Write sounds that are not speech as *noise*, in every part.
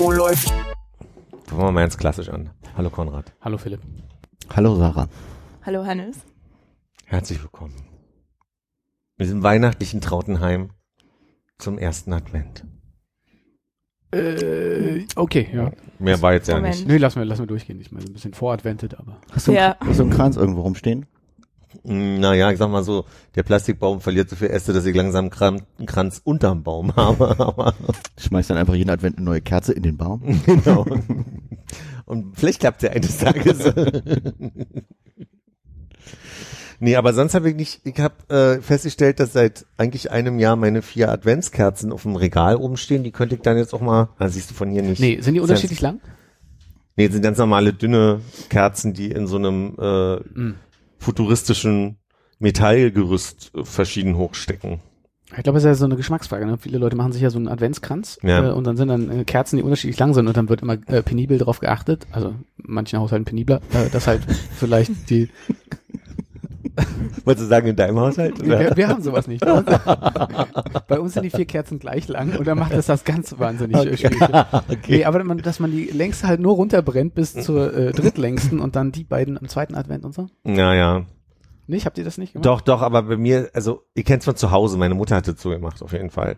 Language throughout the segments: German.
Oh, läuft. Fangen wir mal ganz klassisch an. Hallo Konrad. Hallo Philipp. Hallo Sarah. Hallo Hannes. Herzlich willkommen. Wir sind weihnachtlichen Trautenheim zum ersten Advent. Äh, okay, ja. Mehr war jetzt ja Moment. nicht. Nee, lass mal, lass mal durchgehen. Ich meine, ein bisschen voradvented, aber. Hast du, Ja. hast du einen Kranz irgendwo rumstehen? Mm, Naja, ich sag mal so, der Plastikbaum verliert so viel Äste, dass ich langsam einen Kran- einen Kranz unterm Baum *laughs* habe. Aber Schmeißt dann einfach jeden Advent eine neue Kerze in den Baum. *laughs* genau. Und vielleicht klappt ja eines Tages. *laughs* nee, aber sonst habe ich nicht, ich habe äh, festgestellt, dass seit eigentlich einem Jahr meine vier Adventskerzen auf dem Regal oben stehen. Die könnte ich dann jetzt auch mal, ah, siehst du von hier nicht. Nee, sind die unterschiedlich lang? Nee, das sind ganz normale dünne Kerzen, die in so einem äh, Mhm. Futuristischen Metallgerüst äh, verschieden hochstecken. Ich glaube, es ist ja so eine Geschmacksfrage. Ne? Viele Leute machen sich ja so einen Adventskranz Ja. äh, und dann sind dann äh, Kerzen, die unterschiedlich lang sind und dann wird immer äh, penibel drauf geachtet. Also manchen Haushalten penibler, äh, dass halt *laughs* vielleicht die. *laughs* Wolltest du sagen, in deinem Haushalt? Wir, wir haben sowas nicht. Bei uns, *laughs* bei uns sind die vier Kerzen gleich lang und dann macht das das ganz wahnsinnig äh, schwierig. *laughs* Nee, aber man, dass man die längste halt nur runterbrennt bis zur äh, drittlängsten und dann die beiden am zweiten Advent und so. Ja, ja. Nicht? Habt ihr das nicht gemacht? Doch, doch, aber bei mir, also ich kenn's von zu Hause, meine Mutter hatte so gemacht, auf jeden Fall.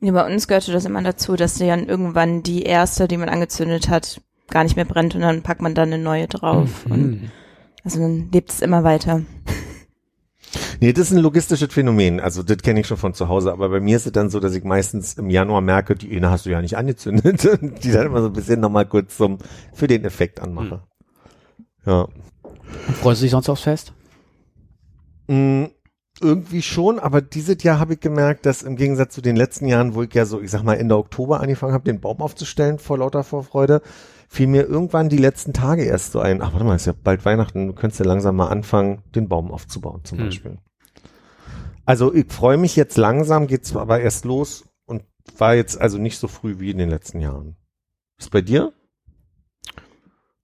Ja, bei uns gehörte das immer dazu, dass dann irgendwann die erste, die man angezündet hat, gar nicht mehr brennt und dann packt man dann eine neue drauf. Und Mhm. Also dann lebt es immer weiter. Nee, das ist ein logistisches Phänomen. Also das kenne ich schon von zu Hause, aber bei mir ist es dann so, dass ich meistens im Januar merke, die eine hast du ja nicht angezündet. *laughs* Und die dann immer so ein bisschen nochmal kurz zum, für den Effekt anmache. Ja. Und freust du dich sonst aufs Fest? Mm, irgendwie schon, aber dieses Jahr habe ich gemerkt, dass im Gegensatz zu den letzten Jahren, wo ich ja so, ich sag mal, Ende Oktober angefangen habe, den Baum aufzustellen vor lauter Vorfreude, fiel mir irgendwann die letzten Tage erst so ein, ach warte mal, ist ja bald Weihnachten, du könntest ja langsam mal anfangen, den Baum aufzubauen zum Hm. Beispiel. Also ich freue mich jetzt langsam, geht's aber erst los und war jetzt also nicht so früh wie in den letzten Jahren. Ist bei dir?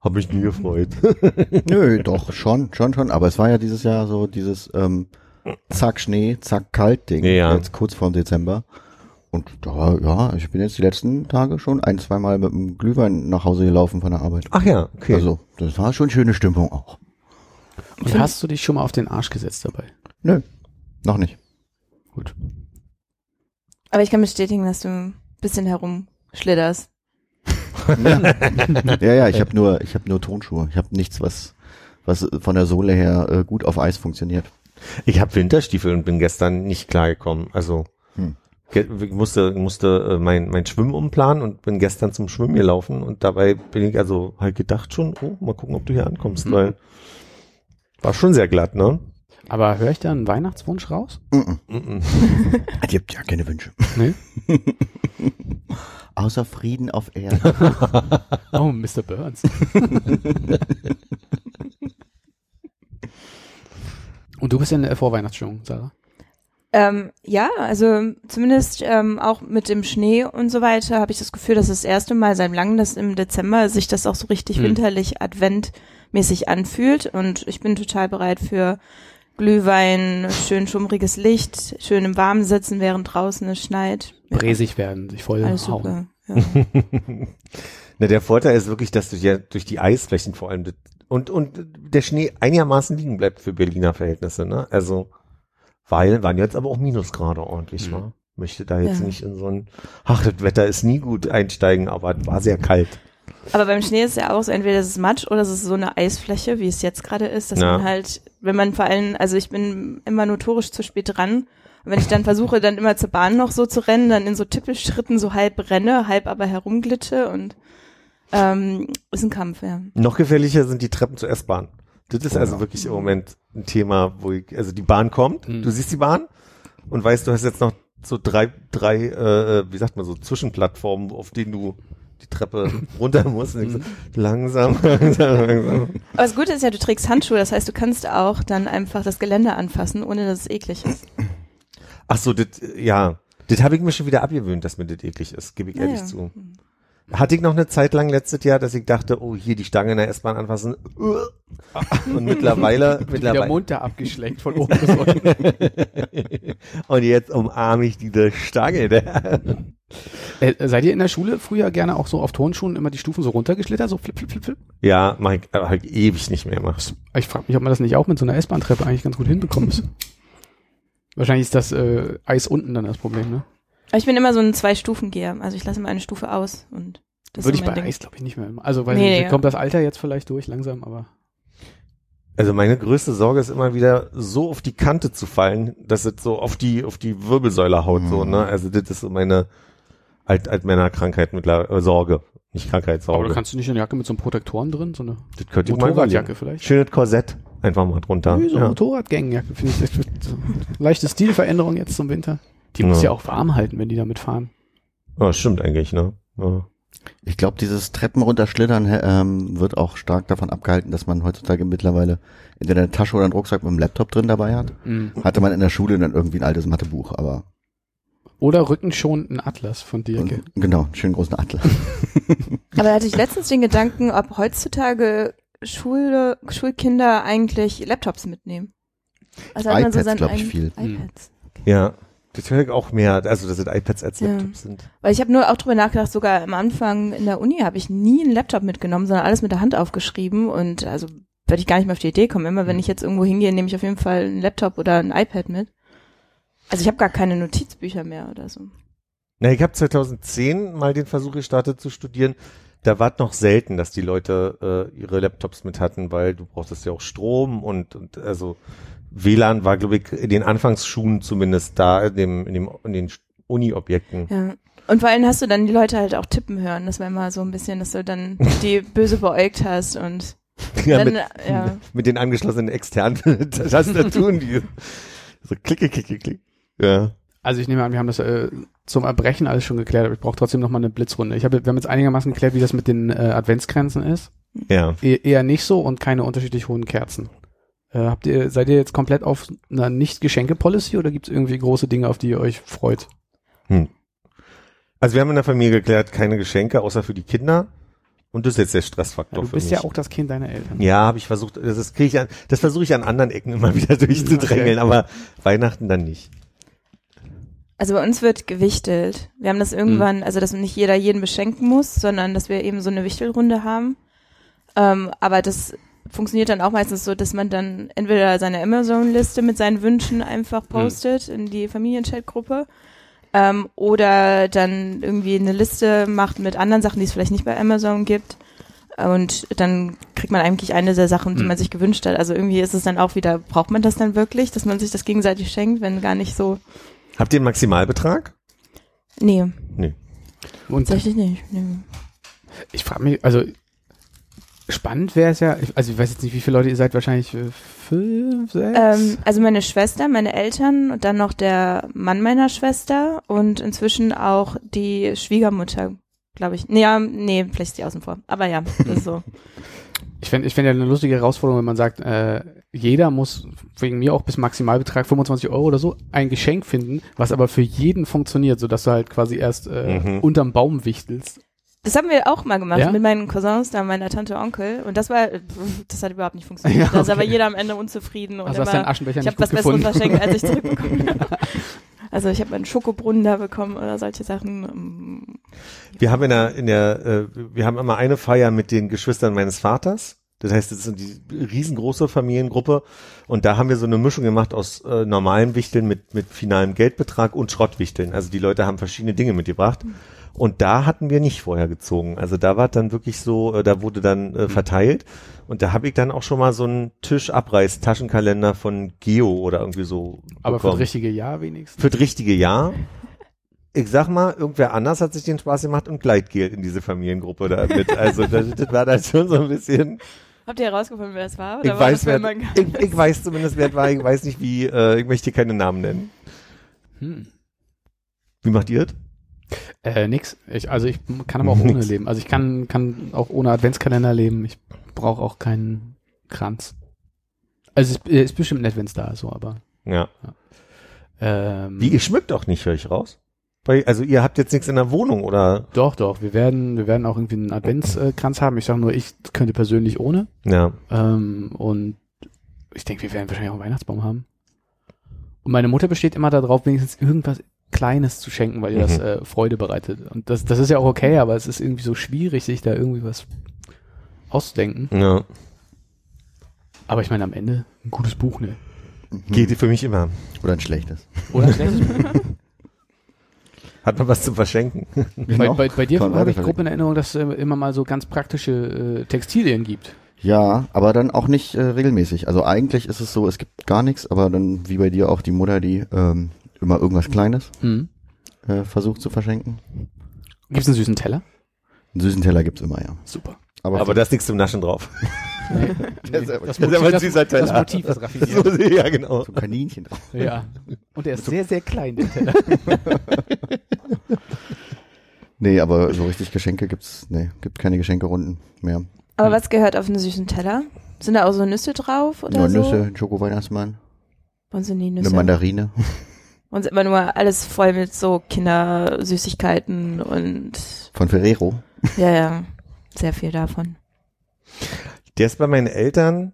Hab mich nie gefreut. *laughs* Nö, doch, schon, schon, schon. Aber es war ja dieses Jahr so dieses ähm, Zack Schnee, Zack Kalt Ding. Ja. Jetzt kurz vor dem Dezember. Und da, ja, ich bin jetzt die letzten Tage schon ein, zweimal mit dem Glühwein nach Hause gelaufen von der Arbeit. Ach ja, okay. Also, das war schon schöne Stimmung auch. Und hast du dich schon mal auf den Arsch gesetzt dabei? Nö, noch nicht. Gut. Aber ich kann bestätigen, dass du ein bisschen herumschlitterst. *laughs* Ja, ja, ich habe nur, ich habe nur Tonschuhe. Ich habe nichts, was, was von der Sohle her äh, gut auf Eis funktioniert. Ich habe Winterstiefel und bin gestern nicht klargekommen. Also Hm. Musste musste äh, mein mein Schwimmen umplanen und bin gestern zum Schwimmen gelaufen und dabei bin ich also halt gedacht schon, oh, mal gucken, ob du hier ankommst, Mhm. weil war schon sehr glatt, ne? Aber höre ich da einen Weihnachtswunsch raus? Mhm. Mhm. *laughs* Es gibt ja keine Wünsche. Nee. *laughs* Außer Frieden auf Erden. *laughs* Oh, Mr. Burns. Und du bist in der Vorweihnachtsstimmung, Sarah? Ähm, ja, also zumindest ähm, auch mit dem Schnee und so weiter habe ich das Gefühl, dass das erste Mal seit langem, dass im Dezember sich das auch so richtig Hm. winterlich adventmäßig anfühlt und ich bin total bereit für Glühwein, schön schummriges Licht, schön im Warmen sitzen, während draußen es schneit. Ja, Bräsig werden, sich voll alles hauen. super. Ja. *laughs* Na, der Vorteil ist wirklich, dass du ja durch die Eisflächen vor allem und und der Schnee einigermaßen liegen bleibt für Berliner Verhältnisse, ne? Also weil waren jetzt aber auch Minusgrade ordentlich, Mhm. wa? Möchte da jetzt Ja. nicht in so ein ach, das Wetter ist nie gut einsteigen, aber es war sehr kalt. Aber beim Schnee ist ja auch so, entweder es ist Matsch oder es ist so eine Eisfläche, wie es jetzt gerade ist, dass Ja. man halt, wenn man vor allem, also ich bin immer notorisch zu spät dran. Und wenn ich dann versuche, dann immer zur Bahn noch so zu rennen, dann in so Tippelschritten so halb renne, halb aber herumglitte und ähm, ist ein Kampf, ja. Noch gefährlicher sind die Treppen zur S-Bahn. Das ist also wirklich im Moment ein Thema, wo ich, also die Bahn kommt, Mhm. du siehst die Bahn und weißt, du hast jetzt noch so drei, drei, äh, wie sagt man so, Zwischenplattformen, auf denen du die Treppe *laughs* runter musst. Und ich so, langsam, *laughs* langsam, langsam. Aber das Gute ist ja, du trägst Handschuhe, das heißt, du kannst auch dann einfach das Gelände anfassen, ohne dass es eklig ist. Ach so, das, ja. Das habe ich mir schon wieder abgewöhnt, dass mir das eklig ist, gebe ich Ja, ehrlich ja. zu. Hatte ich noch eine Zeit lang letztes Jahr, dass ich dachte, oh, hier die Stange in der S-Bahn anfassen. *laughs* Und mittlerweile, Der mittlerweile. Mund da abgeschleckt von oben bis unten. *laughs* Und jetzt umarme ich diese Stange. Der. Äh, seid ihr in der Schule früher gerne auch so auf Turnschuhen immer die Stufen so runtergeschlittert, so flip, flip, flip, flip? Ja, mach ich halt ewig nicht mehr gemacht. Ich frage mich, ob man das nicht auch mit so einer S-Bahn-Treppe eigentlich ganz gut hinbekommen ist. *laughs* Wahrscheinlich ist das äh, Eis unten dann das Problem, ne? Aber ich bin immer so ein Zwei-Stufen-Geher. Also ich lasse immer eine Stufe aus und das Würde ist ich so bei Ding. Eis, glaube ich, nicht mehr. Also, weil Nee, ja. kommt das Alter jetzt vielleicht durch langsam, aber Also meine größte Sorge ist immer wieder so auf die Kante zu fallen, dass es so auf die auf die Wirbelsäule haut so, Mhm. ne? Also das ist so meine Alt Altmännerkrankheit mittlerweile äh, Sorge, nicht Krankheit, aber Sorge. du kannst du nicht eine Jacke mit so einem Protektoren drin, so eine das könnte ich mal Motorradjacke überlegen. vielleicht? Schönes Korsett einfach mal drunter. Nee, so eine ja. Motorradgängenjacke finde ich. So leichte Stilveränderung jetzt zum Winter. Die muss Ja. ja auch warm halten, wenn die damit fahren. ja, stimmt eigentlich, ne? Ja. Ich glaube, dieses Treppen runterschlittern hä, ähm, wird auch stark davon abgehalten, dass man heutzutage mittlerweile entweder eine Tasche oder einen Rucksack mit einem Laptop drin dabei hat. Mhm. Hatte man in der Schule dann irgendwie ein altes Mathebuch, aber Oder rückenschonenden Atlas von dir. und, genau, einen schönen großen Atlas. *laughs* Aber da hatte ich letztens den Gedanken, ob heutzutage Schule, Schulkinder eigentlich Laptops mitnehmen. Also hat man so iPads, seinen glaub ich, viel. iPads. ja. Das höre ich auch mehr, also dass es iPads als Ja. Laptops sind. Weil ich habe nur auch drüber nachgedacht, sogar am Anfang in der Uni habe ich nie einen Laptop mitgenommen, sondern alles mit der Hand aufgeschrieben und also würde ich gar nicht mehr auf die Idee kommen. Immer wenn ich jetzt irgendwo hingehe, nehme ich auf jeden Fall einen Laptop oder ein iPad mit. Also ich habe gar keine Notizbücher mehr oder so. Na, ich habe 2010 mal den Versuch gestartet zu studieren. Da war es noch selten, dass die Leute äh, ihre Laptops mit hatten, weil du brauchtest ja auch Strom und, und also WLAN war, glaube ich, in den Anfangsschuhen zumindest da, in, dem, in, dem, in den Uni-Objekten. Ja. Und vor allem hast du dann die Leute halt auch tippen hören. Das war immer so ein bisschen, dass du dann die *laughs* böse beäugt hast und Ja, dann, mit, ja. mit den angeschlossenen externen *laughs* Tastaturen, die so klicke, klicke, klick. Ja. Also ich nehme an, wir haben das äh, zum Erbrechen alles schon geklärt, aber ich brauche trotzdem noch mal eine Blitzrunde. Ich habe, wir haben jetzt einigermaßen geklärt, wie das mit den äh, Adventskränzen ist. Ja. E eher nicht so und keine unterschiedlich hohen Kerzen. Äh, habt ihr, seid ihr jetzt komplett auf einer Nicht-Geschenke-Policy oder gibt es irgendwie große Dinge, auf die ihr euch freut? Also wir haben in der Familie geklärt, keine Geschenke, außer für die Kinder. Und das ist jetzt der Ja, Stressfaktor du für bist mich. ja auch das Kind deiner Eltern. Ja, habe ich versucht, das, ist- krieg ich an, das versuche ich an anderen Ecken immer wieder *laughs* durchzudrängeln, aber Weihnachten dann nicht. Also bei uns wird gewichtelt. Wir haben das irgendwann, also dass nicht jeder jeden beschenken muss, sondern dass wir eben so eine Wichtelrunde haben. Ähm, aber das funktioniert dann auch meistens so, dass man dann entweder seine Amazon-Liste mit seinen Wünschen einfach postet in die Familienchat-Gruppe ähm, oder dann irgendwie eine Liste macht mit anderen Sachen, die es vielleicht nicht bei Amazon gibt. Und dann kriegt man eigentlich eine der Sachen, die Mhm. man sich gewünscht hat. Also irgendwie ist es dann auch wieder, braucht man das dann wirklich, dass man sich das gegenseitig schenkt, wenn gar nicht so. Habt ihr einen Maximalbetrag? Nee, Und tatsächlich nicht. Nee. ich frage mich, also spannend wäre es ja, also ich weiß jetzt nicht, wie viele Leute ihr seid, wahrscheinlich äh, fünf, sechs? Ähm, also meine Schwester, meine Eltern und dann noch der Mann meiner Schwester und inzwischen auch die Schwiegermutter, glaube ich. Nee, ja, nee, vielleicht ist die außen vor. Aber ja, das *laughs* ist so. Ich fände ich fänd ja eine lustige Herausforderung, wenn man sagt, äh, jeder muss wegen mir auch bis Maximalbetrag 25 Euro oder so ein Geschenk finden, was aber für jeden funktioniert, sodass du halt quasi erst äh, Mhm. unterm Baum wichtelst. Das haben wir auch mal gemacht Ja? mit meinen Cousins, da meiner Tante Onkel und das war, das hat überhaupt nicht funktioniert. *laughs* Ja, Da ist aber okay. jeder am Ende unzufrieden und Also hast deinen immer, Aschenbecher ich habe was Besseres gefunden. verschenkt, als ich *laughs* zurückbekommen habe. Also ich habe einen Schokobrunnen da bekommen oder solche Sachen. Wir haben in der, in der, äh, wir haben immer eine Feier mit den Geschwistern meines Vaters. Das heißt, das ist die riesengroße Familiengruppe und da haben wir so eine Mischung gemacht aus äh, normalen Wichteln mit, mit finalem Geldbetrag und Schrottwichteln. Also die Leute haben verschiedene Dinge mitgebracht und da hatten wir nicht vorher gezogen. Also da war dann wirklich so, äh, da wurde dann äh, verteilt und da habe ich dann auch schon mal so einen Tischabreiß-Taschenkalender von Geo oder irgendwie so Aber für das bekommen. richtige Jahr wenigstens. Für das richtige Jahr. Ich sag mal, irgendwer anders hat sich den Spaß gemacht und Gleitgel in diese Familiengruppe da mit. Also das, das war dann schon so ein bisschen. Habt ihr herausgefunden, wer es war? Ich war weiß, das wer, ich, ich weiß zumindest, wer es war. Ich weiß nicht wie. Äh, ich möchte keine Namen nennen. Hm. Wie macht ihr das? Äh, nix. Ich, also ich kann aber auch ohne Nix. leben. Also ich kann, kann auch ohne Adventskalender leben. Ich brauche auch keinen Kranz. Also es ist bestimmt nett, wenn es da ist, so, aber. Ja. Ähm, Wie, ihr schmückt auch nicht, höre ich raus? Weil, also ihr habt jetzt nichts in der Wohnung, oder? Doch, doch. Wir werden, wir werden auch irgendwie einen Adventskranz haben. Ich sage nur, ich könnte persönlich ohne. Ja. Ähm, und ich denke, wir werden wahrscheinlich auch einen Weihnachtsbaum haben. Und meine Mutter besteht immer darauf, wenigstens irgendwas Kleines zu schenken, weil ihr das Mhm. äh, Freude bereitet. Und das, das ist ja auch okay, aber es ist irgendwie so schwierig, sich da irgendwie was auszudenken. Ja. Aber ich meine, am Ende ein gutes Buch, ne? Geht für mich immer. Oder ein schlechtes. Oder ein schlechtes Buch. *laughs* Hat man was zu verschenken? Bei, bei, bei dir habe ich grob in Erinnerung, dass es äh, immer mal so ganz praktische äh, Textilien gibt. Ja, aber dann auch nicht äh, regelmäßig. Also eigentlich ist es so, es gibt gar nichts, aber dann wie bei dir auch die Mutter, die ähm, immer irgendwas Kleines Mhm. äh, versucht zu verschenken. Gibt es einen süßen Teller? Einen süßen Teller gibt's immer, ja. Super. Aber, Aber da ist nichts zum Naschen drauf. *laughs* Nee, Der ist aber- das, das ist aber ein Motiv, süßer das, das Teller. Motiv ist *laughs* raffiniert. ja, genau. so Kaninchen drauf. Ja. Und er ist sehr, sehr klein, der Teller. *laughs* Nee, aber so richtig Geschenke gibt's, nee, gibt keine Geschenkerunden mehr. Aber was gehört auf einen süßen Teller? Sind da auch so Nüsse drauf oder Nur so? Nüsse, ein Schoko-Weihnachtsmann, uns sind die eine Nüsse. Mandarine. Uns immer nur alles voll mit so Kindersüßigkeiten und Von Ferrero. ja, ja, sehr viel davon. Der ist bei meinen Eltern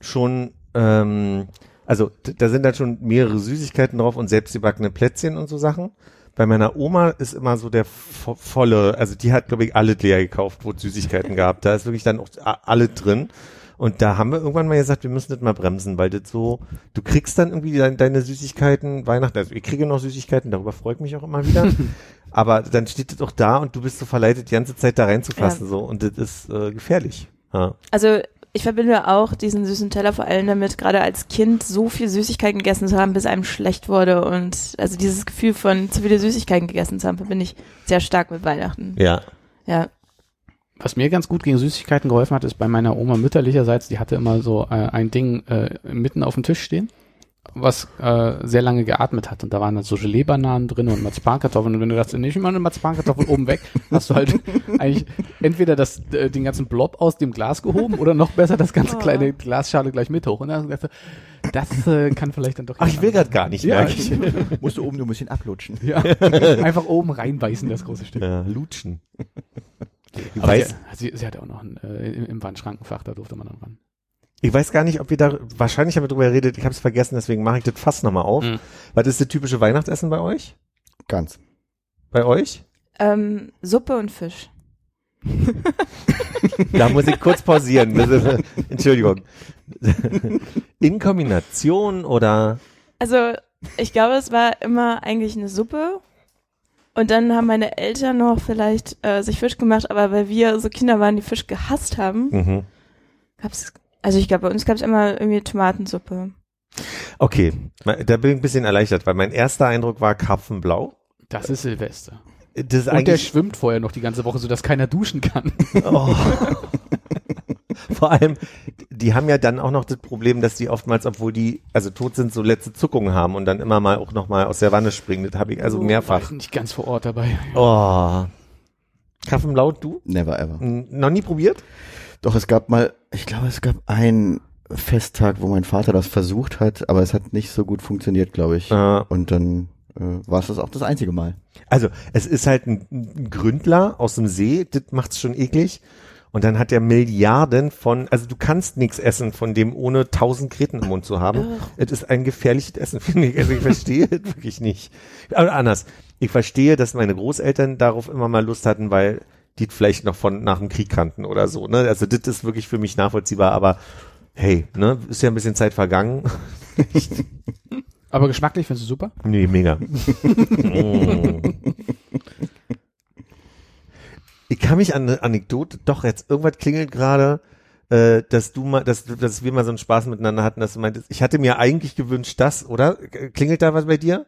schon, ähm, also da sind dann schon mehrere Süßigkeiten drauf und selbstgebackene Plätzchen und so Sachen. Bei meiner Oma ist immer so der vo volle, also die hat, glaube ich, alle leer gekauft, wo es Süßigkeiten gab. Da ist wirklich dann auch alle drin. Und da haben wir irgendwann mal gesagt, wir müssen das mal bremsen, weil das so, du kriegst dann irgendwie dein, deine Süßigkeiten, Weihnachten, also ich kriege noch Süßigkeiten, darüber freue ich mich auch immer wieder. *laughs* Aber dann steht das auch da und du bist so verleitet, die ganze Zeit da reinzufassen, Ja. so. Und das ist äh, gefährlich. Ja. Also ich verbinde auch diesen süßen Teller vor allem damit, gerade als Kind so viel Süßigkeiten gegessen zu haben, bis einem schlecht wurde. Und also dieses Gefühl von zu viele Süßigkeiten gegessen zu haben, verbinde ich sehr stark mit Weihnachten. Ja. Ja. Was mir ganz gut gegen Süßigkeiten geholfen hat, ist bei meiner Oma mütterlicherseits, die hatte immer so äh, ein Ding äh, mitten auf dem Tisch stehen, was äh, sehr lange geatmet hat. Und da waren dann so Gelee-Bananen drin und Marzipankartoffeln. Und wenn du nee, ich mal eine Marzipankartoffel oben weg, hast du halt *laughs* eigentlich entweder das, äh, den ganzen Blob aus dem Glas gehoben oder noch besser das ganze Oh. kleine Glasschale gleich mit hoch. Und dann hast du das äh, kann vielleicht dann doch Ach, ich will gerade gar nicht, Ja, merke ich. *laughs* Musst du oben nur ein bisschen ablutschen. Ja, *laughs* einfach oben reinbeißen, das große Stück. Ja, lutschen. Ich Aber weiß, sie, sie, sie hatte auch noch ein, äh, im, Wandschrankenfach, da durfte man dann ran. ich weiß gar nicht, ob wir da, wahrscheinlich haben wir drüber geredet, ich habe es vergessen, deswegen mache ich das fast nochmal auf. Mhm. Was ist das typische Weihnachtsessen bei euch? Ganz. Bei euch? Ähm, Suppe und Fisch. *laughs* Da muss ich kurz pausieren. Ist- Entschuldigung. *laughs* In Kombination oder? Also ich glaube, es war immer eigentlich eine Suppe. Und dann haben meine Eltern noch vielleicht äh, sich Fisch gemacht, aber weil wir so Kinder waren, die Fisch gehasst haben, Mhm. gab's, also ich glaube, bei uns gab's immer irgendwie Tomatensuppe. Okay, da bin ich ein bisschen erleichtert, weil mein erster Eindruck war Karpfenblau. Das ist Silvester. Das ist Und der schwimmt vorher noch die ganze Woche, sodass keiner duschen kann. oh. *laughs* *laughs* Vor allem, die haben ja dann auch noch das Problem, dass die oftmals, obwohl die also tot sind, so letzte Zuckungen haben und dann immer mal auch noch mal aus der Wanne springen. Das habe ich also War mehrfach. ich nicht ganz vor Ort dabei. Oh. Karpfenblau, du? Never ever. N- Noch nie probiert? Doch, es gab mal, ich glaube, es gab einen Festtag, wo mein Vater das versucht hat, aber es hat nicht so gut funktioniert, glaube ich. Äh, Und dann äh, war es das auch das einzige Mal. Also, es ist halt ein, ein Gründler aus dem See, das macht's schon eklig. Und dann hat er Milliarden von, also du kannst nichts essen von dem, ohne tausend Kreten im Mund zu haben. Es ist ein gefährliches Essen, *laughs* finde ich. Also ich verstehe es wirklich nicht. Aber anders. Ich verstehe, dass meine Großeltern darauf immer mal Lust hatten, weil die vielleicht noch von nach dem Krieg kannten oder so. Ne? Also das ist wirklich für mich nachvollziehbar, aber hey, ne, ist ja ein bisschen Zeit vergangen. *laughs* Aber geschmacklich findest du super? Nee, mega. *laughs* Mm. Ich kann mich an eine Anekdote, doch jetzt irgendwas klingelt gerade, äh, dass du mal, dass, du- dass wir mal so einen Spaß miteinander hatten, dass du meintest, ich hatte mir eigentlich gewünscht, das, oder? Klingelt da was bei dir?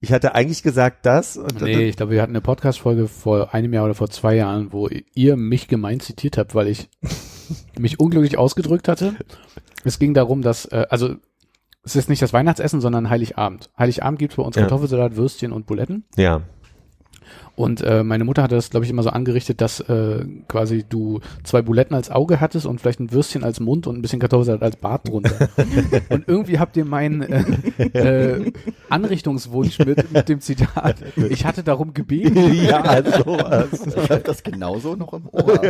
Ich hatte eigentlich gesagt, das. Und, Nee, ich glaube, wir hatten eine Podcast-Folge vor einem Jahr oder vor zwei Jahren, wo ihr mich gemein zitiert habt, weil ich *laughs* mich unglücklich ausgedrückt hatte. Es ging darum, dass, äh, also es ist nicht das Weihnachtsessen, sondern Heiligabend. Heiligabend gibt's bei uns Ja. Kartoffelsalat, Würstchen und Buletten. Ja. Und äh, meine Mutter hatte das, glaube ich, immer so angerichtet, dass äh, quasi du zwei Buletten als Auge hattest und vielleicht ein Würstchen als Mund und ein bisschen Kartoffelsalat als Bart drunter. *laughs* und irgendwie habt ihr meinen äh, äh, Anrichtungswunsch mit, mit dem Zitat, ich hatte darum gebeten. *laughs* ja, *laughs* sowas. Ich habe das genauso noch im Ohr.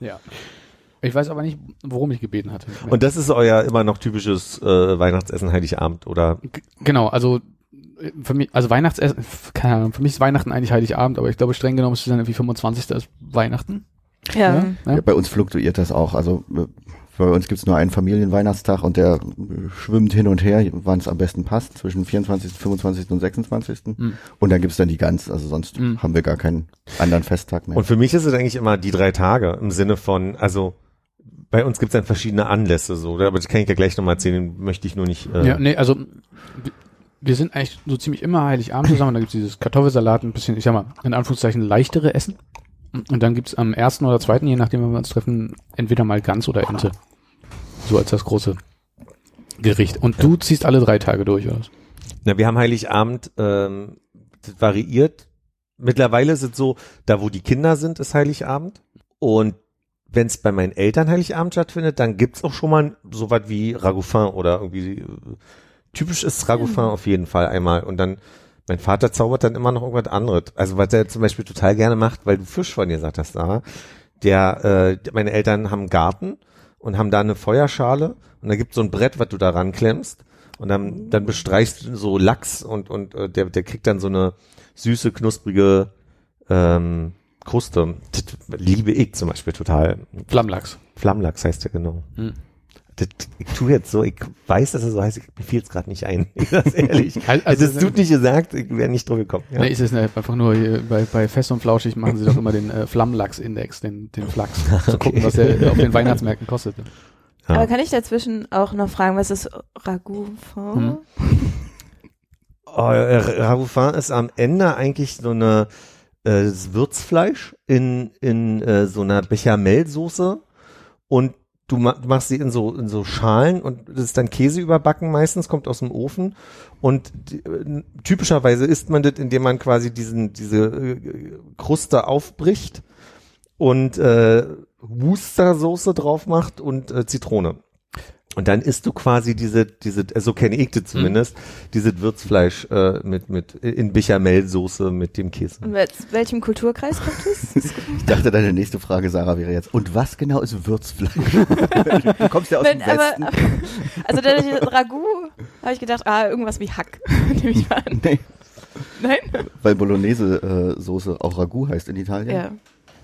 Ja. Ich weiß aber nicht, worum ich gebeten hatte. Und das ist euer immer noch typisches äh, Weihnachtsessen Heiligabend, oder? G- Genau, also für mich, also Weihnachtsessen, f- keine Ahnung, für mich ist Weihnachten eigentlich Heiligabend, aber ich glaube streng genommen ist es dann irgendwie 25. ist Weihnachten. Ja. Ja? Ja, bei uns fluktuiert das auch. Also äh, bei uns gibt's nur einen Familienweihnachtstag und der äh, schwimmt hin und her, wann es am besten passt, zwischen 24., 25. und 26. Hm. Und dann gibt's dann die Gans, also sonst Hm. haben wir gar keinen anderen Festtag mehr. Und für mich ist es eigentlich immer die drei Tage im Sinne von, also bei uns gibt es dann verschiedene Anlässe so, oder? aber das kann ich ja gleich nochmal erzählen, den möchte ich nur nicht. Äh, Ja, nee, also wir- sind eigentlich so ziemlich immer Heiligabend zusammen. Da gibt's dieses Kartoffelsalat, ein bisschen, ich sag mal, in Anführungszeichen leichtere Essen. Und dann gibt's am ersten oder zweiten, je nachdem, wenn wir uns treffen, entweder mal Gans oder Ente. So als das große Gericht. Und du ziehst alle drei Tage durch, oder? was? Na, wir haben Heiligabend, ähm, das variiert. Mittlerweile ist es so, da wo die Kinder sind, ist Heiligabend. Und wenn es bei meinen Eltern Heiligabend stattfindet, dann gibt's auch schon mal so was wie Ragoufin oder irgendwie äh, typisch ist Ragoufin auf jeden Fall einmal. Und dann, mein Vater zaubert dann immer noch irgendwas anderes. Also was er zum Beispiel total gerne macht, weil du Fisch von dir gesagt hast, da, der, äh, meine Eltern haben einen Garten und haben da eine Feuerschale und da gibt's so ein Brett, was du da ranklemmst und dann, dann bestreichst du so Lachs und, und äh, der, der kriegt dann so eine süße, knusprige ähm, Kruste. Das liebe ich zum Beispiel total. Flammlachs. Flammlachs heißt der genau. Hm. Das, ich tue jetzt so, ich weiß, dass es so heißt, ich, mir fiel es gerade nicht ein. *laughs* Ich sag's ehrlich. *laughs* Also- Also, das tut nicht gesagt, ich wäre nicht drauf gekommen. Ja. Nee, ist es einfach nur hier bei, bei Fest und Flauschig machen sie doch immer den äh, Flammlachs-Index, den, den Flachs. *laughs* Zu gucken, was der auf den Weihnachtsmärkten kostet. Ja. Aber kann ich dazwischen auch noch fragen, was ist Ragout? Hm. Oh, äh, Ragoufin ist am Ende eigentlich so eine äh, das Würzfleisch in, in äh, so einer Bechamelsoße und du ma machst sie in so, in so Schalen und das ist dann Käse überbacken meistens, kommt aus dem Ofen und die, äh, typischerweise isst man das, indem man quasi diesen, diese äh, Kruste aufbricht und äh, Worcestersoße drauf macht und äh, Zitrone. Und dann isst du quasi diese, diese, äh, so kenne ich das zumindest, dieses Würzfleisch äh, mit, mit in Bechamelsoße mit dem Käse. Und wel- welchem Kulturkreis kommt es? *laughs* Ich dachte, deine nächste Frage, Sarah, wäre jetzt, und was genau ist Würzfleisch? *laughs* du kommst ja aus Wenn, dem aber, Westen. *laughs* also dadurch Ragout habe ich gedacht, ah, irgendwas wie Hack, nehme ich mal an. Nee, Nein? weil Bolognese-Soße auch Ragout heißt in Italien. Ja.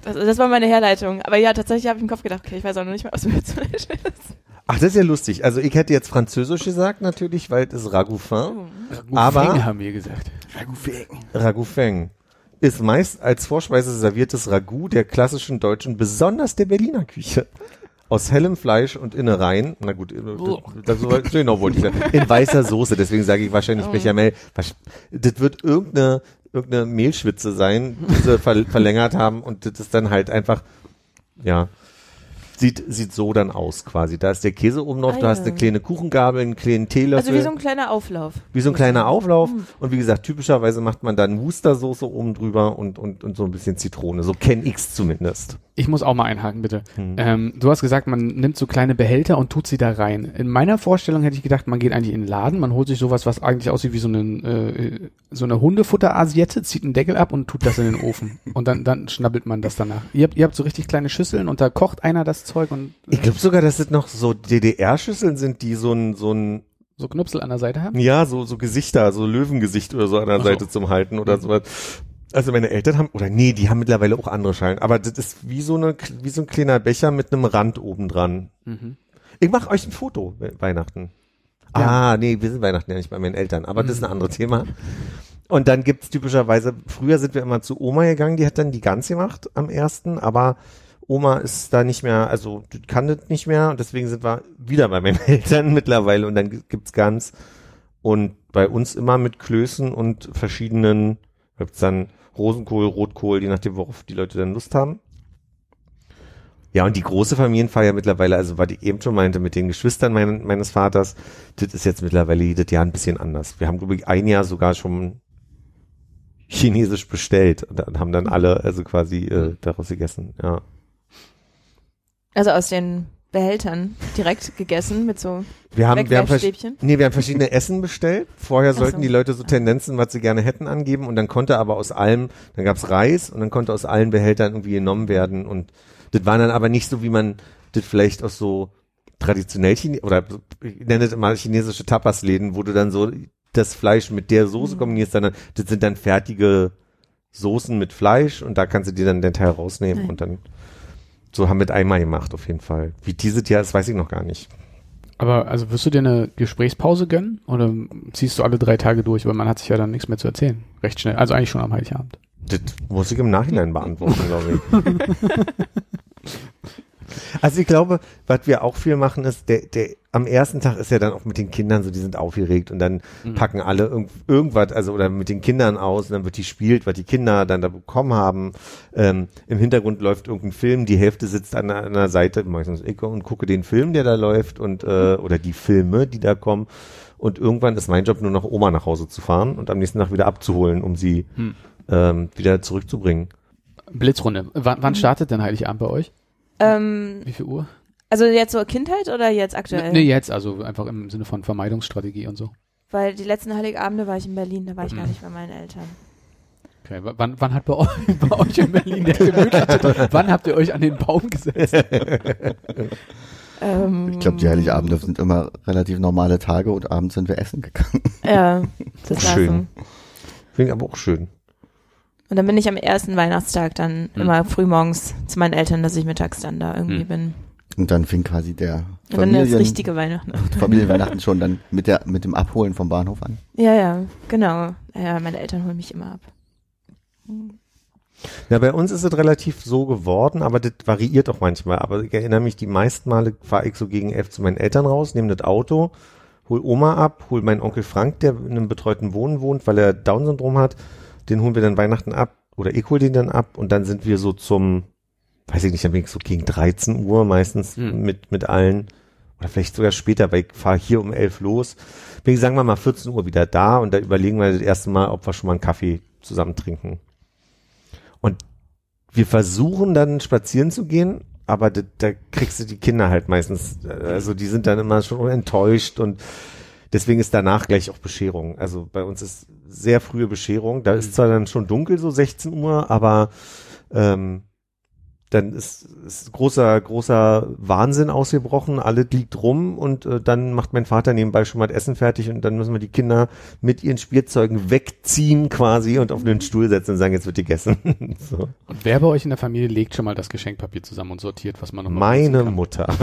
Das, das war meine Herleitung. Aber ja, tatsächlich habe ich im Kopf gedacht, okay, ich weiß auch noch nicht mal, was Würzfleisch ist. Ach, das ist ja lustig. Also ich hätte jetzt Französisch gesagt natürlich, weil es ist Ragoufin. Aber- haben wir gesagt. Ragoufin ist meist als Vorspeise serviertes Ragout der klassischen deutschen, besonders der Berliner Küche. Aus hellem Fleisch und Innereien, na gut, äh, das, so genau wollte ich sagen, in weißer Soße, deswegen sage ich wahrscheinlich Bechamel. Wasch- Das wird irgendeine, irgendeine Mehlschwitze sein, die sie ver verlängert haben und das ist dann halt einfach, ja, sieht, sieht so dann aus quasi. Da ist der Käse oben drauf, Ah, du hast ja. eine kleine Kuchengabel, einen kleinen Teelöffel. Also wie so ein kleiner Auflauf. Wie so ein kleiner Auflauf. Und wie gesagt, typischerweise macht man dann Worcestersoße oben drüber und, und, und so ein bisschen Zitrone. So kenn ich's zumindest. Ich muss auch mal einhaken, bitte. Hm. Ähm, du hast gesagt, man nimmt so kleine Behälter und tut sie da rein. In meiner Vorstellung hätte ich gedacht, man geht eigentlich in den Laden, man holt sich sowas, was eigentlich aussieht wie so, einen, äh, so eine Hundefutter-Asiette, zieht einen Deckel ab und tut das in den Ofen. Und dann, dann schnabbelt man das danach. Ihr habt, ihr habt so richtig kleine Schüsseln und da kocht einer das Zeug und Ich glaube sogar, dass es noch so DDR-Schüsseln sind, die so ein, so ein, so Knupsel an der Seite haben. ja, so, so Gesichter, so Löwengesicht oder so an der so. Seite zum Halten oder sowas. Also meine Eltern haben, oder nee, die haben mittlerweile auch andere Schalen, aber das ist wie so eine, wie so ein kleiner Becher mit einem Rand oben dran. Mhm. Ich mache euch ein Foto, We- Weihnachten. Ja. Ah, nee, wir sind Weihnachten ja nicht bei meinen Eltern, aber das ist ein anderes Thema. Und dann gibt's typischerweise, früher sind wir immer zu Oma gegangen, die hat dann die Gans gemacht am ersten, aber Oma ist da nicht mehr, also kann das nicht mehr und deswegen sind wir wieder bei meinen *laughs* Eltern mittlerweile und dann gibt's Gans und bei uns immer mit Klößen und verschiedenen, gibt's dann Rosenkohl, Rotkohl, je nachdem, worauf die Leute dann Lust haben. Ja, und die große Familienfeier mittlerweile, also was ich eben schon meinte, mit den Geschwistern mein, meines Vaters, das ist jetzt mittlerweile jedes Jahr ein bisschen anders. Wir haben, glaube ich, ein Jahr sogar schon chinesisch bestellt und haben dann alle also quasi äh, daraus gegessen, ja. Also aus den Behältern direkt gegessen mit so Wir haben, wir haben, nee, wir haben verschiedene Essen bestellt. Vorher Ach sollten so. die Leute so Tendenzen, was sie gerne hätten, angeben und dann konnte aber aus allem, dann gab's Reis und dann konnte aus allen Behältern irgendwie genommen werden und das war dann aber nicht so, wie man das vielleicht aus so traditionell Chine oder ich nenne es immer chinesische Tapasläden, wo du dann so das Fleisch mit der Soße Mhm. kombinierst, sondern das sind dann fertige Soßen mit Fleisch und da kannst du dir dann den Teil rausnehmen Nein. und dann so haben wir das einmal gemacht auf jeden Fall. Wie dieses Jahr ist, weiß ich noch gar nicht. Aber also wirst du dir eine Gesprächspause gönnen oder ziehst du alle drei Tage durch, weil man hat sich ja dann nichts mehr zu erzählen. Recht schnell. Also eigentlich schon am Heiligabend. Das muss ich im Nachhinein beantworten, *laughs* glaube ich. Also ich glaube, was wir auch viel machen ist, der, der am ersten Tag ist ja dann auch mit den Kindern so, die sind aufgeregt und dann Mhm. packen alle irgend, irgendwas, also oder mit den Kindern aus und dann wird die spielt, was die Kinder dann da bekommen haben. Ähm, Im Hintergrund läuft irgendein Film, die Hälfte sitzt an einer, Seite, meistens ich und gucke den Film, der da läuft und äh, oder die Filme, die da kommen. Und irgendwann ist mein Job nur noch Oma nach Hause zu fahren und am nächsten Tag wieder abzuholen, um sie Hm. ähm, wieder zurückzubringen. Blitzrunde. W wann startet denn Heiligabend bei euch? Ähm, Wie viel Uhr? Also jetzt so Kindheit oder jetzt aktuell? Nee, jetzt, also einfach im Sinne von Vermeidungsstrategie und so. Weil die letzten Heiligabende war ich in Berlin, da war ich gar Mhm. nicht bei meinen Eltern. Okay, w- wann, wann hat bei euch, *laughs* bei euch in Berlin der gemütliche, wann habt ihr euch an den Baum gesetzt? *laughs* Ähm, Ich glaube, die Heiligabende sind immer relativ normale Tage und abends sind wir essen gegangen. Ja, *laughs* das Schön. lassen. Finde ich aber auch schön. Und dann bin ich am ersten Weihnachtstag dann Hm. immer früh morgens zu meinen Eltern, dass ich mittags dann da irgendwie Hm. bin. Und dann fing quasi der Und dann das Familien, richtige Weihnachten. *laughs* Familienweihnachten schon dann mit der mit dem Abholen vom Bahnhof an. Ja, ja, genau. Ja, meine Eltern holen mich immer ab. Ja, bei uns ist es relativ so geworden, aber das variiert auch manchmal. Aber ich erinnere mich, die meisten Male fahre ich so gegen elf zu meinen Eltern raus, nehme das Auto, hol Oma ab, hol meinen Onkel Frank, der in einem betreuten Wohnen wohnt, weil er Down-Syndrom hat. Den holen wir dann Weihnachten ab oder ich hol den dann ab und dann sind wir so zum, weiß ich nicht, dann bin ich so gegen 13 Uhr meistens Hm. mit, mit allen oder vielleicht sogar später, weil ich fahre hier um elf los. Bin ich, sagen wir mal, 14 Uhr wieder da und da überlegen wir das erste Mal, ob wir schon mal einen Kaffee zusammen trinken. Und wir versuchen dann spazieren zu gehen, aber da, da kriegst du die Kinder halt meistens, also die sind dann immer schon enttäuscht und deswegen ist danach gleich auch Bescherung. Also bei uns ist sehr frühe Bescherung. Da ist zwar dann schon dunkel, so 16 Uhr, aber ähm, dann ist, ist großer, großer Wahnsinn ausgebrochen, alles liegt rum und äh, dann macht mein Vater nebenbei schon mal das Essen fertig und dann müssen wir die Kinder mit ihren Spielzeugen wegziehen quasi und auf den Stuhl setzen und sagen, jetzt wird gegessen. *laughs* so. Und wer bei euch in der Familie legt schon mal das Geschenkpapier zusammen und sortiert, was man noch mal Meine? Mutter. *laughs*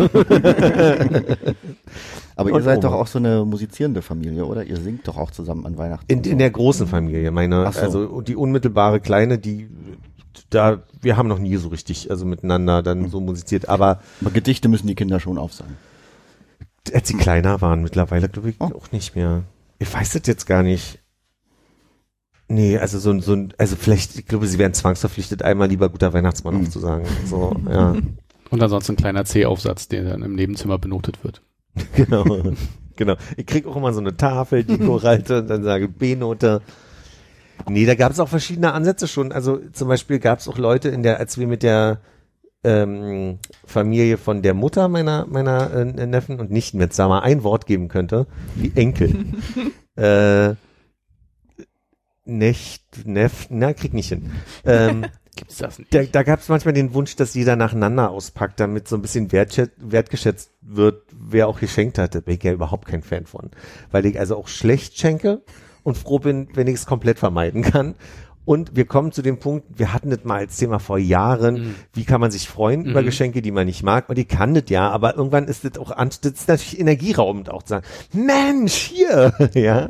Aber ihr seid Oma. doch auch so eine musizierende Familie, oder? Ihr singt doch auch zusammen an Weihnachten. In, so. in der großen Familie, meine, so. also die unmittelbare kleine, die da, wir haben noch nie so richtig, also miteinander dann so musiziert, aber Aber Gedichte müssen die Kinder schon aufsagen. als sie kleiner waren, mittlerweile glaube ich Oh. auch nicht mehr. Ich weiß das jetzt gar nicht. Nee, also so, ein- so ein, also vielleicht, ich glaube, sie wären zwangsverpflichtet, einmal lieber guter Weihnachtsmann Mhm. aufzusagen. So, *laughs* ja, Und ansonsten ein kleiner C-Aufsatz, der dann im Nebenzimmer benotet wird. *laughs* genau. Genau. Ich krieg auch immer so eine Tafel, die *laughs* Choralte und dann sage B-Note. Nee, da gab es auch verschiedene Ansätze schon. Also zum Beispiel gab es auch Leute in der, als wir mit der ähm, Familie von der Mutter meiner meiner äh, Neffen und Nichten, wenn es da mal ein Wort geben könnte, wie Enkel. *laughs* äh, Necht, Neff, na, krieg nicht hin. Ähm, *laughs* Gibt's das nicht? da, da gab es manchmal den Wunsch, dass jeder nacheinander auspackt, damit so ein bisschen wertgeschätzt wird, wer auch geschenkt hatte. Bin ich ja überhaupt kein Fan von. Weil ich also auch schlecht schenke und froh bin, wenn ich es komplett vermeiden kann. Und wir kommen zu dem Punkt, wir hatten das mal als Thema vor Jahren, Mhm. wie kann man sich freuen über Mhm. Geschenke, die man nicht mag. Und ich kann das ja, aber irgendwann ist das auch, das ist natürlich energieraubend auch zu sagen, Mensch, hier, *laughs* ja.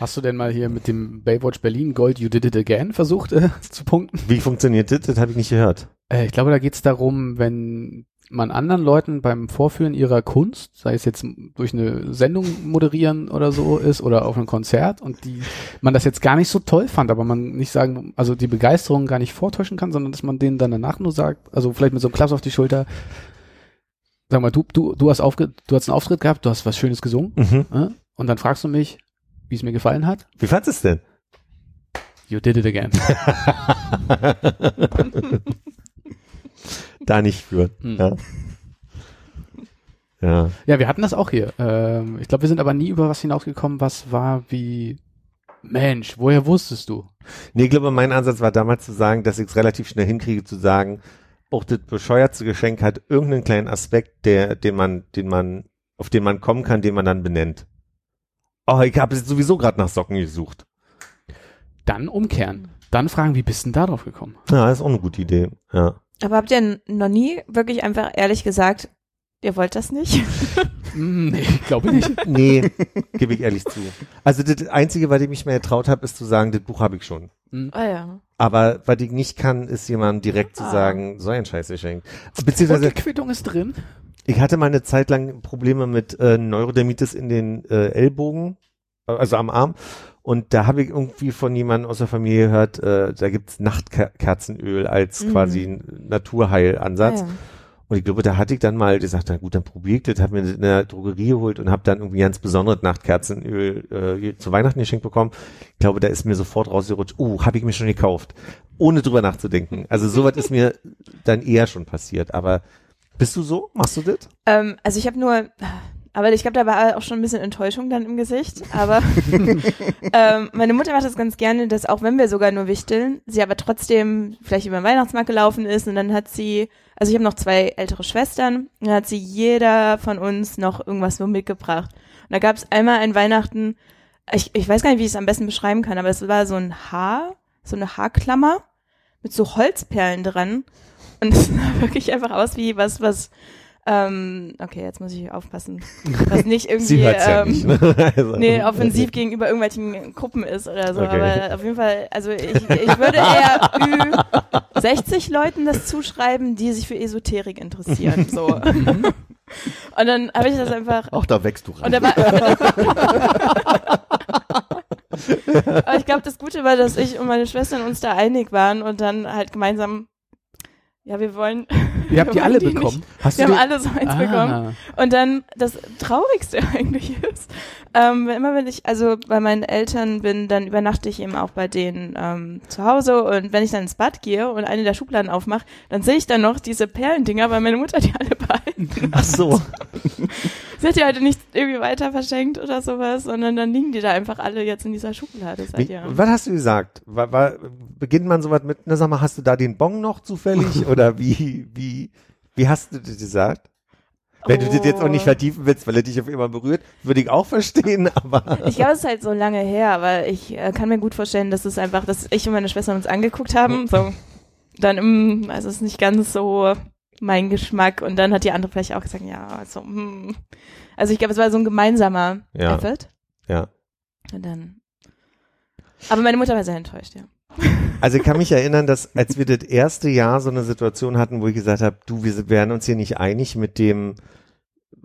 Hast du denn mal hier mit dem Baywatch Berlin Gold You Did It Again versucht äh, zu punkten? Wie funktioniert das? Das habe ich nicht gehört. Äh, ich glaube, da geht's darum, wenn man anderen Leuten beim Vorführen ihrer Kunst, sei es jetzt durch eine Sendung moderieren oder so ist oder auf einem Konzert und die man das jetzt gar nicht so toll fand, aber man nicht sagen, also die Begeisterung gar nicht vortäuschen kann, sondern dass man denen dann danach nur sagt, also vielleicht mit so einem Klaps auf die Schulter, sag mal, du, du, du hast aufge, du hast einen Auftritt gehabt, du hast was Schönes gesungen, Mhm. äh? und dann fragst du mich, wie es mir gefallen hat. Wie fandest du es denn? You did it again. *laughs* da nicht führen. Hm. Ja. ja. Ja, wir hatten das auch hier. Ähm, ich glaube, wir sind aber nie über was hinausgekommen, was war wie Mensch, woher wusstest du? Nee, ich glaube, mein Ansatz war damals zu sagen, dass ich es relativ schnell hinkriege zu sagen, auch das bescheuerte Geschenk hat irgendeinen kleinen Aspekt, der, den man, den man, auf den man kommen kann, den man dann benennt. Oh, ich habe sowieso gerade nach Socken gesucht. Dann umkehren. Dann fragen, wie bist denn da drauf gekommen? Ja, ist auch eine gute Idee. Ja. Aber habt ihr noch nie wirklich einfach ehrlich gesagt, ihr wollt das nicht? Hm, *laughs* nee, ich glaube nicht. *laughs* Nee, gebe ich ehrlich zu. Also das Einzige, was ich mich mehr getraut habe, ist zu sagen, das Buch habe ich schon. Ah ja. Aber was ich nicht kann, ist jemandem direkt zu Ah. sagen, so ein Scheiß geschenkt. Und Beziehungsweise die Quittung ist drin. Ich hatte mal eine Zeit lang Probleme mit äh, Neurodermitis in den äh, Ellbogen, also am Arm. Und da habe ich irgendwie von jemandem aus der Familie gehört, äh, da gibt's Nachtkerzenöl als Mhm. quasi Naturheilansatz. Ah, ja. Und ich glaube, da hatte ich dann mal gesagt, na gut, dann probier ich das, habe mir das in der Drogerie geholt und habe dann irgendwie ganz besonderes Nachtkerzenöl äh, zu Weihnachten geschenkt bekommen. Ich glaube, da ist mir sofort rausgerutscht, oh, habe ich mir schon gekauft, ohne drüber nachzudenken. Also sowas ist mir dann eher schon passiert. Aber bist du so? Machst du das? Ähm, also ich habe nur, aber ich glaube, da war auch schon ein bisschen Enttäuschung dann im Gesicht. Aber *laughs* *laughs* ähm, meine Mutter macht das ganz gerne, dass auch wenn wir sogar nur wichteln, sie aber trotzdem vielleicht über den Weihnachtsmarkt gelaufen ist und dann hat sie, also ich habe noch zwei ältere Schwestern, und dann hat sie jeder von uns noch irgendwas so mitgebracht. Und da gab es einmal ein Weihnachten, ich, ich weiß gar nicht, wie ich es am besten beschreiben kann, aber es war so ein Haar, so eine Haarklammer mit so Holzperlen dran. Und *laughs* es sah wirklich einfach aus wie was, was, ähm, okay, jetzt muss ich aufpassen, was nicht *laughs* irgendwie, ja ähm, nicht. Ne? *laughs* Also, nee, offensiv gegenüber irgendwelchen Gruppen ist oder so, Okay. aber auf jeden Fall, also ich, ich würde eher *laughs* Ü 60 Leuten das zuschreiben, die sich für Esoterik interessieren, so. Und dann habe ich das einfach, Auch da wächst du rein. aber ich glaube, das Gute war, dass ich und meine Schwestern uns da einig waren und dann halt gemeinsam, ja, wir wollen. *laughs* Ihr habt die alle wollen bekommen. Nicht. Hast Wir du haben alle so eins bekommen. Ah. Und dann das Traurigste *laughs* eigentlich ist, ähm, wenn immer wenn ich, also bei meinen Eltern bin, dann übernachte ich eben auch bei denen ähm, zu Hause und wenn ich dann ins Bad gehe und eine der Schubladen aufmache, dann sehe ich dann noch diese Perlendinger, weil meine Mutter die alle behalten. ach so. *laughs* Sie hat die heute nicht irgendwie weiter verschenkt oder sowas, sondern dann liegen die da einfach alle jetzt in dieser Schublade seit Wie, Jahren. was hast du gesagt? War, war, beginnt man sowas mit, na sag mal, hast du da den Bon noch zufällig? *laughs* Oder wie, wie, wie hast du das gesagt? Wenn du das jetzt auch nicht Oh. vertiefen willst, weil er dich auf immer berührt, würde ich auch verstehen, *laughs* aber. Ich glaube, es ist halt so lange her, aber ich äh, kann mir gut vorstellen, dass es einfach, dass ich und meine Schwester uns angeguckt haben, so, dann im, also es ist nicht ganz so mein Geschmack und dann hat die andere vielleicht auch gesagt, ja, also, hm. Also ich glaube, es war so ein gemeinsamer Ja. Effort. Ja. Und dann, aber meine Mutter war sehr enttäuscht, ja. *laughs* Also ich kann mich erinnern, dass als wir das erste Jahr so eine Situation hatten, wo ich gesagt habe, du, wir werden uns hier nicht einig mit dem,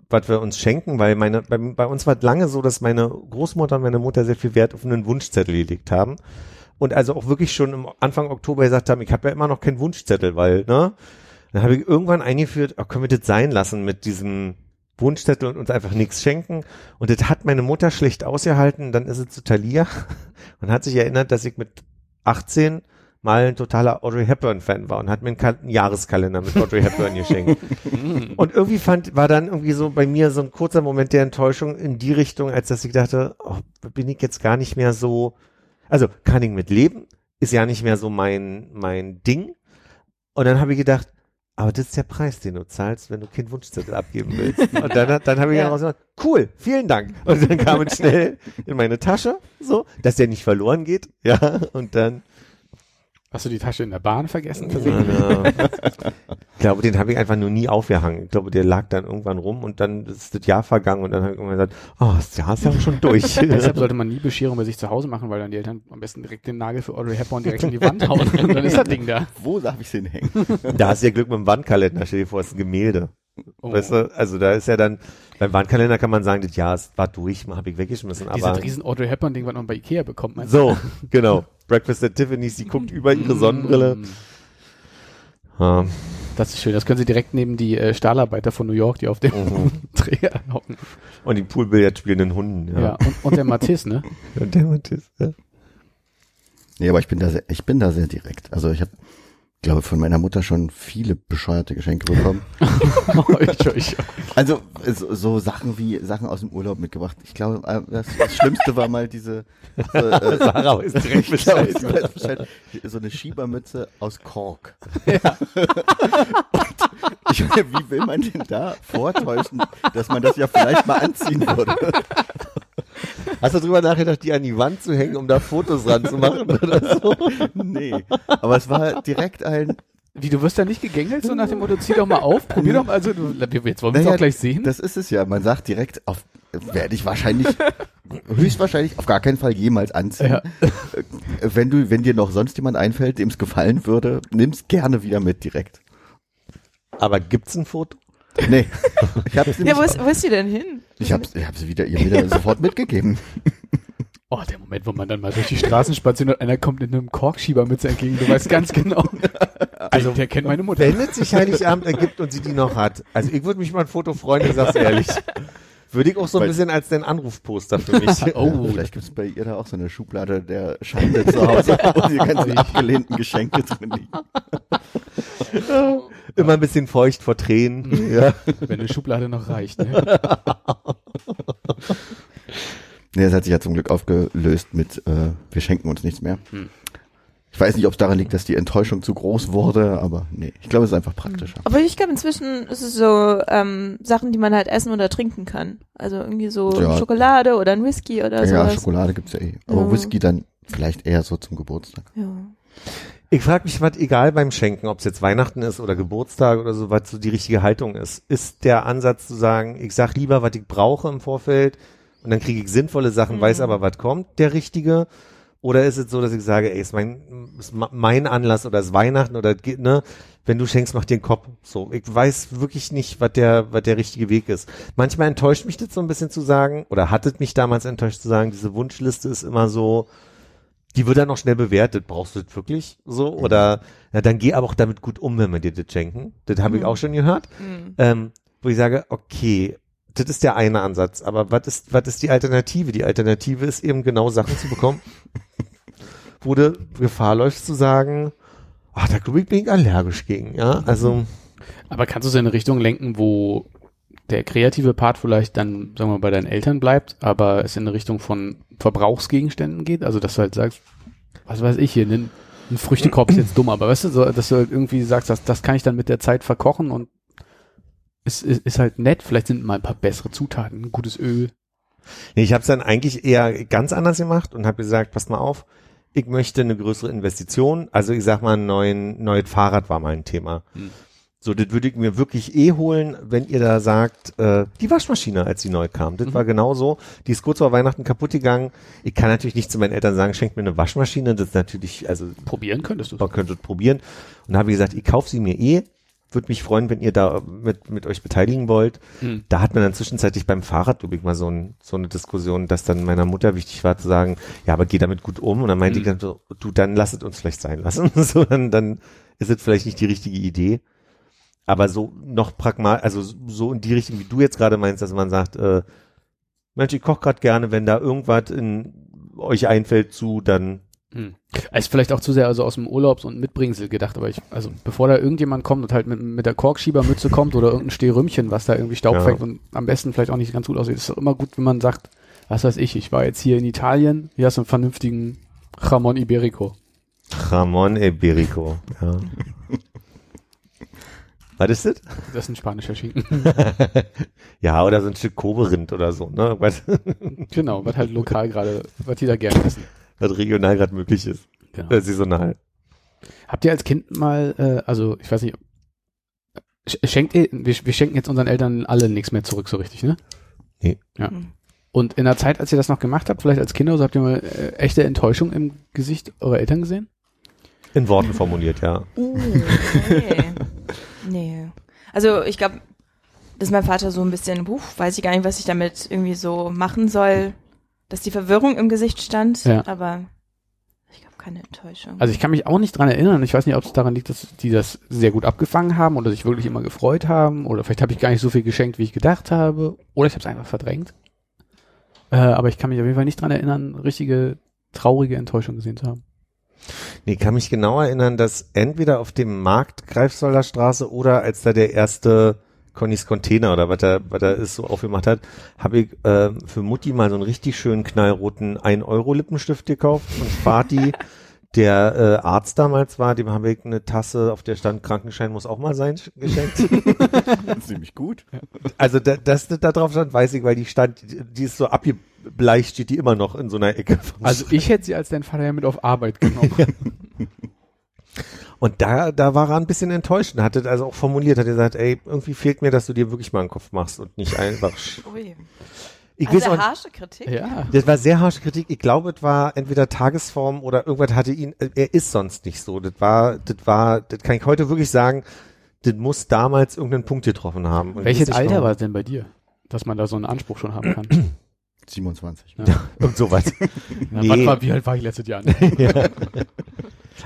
was wir uns schenken, weil meine, bei, bei uns war es lange so, dass meine Großmutter und meine Mutter sehr viel Wert auf einen Wunschzettel gelegt haben. Und also auch wirklich schon im Anfang Oktober gesagt haben, ich habe ja immer noch keinen Wunschzettel, weil, ne? Dann habe ich irgendwann eingeführt, oh, können wir das sein lassen mit diesem Wunschzettel und uns einfach nichts schenken. Und das hat meine Mutter schlecht ausgehalten. Dann ist sie zu Thalia *laughs* und hat sich erinnert, dass ich mit 18 mal ein totaler Audrey Hepburn-Fan war und hat mir einen, einen Jahreskalender mit Audrey Hepburn geschenkt. *laughs* Und irgendwie fand, war dann irgendwie so bei mir so ein kurzer Moment der Enttäuschung in die Richtung, als dass ich dachte, oh, bin ich jetzt gar nicht mehr so, also kann ich mit leben, ist ja nicht mehr so mein, mein Ding. Und dann habe ich gedacht, aber das ist der Preis, den du zahlst, wenn du keinen Wunschzettel abgeben *laughs* willst. Und dann, dann habe ich Ja. herausgefunden, cool, vielen Dank. Und dann kam es schnell in meine Tasche, so, dass der nicht verloren geht. Ja, und dann, Hast du die Tasche in der Bahn vergessen? Ja, *laughs* ich glaube, den habe ich einfach nur nie aufgehangen. Ich glaube, der lag dann irgendwann rum und dann ist das Jahr vergangen und dann habe ich irgendwann gesagt, oh, das Jahr ist ja auch schon durch. *laughs* Deshalb sollte man nie Bescherung bei sich zu Hause machen, weil dann die Eltern am besten direkt den Nagel für Audrey Hepburn direkt in die Wand hauen. Und dann ist das Ding da. Wo darf ich den hängen? da hast du ja Glück mit dem Wandkalender, stell dir vor, es ist ein Gemälde. Oh. Weißt du, also da ist ja dann, beim Wandkalender kann man sagen, das Jahr ist- war durch, habe ich weggeschmissen, Dieses aber riesen Audrey Hepburn-Ding, was man bei Ikea bekommt, meinst du? so, *laughs* genau. Breakfast at Tiffany's, die guckt über ihre Sonnenbrille. Mm. Ja. Das ist schön. Das können Sie direkt neben die äh, Stahlarbeiter von New York, die auf dem Mhm. *laughs* Träger hocken. Und die Poolbillard spielenden Hunden, Ja. ja. Und, und der Matisse, ne? *laughs* Und der Matthias, ja. Nee, aber ich bin da sehr, ich bin da sehr direkt. Also ich habe, glaube von meiner Mutter schon viele bescheuerte Geschenke bekommen. ich, *laughs* ich, Also so, so Sachen wie Sachen aus dem Urlaub mitgebracht. Ich glaube, äh, das, das Schlimmste war mal diese äh, *laughs* Sarah ist direkt ich glaube, ich Bescheid. So eine Schiebermütze aus Kork. *laughs* Und *laughs* ich meine, wie will man denn da vortäuschen, dass man das ja vielleicht mal anziehen würde? *laughs* Hast du drüber nachgedacht, die an die Wand zu hängen, um da Fotos ranzumachen oder so? Nee, aber es war direkt ein, Wie, du wirst da nicht gegängelt, so nach dem Motto, zieh doch mal auf, probier doch mal, also, du, jetzt wollen wir es Naja, auch gleich sehen. das ist es ja. Man sagt direkt, auf werde ich wahrscheinlich, höchstwahrscheinlich auf gar keinen Fall jemals anziehen. Ja. Äh, Wenn du, wenn dir noch sonst jemand einfällt, dem es gefallen würde, nimm's gerne wieder mit direkt. Aber gibt's ein Foto? Nee, ich habe Ja, wo ist, wo ist die denn hin? ich hab, ich hab sie wieder, ihr wieder sofort mitgegeben. *laughs* Oh, der Moment, wo man dann mal durch die Straßen spaziert und einer kommt in einem Korkschiebermütze entgegen, du weißt ganz genau. *laughs* Also, der kennt meine Mutter. Wenn es sich Heiligabend ergibt und sie die noch hat. Also ich würde mich mal ein Foto freuen, ich sag's ehrlich. *laughs* Würde ich auch so ein Weil- bisschen als den Anrufposter für mich. *laughs* Oh, Vielleicht gibt's bei ihr da auch so eine Schublade der Schande zu Hause, wo die ganzen abgelehnten Geschenke drin liegen. *laughs* Immer ein bisschen feucht vor Tränen. Ja. wenn eine Schublade noch reicht. Ne? Nee, das hat sich ja zum Glück aufgelöst mit, äh, wir schenken uns nichts mehr. Ich weiß nicht, ob es daran liegt, dass die Enttäuschung zu groß wurde, aber nee, ich glaube, es ist einfach praktischer. Aber ich glaube, inzwischen ist es so ähm, Sachen, die man halt essen oder trinken kann. Also irgendwie so Ja. Schokolade oder ein Whisky oder Ja, sowas. Schokolade gibt's ja eh. Aber Ja. Whisky dann vielleicht eher so zum Geburtstag. Ja. Ich frage mich, was egal beim Schenken, ob es jetzt Weihnachten ist oder Geburtstag oder so, was so die richtige Haltung ist. Ist der Ansatz zu sagen, ich sag lieber, was ich brauche im Vorfeld und dann kriege ich sinnvolle Sachen, Mhm. weiß aber, was kommt, der richtige? Oder ist es so, dass ich sage, ey, ist mein, ist mein Anlass oder ist Weihnachten oder ne? Wenn du schenkst, mach dir einen Kopf. So, ich weiß wirklich nicht, was der, was der richtige Weg ist. Manchmal enttäuscht mich das so ein bisschen zu sagen, oder hattet mich damals enttäuscht zu sagen, diese Wunschliste ist immer so, die wird dann noch schnell bewertet. Brauchst du das wirklich so? Oder ja, dann geh aber auch damit gut um, wenn wir dir das schenken. Das habe ich Mhm. auch schon gehört. Mhm. Ähm, wo ich sage, okay, das ist der eine Ansatz, aber was ist, was ist die Alternative? Die Alternative ist eben genau Sachen zu bekommen, *laughs* wo du Gefahr läufst zu sagen, ach, da glaube ich, bin ich allergisch gegen, ja. Also, Aber kannst du es in eine Richtung lenken, wo der kreative Part vielleicht dann, sagen wir mal, bei deinen Eltern bleibt, aber es in eine Richtung von Verbrauchsgegenständen geht? Also, dass du halt sagst, was weiß ich hier, ein, ein Früchtekorb ist jetzt dumm, aber weißt du, so, dass du halt irgendwie sagst, das, das kann ich dann mit der Zeit verkochen und es ist, ist halt nett, vielleicht sind mal ein paar bessere Zutaten, ein gutes Öl. nee, ich habe es dann eigentlich eher ganz anders gemacht und habe gesagt, passt mal auf, ich möchte eine größere Investition. Also ich sag mal, ein neuen, neues Fahrrad war mal ein Thema. Hm. So, das würde ich mir wirklich eh holen, wenn ihr da sagt, äh, die Waschmaschine, als die neu kam. Das Mhm. war genau so. Die ist kurz vor Weihnachten kaputt gegangen. Ich kann natürlich nicht zu meinen Eltern sagen, schenkt mir eine Waschmaschine. Das ist natürlich, also Probieren könntest du. man könnte es probieren. Und da habe ich gesagt, ich kaufe sie mir eh. Würde mich freuen, wenn ihr da mit, mit euch beteiligen wollt. Hm. Da hat man dann zwischenzeitlich beim Fahrrad, glaube ich, mal so, ein, so eine Diskussion, dass dann meiner Mutter wichtig war zu sagen, ja, aber geh damit gut um. Und dann meinte Mhm. ich dann so, du, dann lass es uns vielleicht sein lassen. *laughs* so, dann, dann ist es vielleicht nicht die richtige Idee. Aber so noch pragmatisch, also so in die Richtung, wie du jetzt gerade meinst, dass man sagt, äh, Mensch, ich koche gerade gerne, wenn da irgendwas in euch einfällt zu, dann Hm. Ist vielleicht auch zu sehr also aus dem Urlaubs- und Mitbringsel gedacht, aber ich, also bevor da irgendjemand kommt und halt mit, mit der Korkschiebermütze kommt oder irgendein Stehrümmchen, was da irgendwie Staub Ja. fängt und am besten vielleicht auch nicht ganz gut aussieht, ist doch immer gut, wenn man sagt, was weiß ich, ich war jetzt hier in Italien, hier hast du einen vernünftigen Jamon Iberico. Ramon Iberico, ja. Was ist das? Das ist ein spanischer Schinken. *laughs* ja, oder so ein Stück Kobe-Rind oder so, ne? Genau, was halt lokal gerade, was die da gerne essen. Was regional gerade möglich ist. Genau. Äh, saisonal. Habt ihr als Kind mal, äh, also ich weiß nicht, sch- schenkt ihr, wir, wir schenken jetzt unseren Eltern alle nichts mehr zurück, so richtig, ne? Nee. Ja. Mhm. Und in der Zeit, als ihr das noch gemacht habt, vielleicht als Kinder, so habt ihr mal äh, echte Enttäuschung im Gesicht eurer Eltern gesehen? In Worten formuliert, ja. Uh, nee. *laughs* nee. Also ich glaube, dass mein Vater so ein bisschen, puh, weiß ich gar nicht, was ich damit irgendwie so machen soll, dass die Verwirrung im Gesicht stand, Ja. aber ich glaube keine Enttäuschung. Also ich kann mich auch nicht dran erinnern. Ich weiß nicht, ob es daran liegt, dass die das sehr gut abgefangen haben oder sich wirklich immer gefreut haben oder vielleicht habe ich gar nicht so viel geschenkt, wie ich gedacht habe oder ich habe es einfach verdrängt. Äh, aber ich kann mich auf jeden Fall nicht dran erinnern, richtige traurige Enttäuschung gesehen zu haben. Nee, kann mich genau erinnern, dass entweder auf dem Markt Greifswalder Straße oder als da der erste Connys Container oder was da, was da ist, so aufgemacht hat, habe ich äh, für Mutti mal so einen richtig schönen knallroten 1-Euro-Lippenstift gekauft und Vati, *laughs* der äh, Arzt damals war, dem habe ich eine Tasse, auf der stand Krankenschein muss auch mal sein, geschenkt. *laughs* Ziemlich gut. Also da, dass das da drauf stand, weiß ich, weil die stand, die- ist so abgebleicht, steht die immer noch in so einer Ecke. vom Also ich hätte sie als dein Vater ja mit auf Arbeit genommen. *laughs* Und da, da war er ein bisschen enttäuscht und hatte also auch formuliert, hat gesagt, ey, irgendwie fehlt mir, dass du dir wirklich mal einen Kopf machst und nicht einfach. *laughs* Ui. Ich Also weiß auch, harsche Kritik. ja. das war sehr harsche Kritik. Ich glaube, es war entweder Tagesform oder irgendwas hatte ihn, äh, er ist sonst nicht so. Das war, das war, das kann ich heute wirklich sagen, das muss damals irgendeinen Punkt getroffen haben. Und Welches Alter warum. war es denn bei dir, dass man da so einen Anspruch schon haben kann? 27. Und *laughs* sowas. *laughs* Nee. wann war, wie alt war ich letztes Jahr? ja.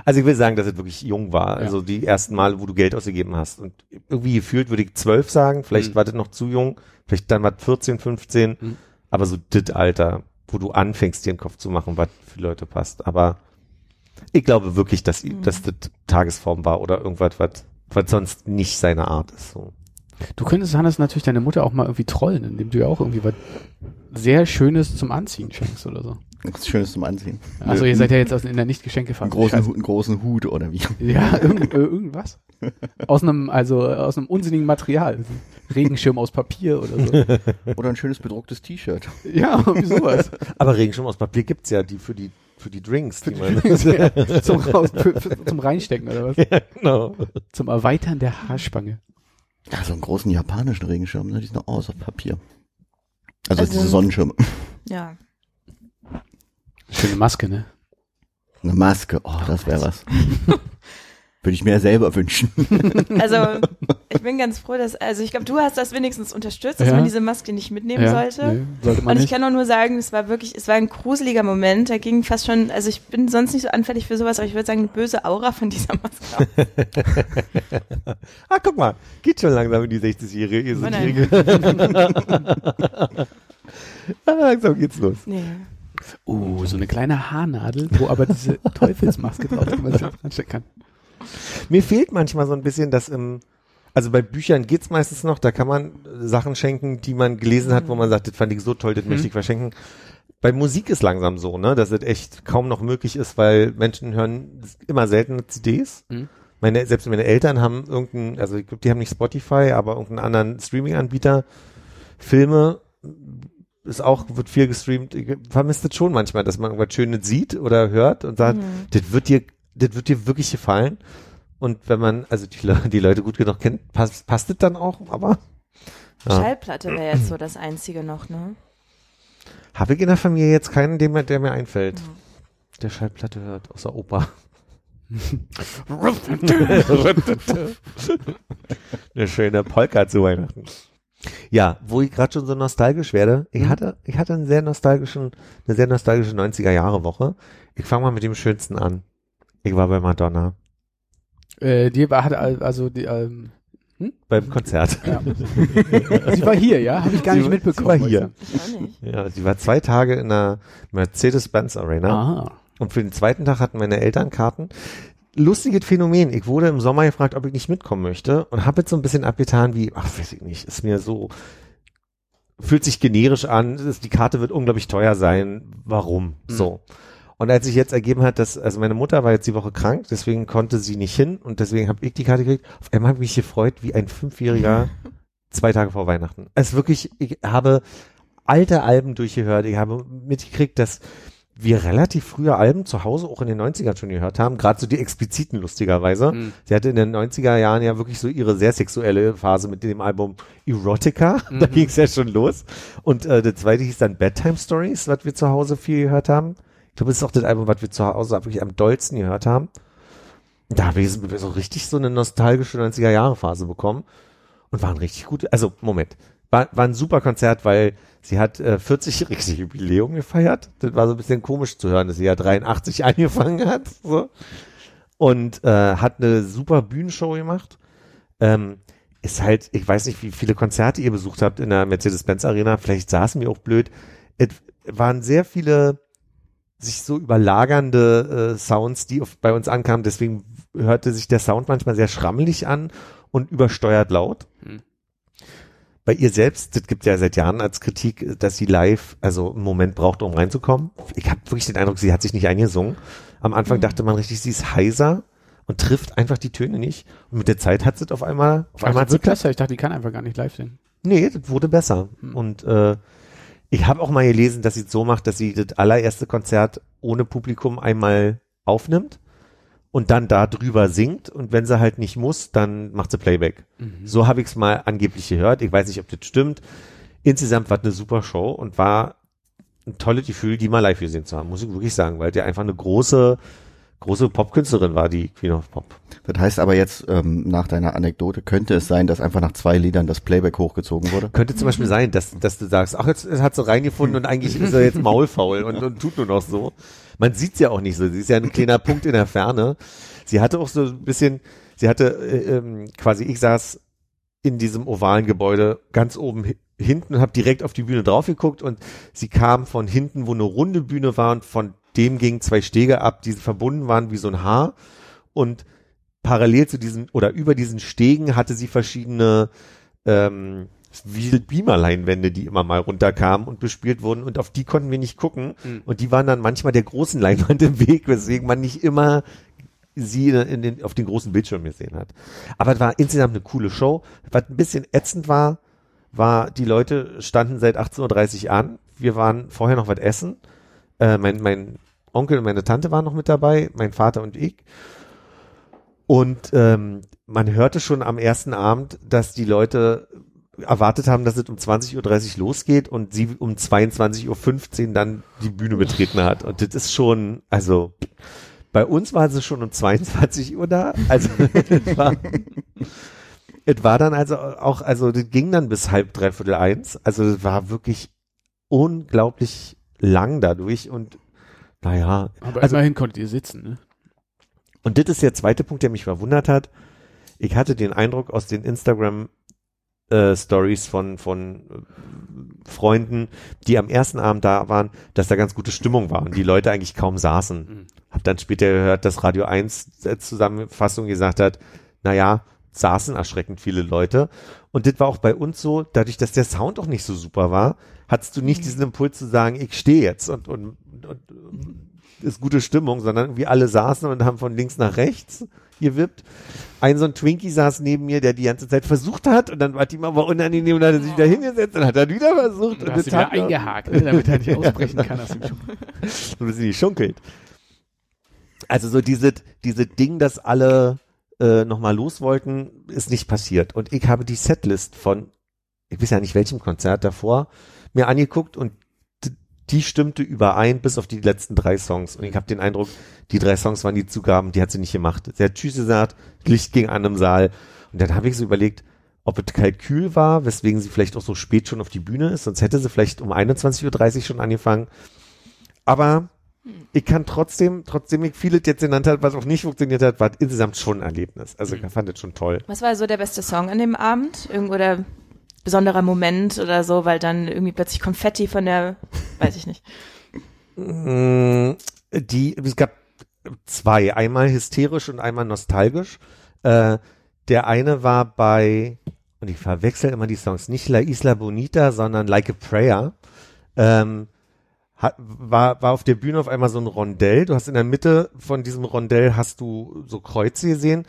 Also ich will sagen, dass es wirklich jung war. Ja. Also die ersten Male, wo du Geld ausgegeben hast. Und irgendwie gefühlt würde ich zwölf sagen, vielleicht Mhm. war das noch zu jung, vielleicht dann war 14, 15, Mhm. aber so das Alter, wo du anfängst, dir den Kopf zu machen, was für Leute passt. Aber ich glaube wirklich, dass, Mhm. dass das Tagesform war oder irgendwas, was, was sonst nicht seine Art ist. So. Du könntest, Hannes, natürlich deine Mutter auch mal irgendwie trollen, indem du ja auch irgendwie was sehr Schönes zum Anziehen schenkst oder so. Was Schönes zum Anziehen. Also ihr seid ja jetzt aus, in der Nicht-Geschenke-Phase. einen großen. Hut- einen großen Hut oder wie? Ja, irgend, äh, irgendwas. Aus einem, also aus einem unsinnigen Material. Regenschirm aus Papier oder so. Oder ein schönes bedrucktes T-Shirt. Ja, wie sowas. Aber Regenschirm aus Papier gibt's ja, die für die, für die Drinks, die man, *laughs* zum, raus, für, für, zum Reinstecken oder was? ja, genau. Zum Erweitern der Haarspange. Ja, so einen großen japanischen Regenschirm, ne? die sind noch aus auf Papier. Also, Also- diese Sonnenschirme. Ja. Schöne Maske, ne? Eine Maske, oh, das wäre was. Würde ich mir ja selber wünschen. Also ich bin ganz froh, dass, also ich glaube, du hast das wenigstens unterstützt, dass Ja. man diese Maske nicht mitnehmen sollte. Nee, sollte man Und ich nicht. kann auch nur sagen, es war wirklich, es war ein gruseliger Moment. Da ging fast schon, also ich bin sonst nicht so anfällig für sowas, aber ich würde sagen, eine böse Aura von dieser Maske. Ah, guck mal, geht schon langsam in die 60-Jährige. Oh nein. *laughs* ah, langsam geht's los. Nee. Uh, so eine kleine Haarnadel, wo aber diese Teufelsmaske drauf ist, die man sich dranstecken kann. Mir fehlt manchmal so ein bisschen das im, also bei Büchern geht's meistens noch, da kann man Sachen schenken, die man gelesen hat, wo man sagt, das fand ich so toll, das möchte ich verschenken. Bei Musik ist langsam so, ne, dass es echt kaum noch möglich ist, weil Menschen hören immer seltener CDs. Mhm. Meine, selbst meine Eltern haben irgendeinen, also ich glaube, die haben nicht Spotify, aber irgendeinen anderen Streaming-Anbieter. Filme ist auch, wird viel gestreamt. Ich vermisse das schon manchmal, dass man irgendwas Schönes sieht oder hört und sagt, Mhm. das wird dir, das wird dir wirklich gefallen. Und wenn man, also die, Le- die Leute gut genug kennt, passt, passt das dann auch, aber Ja. Schallplatte wäre jetzt so das einzige noch, ne? habe ich in der Familie jetzt keinen, der mir, der mir einfällt. Der Schallplatte hört, außer Opa. *laughs* *laughs* *laughs* Eine schöne Polka zu Weihnachten. Ja, wo ich gerade schon so nostalgisch werde, ich Mhm. hatte, ich hatte einen sehr nostalgischen, eine sehr nostalgische 90er Jahre Woche. Ich fange mal mit dem Schönsten an. Ich war bei Madonna Äh, die war, also die, ähm, beim Konzert. ja. sie war hier, ja? Habe ich gar Sie nicht war- mitbekommen. sie war hier. Ja, sie war zwei Tage in der Mercedes-Benz Arena. Ah. Und für den zweiten Tag hatten meine Eltern Karten. Lustiges Phänomen. Ich wurde im Sommer gefragt, ob ich nicht mitkommen möchte und habe jetzt so ein bisschen abgetan wie, ach, weiß ich nicht, ist mir so, fühlt sich generisch an, ist- die Karte wird unglaublich teuer sein. Warum? Mhm. So. Und als sich jetzt ergeben hat, dass, also meine Mutter war jetzt die Woche krank, deswegen konnte sie nicht hin und deswegen habe ich die Karte gekriegt. Auf einmal habe ich mich gefreut wie ein Fünfjähriger *laughs* zwei Tage vor Weihnachten. Es ist wirklich, ich habe alte Alben durchgehört. Ich habe mitgekriegt, dass wir relativ frühe Alben zu Hause auch in den 90ern schon gehört haben, gerade so die expliziten lustigerweise. Mhm. Sie hatte in den 90er Jahren ja wirklich so ihre sehr sexuelle Phase mit dem Album Erotica. *laughs* Da Mhm. ging es ja schon los. Und äh, das zweite hieß dann Bedtime Stories, was wir zu Hause viel gehört haben. Ich glaube, das ist auch das Album, was wir zu Hause wirklich am dollsten gehört haben. Da habe ich so richtig so eine nostalgische 90er Jahre Phase bekommen. und war ein richtig gut, also Moment, war, war ein super Konzert, weil sie hat äh, 40-jähriges Jubiläum gefeiert. Das war so ein bisschen komisch zu hören, dass sie ja 83 *laughs* angefangen hat. So. Und äh, hat eine super Bühnenshow gemacht. Ähm, ist halt, ich weiß nicht, wie viele Konzerte ihr besucht habt in der Mercedes-Benz Arena. Vielleicht saßen wir auch blöd. Es waren sehr viele sich so überlagernde äh, Sounds, die auf, bei uns ankamen. Deswegen hörte sich der Sound manchmal sehr schrammelig an und übersteuert laut. Hm. Bei ihr selbst, das gibt ja seit Jahren als Kritik, dass sie live, also einen Moment braucht, um reinzukommen. Ich habe wirklich den Eindruck, sie hat sich nicht eingesungen. Am Anfang dachte man richtig, sie ist heiser und trifft einfach die Töne nicht. Und mit der Zeit hat sie es auf einmal, auf einmal hat sie wird besser. Ich dachte, die kann einfach gar nicht live singen. Nee, das wurde besser. Hm. Und äh, ich habe auch mal gelesen, dass sie es so macht, dass sie das allererste Konzert ohne Publikum einmal aufnimmt und dann da drüber singt und wenn sie halt nicht muss, dann macht sie Playback. Mhm. So habe ich es mal angeblich gehört. Ich weiß nicht, ob das stimmt. Insgesamt war es eine super Show und war ein tolles Gefühl, die mal live gesehen zu haben, muss ich wirklich sagen, weil die einfach eine große, große Popkünstlerin war, die Queen of Pop. Das heißt aber jetzt, ähm, nach deiner Anekdote, könnte es sein, dass einfach nach zwei Liedern das Playback hochgezogen wurde? Könnte zum Beispiel sein, dass, dass du sagst, ach, jetzt hat sie reingefunden und eigentlich ist er jetzt maulfaul und, und tut nur noch so. Man sieht's ja auch nicht so. Sie ist ja ein kleiner *laughs* Punkt in der Ferne. Sie hatte auch so ein bisschen, sie hatte äh, ähm, quasi, ich saß in diesem ovalen Gebäude ganz oben hi- hinten und habe direkt auf die Bühne drauf geguckt und sie kam von hinten, wo eine runde Bühne war und von dem gingen zwei Stege ab, die verbunden waren wie so ein Haar und parallel zu diesen oder über diesen Stegen hatte sie verschiedene ähm, wie Beamerleinwände, die immer mal runterkamen und bespielt wurden und auf die konnten wir nicht gucken Mhm. und die waren dann manchmal der großen Leinwand im Weg, weswegen man nicht immer sie in den, auf den großen Bildschirm gesehen hat. Aber es war insgesamt eine coole Show. Was ein bisschen ätzend war, war, die Leute standen seit 18.30 Uhr an. Wir waren vorher noch was essen. Äh, mein, mein Onkel und meine Tante waren noch mit dabei, mein Vater und ich. Und ähm, man hörte schon am ersten Abend, dass die Leute erwartet haben, dass es um 20.30 Uhr losgeht und sie um 22.15 Uhr dann die Bühne betreten hat. Und das ist schon, also bei uns war sie schon um 22 Uhr da. Also es war, es war dann also auch, also das ging dann bis halb, dreiviertel eins. Also es war wirklich unglaublich lang dadurch und naja, Aber Also- immerhin konntet ihr sitzen, ne? und das ist der zweite Punkt, der mich verwundert hat. Ich hatte den Eindruck aus den Instagram äh, Stories von von äh, Freunden, die am ersten Abend da waren, dass da ganz gute Stimmung war und die Leute eigentlich kaum saßen. Mhm. Hab dann später gehört, dass Radio 1 äh, Zusammenfassung gesagt hat, na ja, saßen erschreckend viele Leute. Und das war auch bei uns so, dadurch, dass der Sound auch nicht so super war, hattest du nicht diesen Impuls zu sagen, ich stehe jetzt und, und, und, und ist gute Stimmung, sondern irgendwie alle saßen und haben von links nach rechts gewippt. Ein so ein Twinkie saß neben mir, der die ganze Zeit versucht hat und dann war ihm aber unangenehm und hat er sich da hingesetzt und hat dann wieder versucht. Und und hast wieder eingehakt, ne, damit er nicht *laughs* ausbrechen kann aus dem *laughs* so ein bisschen geschunkelt. Also so diese, diese Ding, dass alle äh, nochmal los wollten, ist nicht passiert. Und ich habe die Setlist von, ich weiß ja nicht welchem Konzert davor, mir angeguckt und die stimmte überein bis auf die letzten drei Songs. Und ich habe den Eindruck, die drei Songs waren die Zugaben, die hat sie nicht gemacht. Sie hat Tschüss gesagt, Licht ging an im Saal. Und dann habe ich so überlegt, ob es Kalkül war, weswegen sie vielleicht auch so spät schon auf die Bühne ist, sonst hätte sie vielleicht um 21.30 Uhr schon angefangen. Aber ich kann trotzdem, trotzdem ich vieles jetzt genannt hat, was auch nicht funktioniert hat, war es insgesamt schon ein Erlebnis. Also ich fand es schon toll. Was war so der beste Song an dem Abend? Irgendwo der besonderer Moment oder so, weil dann irgendwie plötzlich Konfetti von der, weiß ich nicht. Mm, Die, es gab zwei, einmal hysterisch und einmal nostalgisch. Äh, der eine war bei, und ich verwechsel immer die Songs, nicht La Isla Bonita, sondern Like a Prayer. Ähm, hat, war, war auf der Bühne auf einmal so ein Rondell. Du hast in der Mitte von diesem Rondell hast du so Kreuze gesehen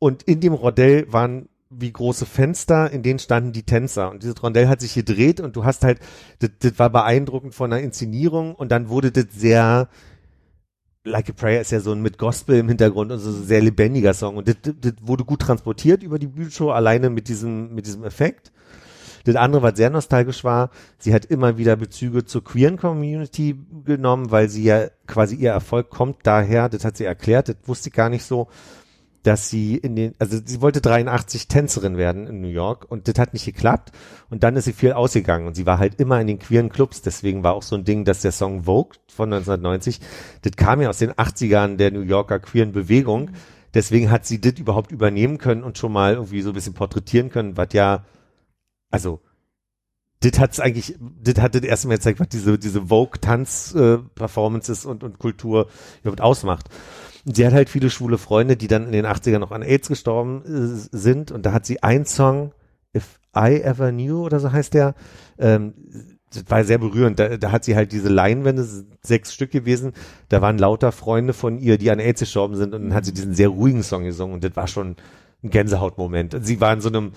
und in dem Rondell waren wie große Fenster, in denen standen die Tänzer. Und dieses Rondell hat sich gedreht und du hast halt, das, das war beeindruckend von der Inszenierung und dann wurde das sehr, Like a Prayer ist ja so ein mit Gospel im Hintergrund und so ein sehr lebendiger Song. Und das, das, das wurde gut transportiert über die Bühnenshow, alleine mit diesem, mit diesem Effekt. Das andere, was sehr nostalgisch war, sie hat immer wieder Bezüge zur queeren Community genommen, weil sie ja quasi ihr Erfolg kommt daher, das hat sie erklärt, das wusste ich gar nicht so, dass sie in den, also sie wollte 83 Tänzerin werden in New York und das hat nicht geklappt. Und dann ist sie viel ausgegangen und sie war halt immer in den queeren Clubs, deswegen war auch so ein Ding, dass der Song Vogue von 1990, das kam ja aus den 80ern der New Yorker queeren Bewegung, deswegen hat sie das überhaupt übernehmen können und schon mal irgendwie so ein bisschen porträtieren können, was ja, also das hat's eigentlich, das hat das erste Mal gezeigt, was diese, diese Vogue-Tanz-Performances äh, und, und Kultur überhaupt ausmacht. Sie hat halt viele schwule Freunde, die dann in den 80ern noch an AIDS gestorben äh, sind. Und da hat sie einen Song, If I Ever Knew oder so heißt der, ähm, das war sehr berührend. Da, da hat sie halt diese Leinwände, sechs Stück gewesen. Da waren lauter Freunde von ihr, die an AIDS gestorben sind. Und dann hat sie diesen sehr ruhigen Song gesungen. Und das war schon ein Gänsehautmoment. Und sie war in so einem,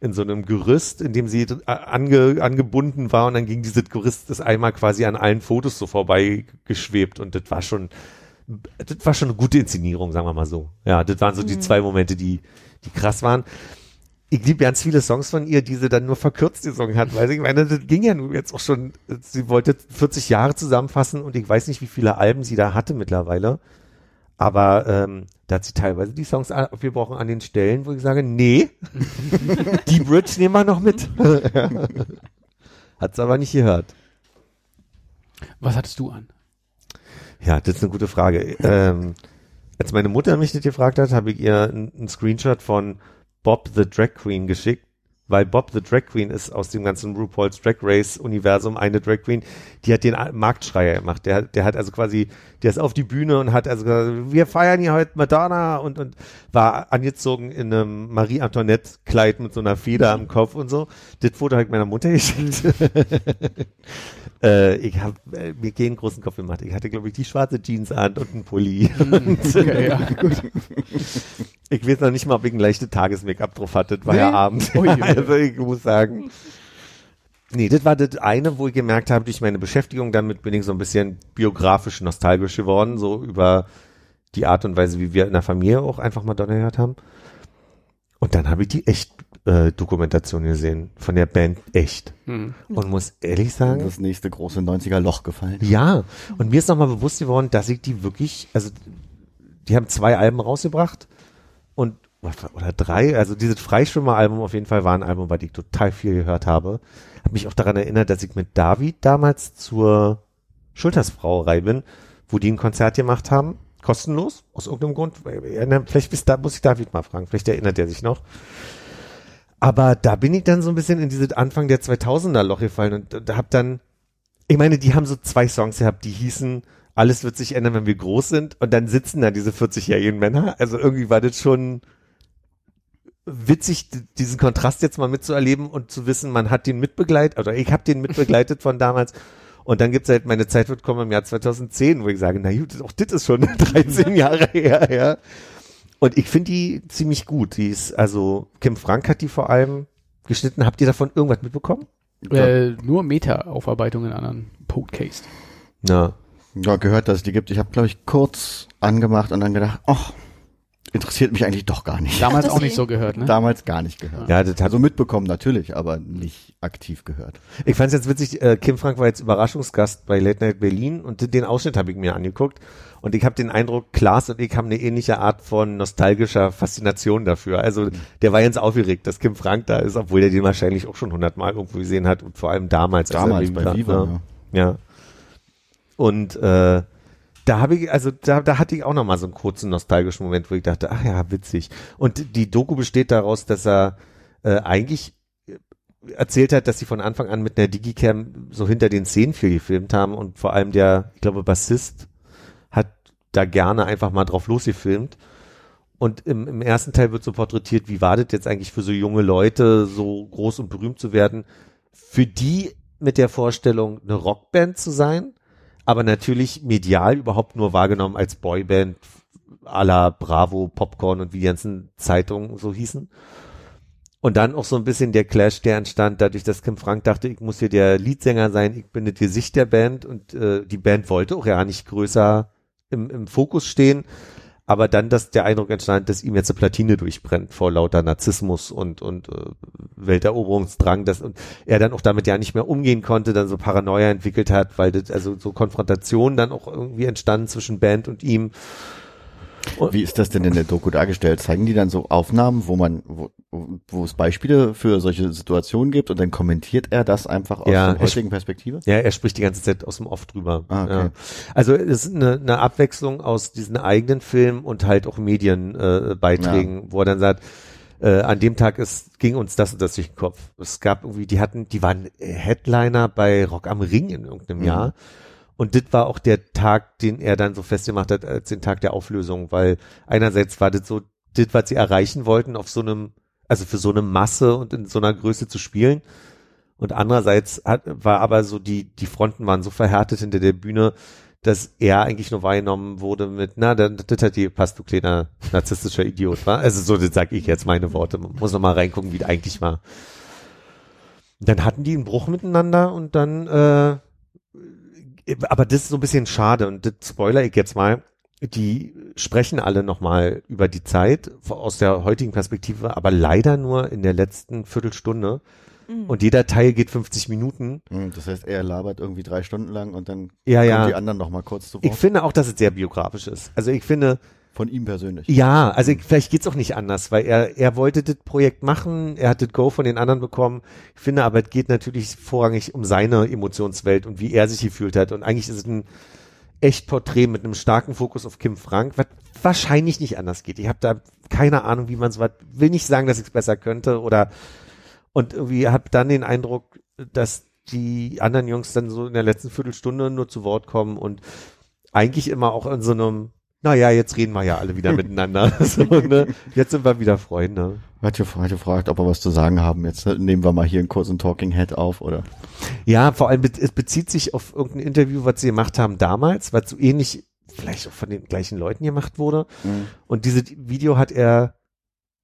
in so einem Gerüst, in dem sie ange, angebunden war. Und dann ging dieses Gerüst das einmal quasi an allen Fotos so vorbei geschwebt. Und das war schon, das war schon eine gute Inszenierung, sagen wir mal so. Ja, das waren so mhm. die zwei Momente, die, die krass waren. Ich liebe ganz viele Songs von ihr, die sie dann nur verkürzt gesungen hat, weil ich meine, das ging ja nun jetzt auch schon, sie wollte 40 Jahre zusammenfassen und ich weiß nicht, wie viele Alben sie da hatte mittlerweile. Aber ähm, da hat sie teilweise die Songs abgebrochen an den Stellen, wo ich sage, nee, *laughs* die Bridge nehmen wir noch mit. *laughs* Hat's aber nicht gehört. Was hattest du an? Ja, das ist eine gute Frage. Ähm, als meine Mutter mich das gefragt hat, habe ich ihr einen Screenshot von Bob the Drag Queen geschickt, weil Bob the Drag Queen ist aus dem ganzen RuPaul's Drag Race Universum eine Drag Queen, die hat den Marktschreier gemacht. Der, der hat also quasi, der ist auf die Bühne und hat also gesagt, wir feiern hier heute Madonna und, und war angezogen in einem Marie Antoinette Kleid mit so einer Feder am Kopf und so. Das Foto habe ich meiner Mutter geschickt. *laughs* Äh, ich habe äh, mir keinen großen Kopf gemacht. Ich hatte, glaube ich, die schwarze Jeans an und einen Pulli. Mhm. okay, *laughs* ja, gut. Ich weiß noch nicht mal, ob ich ein leichtes Tages-Make-up drauf hatte. War nee? ja abends. *laughs* Oh, *laughs* also ich muss sagen. Nee, das war das eine, wo ich gemerkt habe, durch meine Beschäftigung damit bin ich so ein bisschen biografisch nostalgisch geworden, so über die Art und Weise, wie wir in der Familie auch einfach Madonna gehört haben. Und dann habe ich die echt äh, Dokumentation gesehen von der Band echt. Mhm. Und muss ehrlich sagen. Das nächste große 90er Loch gefallen. Ja. Und mir ist nochmal bewusst geworden, dass ich die wirklich, also die haben zwei Alben rausgebracht und oder drei, also dieses Freischwimmer-Album auf jeden Fall war ein Album, dem ich total viel gehört habe. Hab mich auch daran erinnert, dass ich mit David damals zur Schultersbrauerei bin, wo die ein Konzert gemacht haben, kostenlos, aus irgendeinem Grund. Vielleicht bis da muss ich David mal fragen, vielleicht erinnert er sich noch. Aber da bin ich dann so ein bisschen in diese Anfang der 2000er Loch gefallen und hab dann, ich meine, die haben so zwei Songs gehabt, die hießen Alles wird sich ändern, wenn wir groß sind und dann sitzen da diese 40-jährigen Männer. Also irgendwie war das schon witzig, diesen Kontrast jetzt mal mitzuerleben und zu wissen, man hat den mitbegleitet, oder ich habe den mitbegleitet von damals. Und dann gibt's halt, meine Zeit wird kommen im Jahr 2010, wo ich sage, na gut, auch das ist schon *laughs* 13 Jahre her, ja. Und ich finde die ziemlich gut. Die ist, also, Kim Frank hat die vor allem geschnitten. Habt ihr davon irgendwas mitbekommen? Äh, nur Meta-Aufarbeitungen an einem Podcast. Ja. Ja, gehört, dass es die gibt. Ich habe, glaube ich, kurz angemacht und dann gedacht, ach, interessiert mich eigentlich doch gar nicht. Damals auch nicht so gehört, ne? Damals gar nicht gehört. Ja, das hat so mitbekommen natürlich, aber nicht aktiv gehört. Ich fand es jetzt witzig, äh, Kim Frank war jetzt Überraschungsgast bei Late Night Berlin und den Ausschnitt habe ich mir angeguckt und ich habe den Eindruck, Klaas und ich haben eine ähnliche Art von nostalgischer Faszination dafür. Also der war jetzt aufgeregt, dass Kim Frank da ist, obwohl er den wahrscheinlich auch schon hundertmal irgendwo gesehen hat und vor allem damals. Damals bei Viva. Ne? Ja. ja. Und äh, da habe ich, also da, da hatte ich auch noch mal so einen kurzen nostalgischen Moment, wo ich dachte, ach ja, witzig. Und die Doku besteht daraus, dass er äh, eigentlich erzählt hat, dass sie von Anfang an mit einer Digicam so hinter den Szenen viel gefilmt haben und vor allem der, ich glaube, Bassist da gerne einfach mal drauf losgefilmt. Und im, im ersten Teil wird so porträtiert, wie war das jetzt eigentlich für so junge Leute, so groß und berühmt zu werden, für die mit der Vorstellung, eine Rockband zu sein, aber natürlich medial überhaupt nur wahrgenommen als Boyband à la Bravo, Popcorn und wie die ganzen Zeitungen so hießen. Und dann auch so ein bisschen der Clash, der entstand, dadurch, dass Kim Frank dachte, ich muss hier der Leadsänger sein, ich bin das Gesicht der Band und äh, die Band wollte auch ja nicht größer im, im Fokus stehen, aber dann, dass der Eindruck entstand, dass ihm jetzt eine Platine durchbrennt vor lauter Narzissmus und, und äh, Welteroberungsdrang, dass und er dann auch damit ja nicht mehr umgehen konnte, dann so Paranoia entwickelt hat, weil das, also so Konfrontationen dann auch irgendwie entstanden zwischen Band und ihm. Wie ist das denn in der Doku dargestellt? Zeigen die dann so Aufnahmen, wo man, wo, wo es Beispiele für solche Situationen gibt und dann kommentiert er das einfach aus Ja, der er heutigen Perspektive? Ja, er spricht die ganze Zeit aus dem Off drüber. Ah, okay. ja. Also es ist eine, eine Abwechslung aus diesen eigenen Filmen und halt auch Medienbeiträgen, äh, Beiträgen, wo er dann sagt, äh, an dem Tag ist, ging uns das und das durch den Kopf. Es gab irgendwie, die hatten, die waren Headliner bei Rock am Ring in irgendeinem Mhm. Jahr. Und das war auch der Tag, den er dann so festgemacht hat als den Tag der Auflösung, weil einerseits war das so, das, was sie erreichen wollten, auf so einem, also für so eine Masse und in so einer Größe zu spielen. Und andererseits hat, war aber so die, die Fronten waren so verhärtet hinter der Bühne, dass er eigentlich nur wahrgenommen wurde mit, na, dann, das hat dir passt, du kleiner narzisstischer Idiot, war. Also so, das sag ich jetzt meine Worte. Man muss noch mal reingucken, wie das eigentlich war. Dann hatten die einen Bruch miteinander und dann, äh, aber das ist so ein bisschen schade und das spoiler ich jetzt mal. Die sprechen alle nochmal über die Zeit aus der heutigen Perspektive, aber leider nur in der letzten Viertelstunde. Mhm. Und jeder Teil geht 50 Minuten. Hm, Das heißt, er labert irgendwie drei Stunden lang und dann Ja, kommen ja. die anderen noch mal kurz zu Ich Wort. finde auch, dass es sehr biografisch ist. Also ich finde, Von ihm persönlich. ja, also ich, vielleicht geht's auch nicht anders, weil er, er wollte das Projekt machen, er hat das Go von den anderen bekommen. Ich finde aber, es geht natürlich vorrangig um seine Emotionswelt und wie er sich gefühlt hat. Und eigentlich ist es ein echt Porträt mit einem starken Fokus auf Kim Frank, was wahrscheinlich nicht anders geht. Ich habe da keine Ahnung, wie man was, will nicht sagen, dass ich es besser könnte oder und irgendwie habe dann den Eindruck, dass die anderen Jungs dann so in der letzten Viertelstunde nur zu Wort kommen und eigentlich immer auch in so einem, naja, jetzt reden wir ja alle wieder *laughs* miteinander. *laughs* so, ne? Jetzt sind wir wieder Freunde. Hat ja hat gefragt, ob er was zu sagen haben. Jetzt nehmen wir mal hier einen kurzen Talking Head auf, oder? Ja, vor allem, es bezieht sich auf irgendein Interview, was sie gemacht haben damals, was so ähnlich, vielleicht auch von den gleichen Leuten gemacht wurde. Mhm. Und diese Video hat er,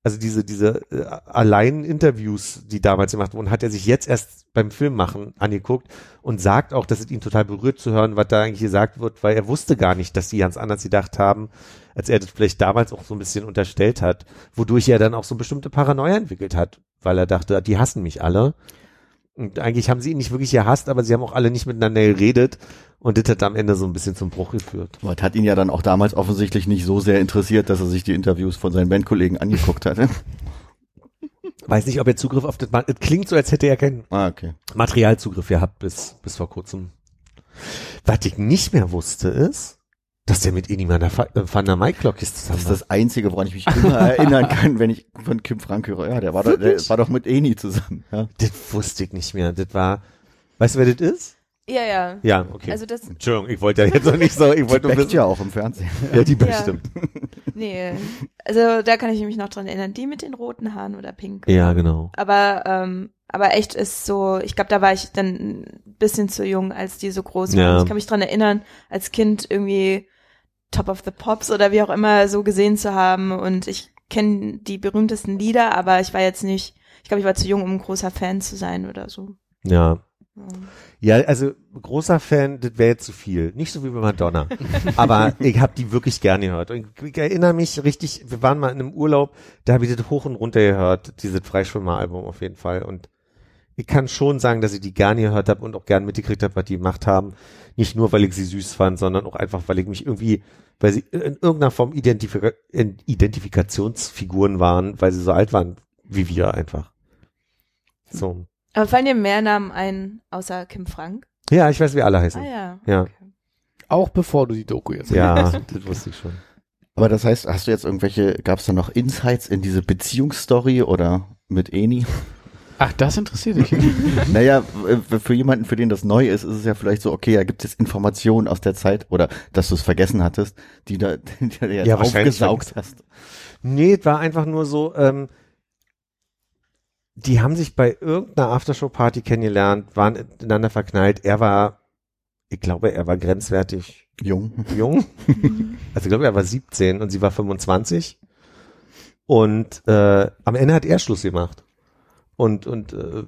also diese, diese äh, allein Interviews, die damals gemacht wurden, hat er sich jetzt erst beim Film machen angeguckt und sagt auch, dass es ihn total berührt zu hören, was da eigentlich gesagt wird, weil er wusste gar nicht, dass die ganz anders gedacht haben, als er das vielleicht damals auch so ein bisschen unterstellt hat, wodurch er dann auch so bestimmte Paranoia entwickelt hat, weil er dachte, die hassen mich alle. Und eigentlich haben sie ihn nicht wirklich gehasst, aber sie haben auch alle nicht miteinander geredet und das hat am Ende so ein bisschen zum Bruch geführt. Aber das hat ihn ja dann auch damals offensichtlich nicht so sehr interessiert, dass er sich die Interviews von seinen Bandkollegen angeguckt hatte. *laughs* Weiß nicht, ob er Zugriff auf das, es klingt so, als hätte er keinen ah, okay. Materialzugriff gehabt bis, bis vor kurzem. Was ich nicht mehr wusste ist, dass der mit Fa- äh, Van der Maiklock ist Das zusammen. ist das Einzige, woran ich mich immer erinnern kann, wenn ich von Kim Frank höre. Ja, der war, doch, der war doch mit Eni zusammen. Ja. das wusste ich nicht mehr. Das war, weißt du, wer das ist? Ja, ja. Ja, okay. Also das, Entschuldigung, ich wollte ja jetzt auch nicht so, ich wollte nur Backt wissen. ja auch im Fernsehen. *laughs* Ja, die Ja. bestimmt. nee, also da kann ich mich noch dran erinnern, die mit den roten Haaren oder pink. Ja, genau. Aber, ähm, aber echt ist so, ich glaube, da war ich dann ein bisschen zu jung, als die so groß waren. Ja. Ich kann mich dran erinnern, als Kind irgendwie Top of the Pops oder wie auch immer so gesehen zu haben und ich kenne die berühmtesten Lieder, aber ich war jetzt nicht, ich glaube, ich war zu jung, um ein großer Fan zu sein oder so. Ja. Ja. Also großer Fan, das wäre jetzt zu viel. Nicht so wie bei Madonna. *laughs* Aber ich habe die wirklich gerne gehört. Und ich erinnere mich richtig, wir waren mal in einem Urlaub, da habe ich das hoch und runter gehört, dieses Freischwimmer-Album auf jeden Fall. Und ich kann schon sagen, dass ich die gerne gehört habe und auch gerne mitgekriegt habe, was die gemacht haben. Nicht nur, weil ich sie süß fand, sondern auch einfach, weil ich mich irgendwie, weil sie in irgendeiner Form Identifika Identifikationsfiguren waren, weil sie so alt waren wie wir einfach. So. Aber fallen dir mehr Namen ein, außer Kim Frank? Ja, ich weiß, wie alle heißen. Ah ja. Ja. Okay. Auch bevor du die Doku jetzt Ja, *laughs* das wusste ich schon. Aber das heißt, hast du jetzt irgendwelche, gab es da noch Insights in diese Beziehungsstory oder mit Eni? Ach, das interessiert dich. *laughs* naja, für jemanden, für den das neu ist, ist es ja vielleicht so, okay, da gibt es jetzt Informationen aus der Zeit oder dass du es vergessen hattest, die da *laughs* die du jetzt Ja, aufgesaugt hast. Nee, es war einfach nur so, ähm, die haben sich bei irgendeiner Aftershow-Party kennengelernt, waren ineinander verknallt. Er war, ich glaube, er war grenzwertig Jung. jung. *laughs* Also ich glaube, er war 17 und sie war 25. Und äh, am Ende hat er Schluss gemacht. Und, und äh,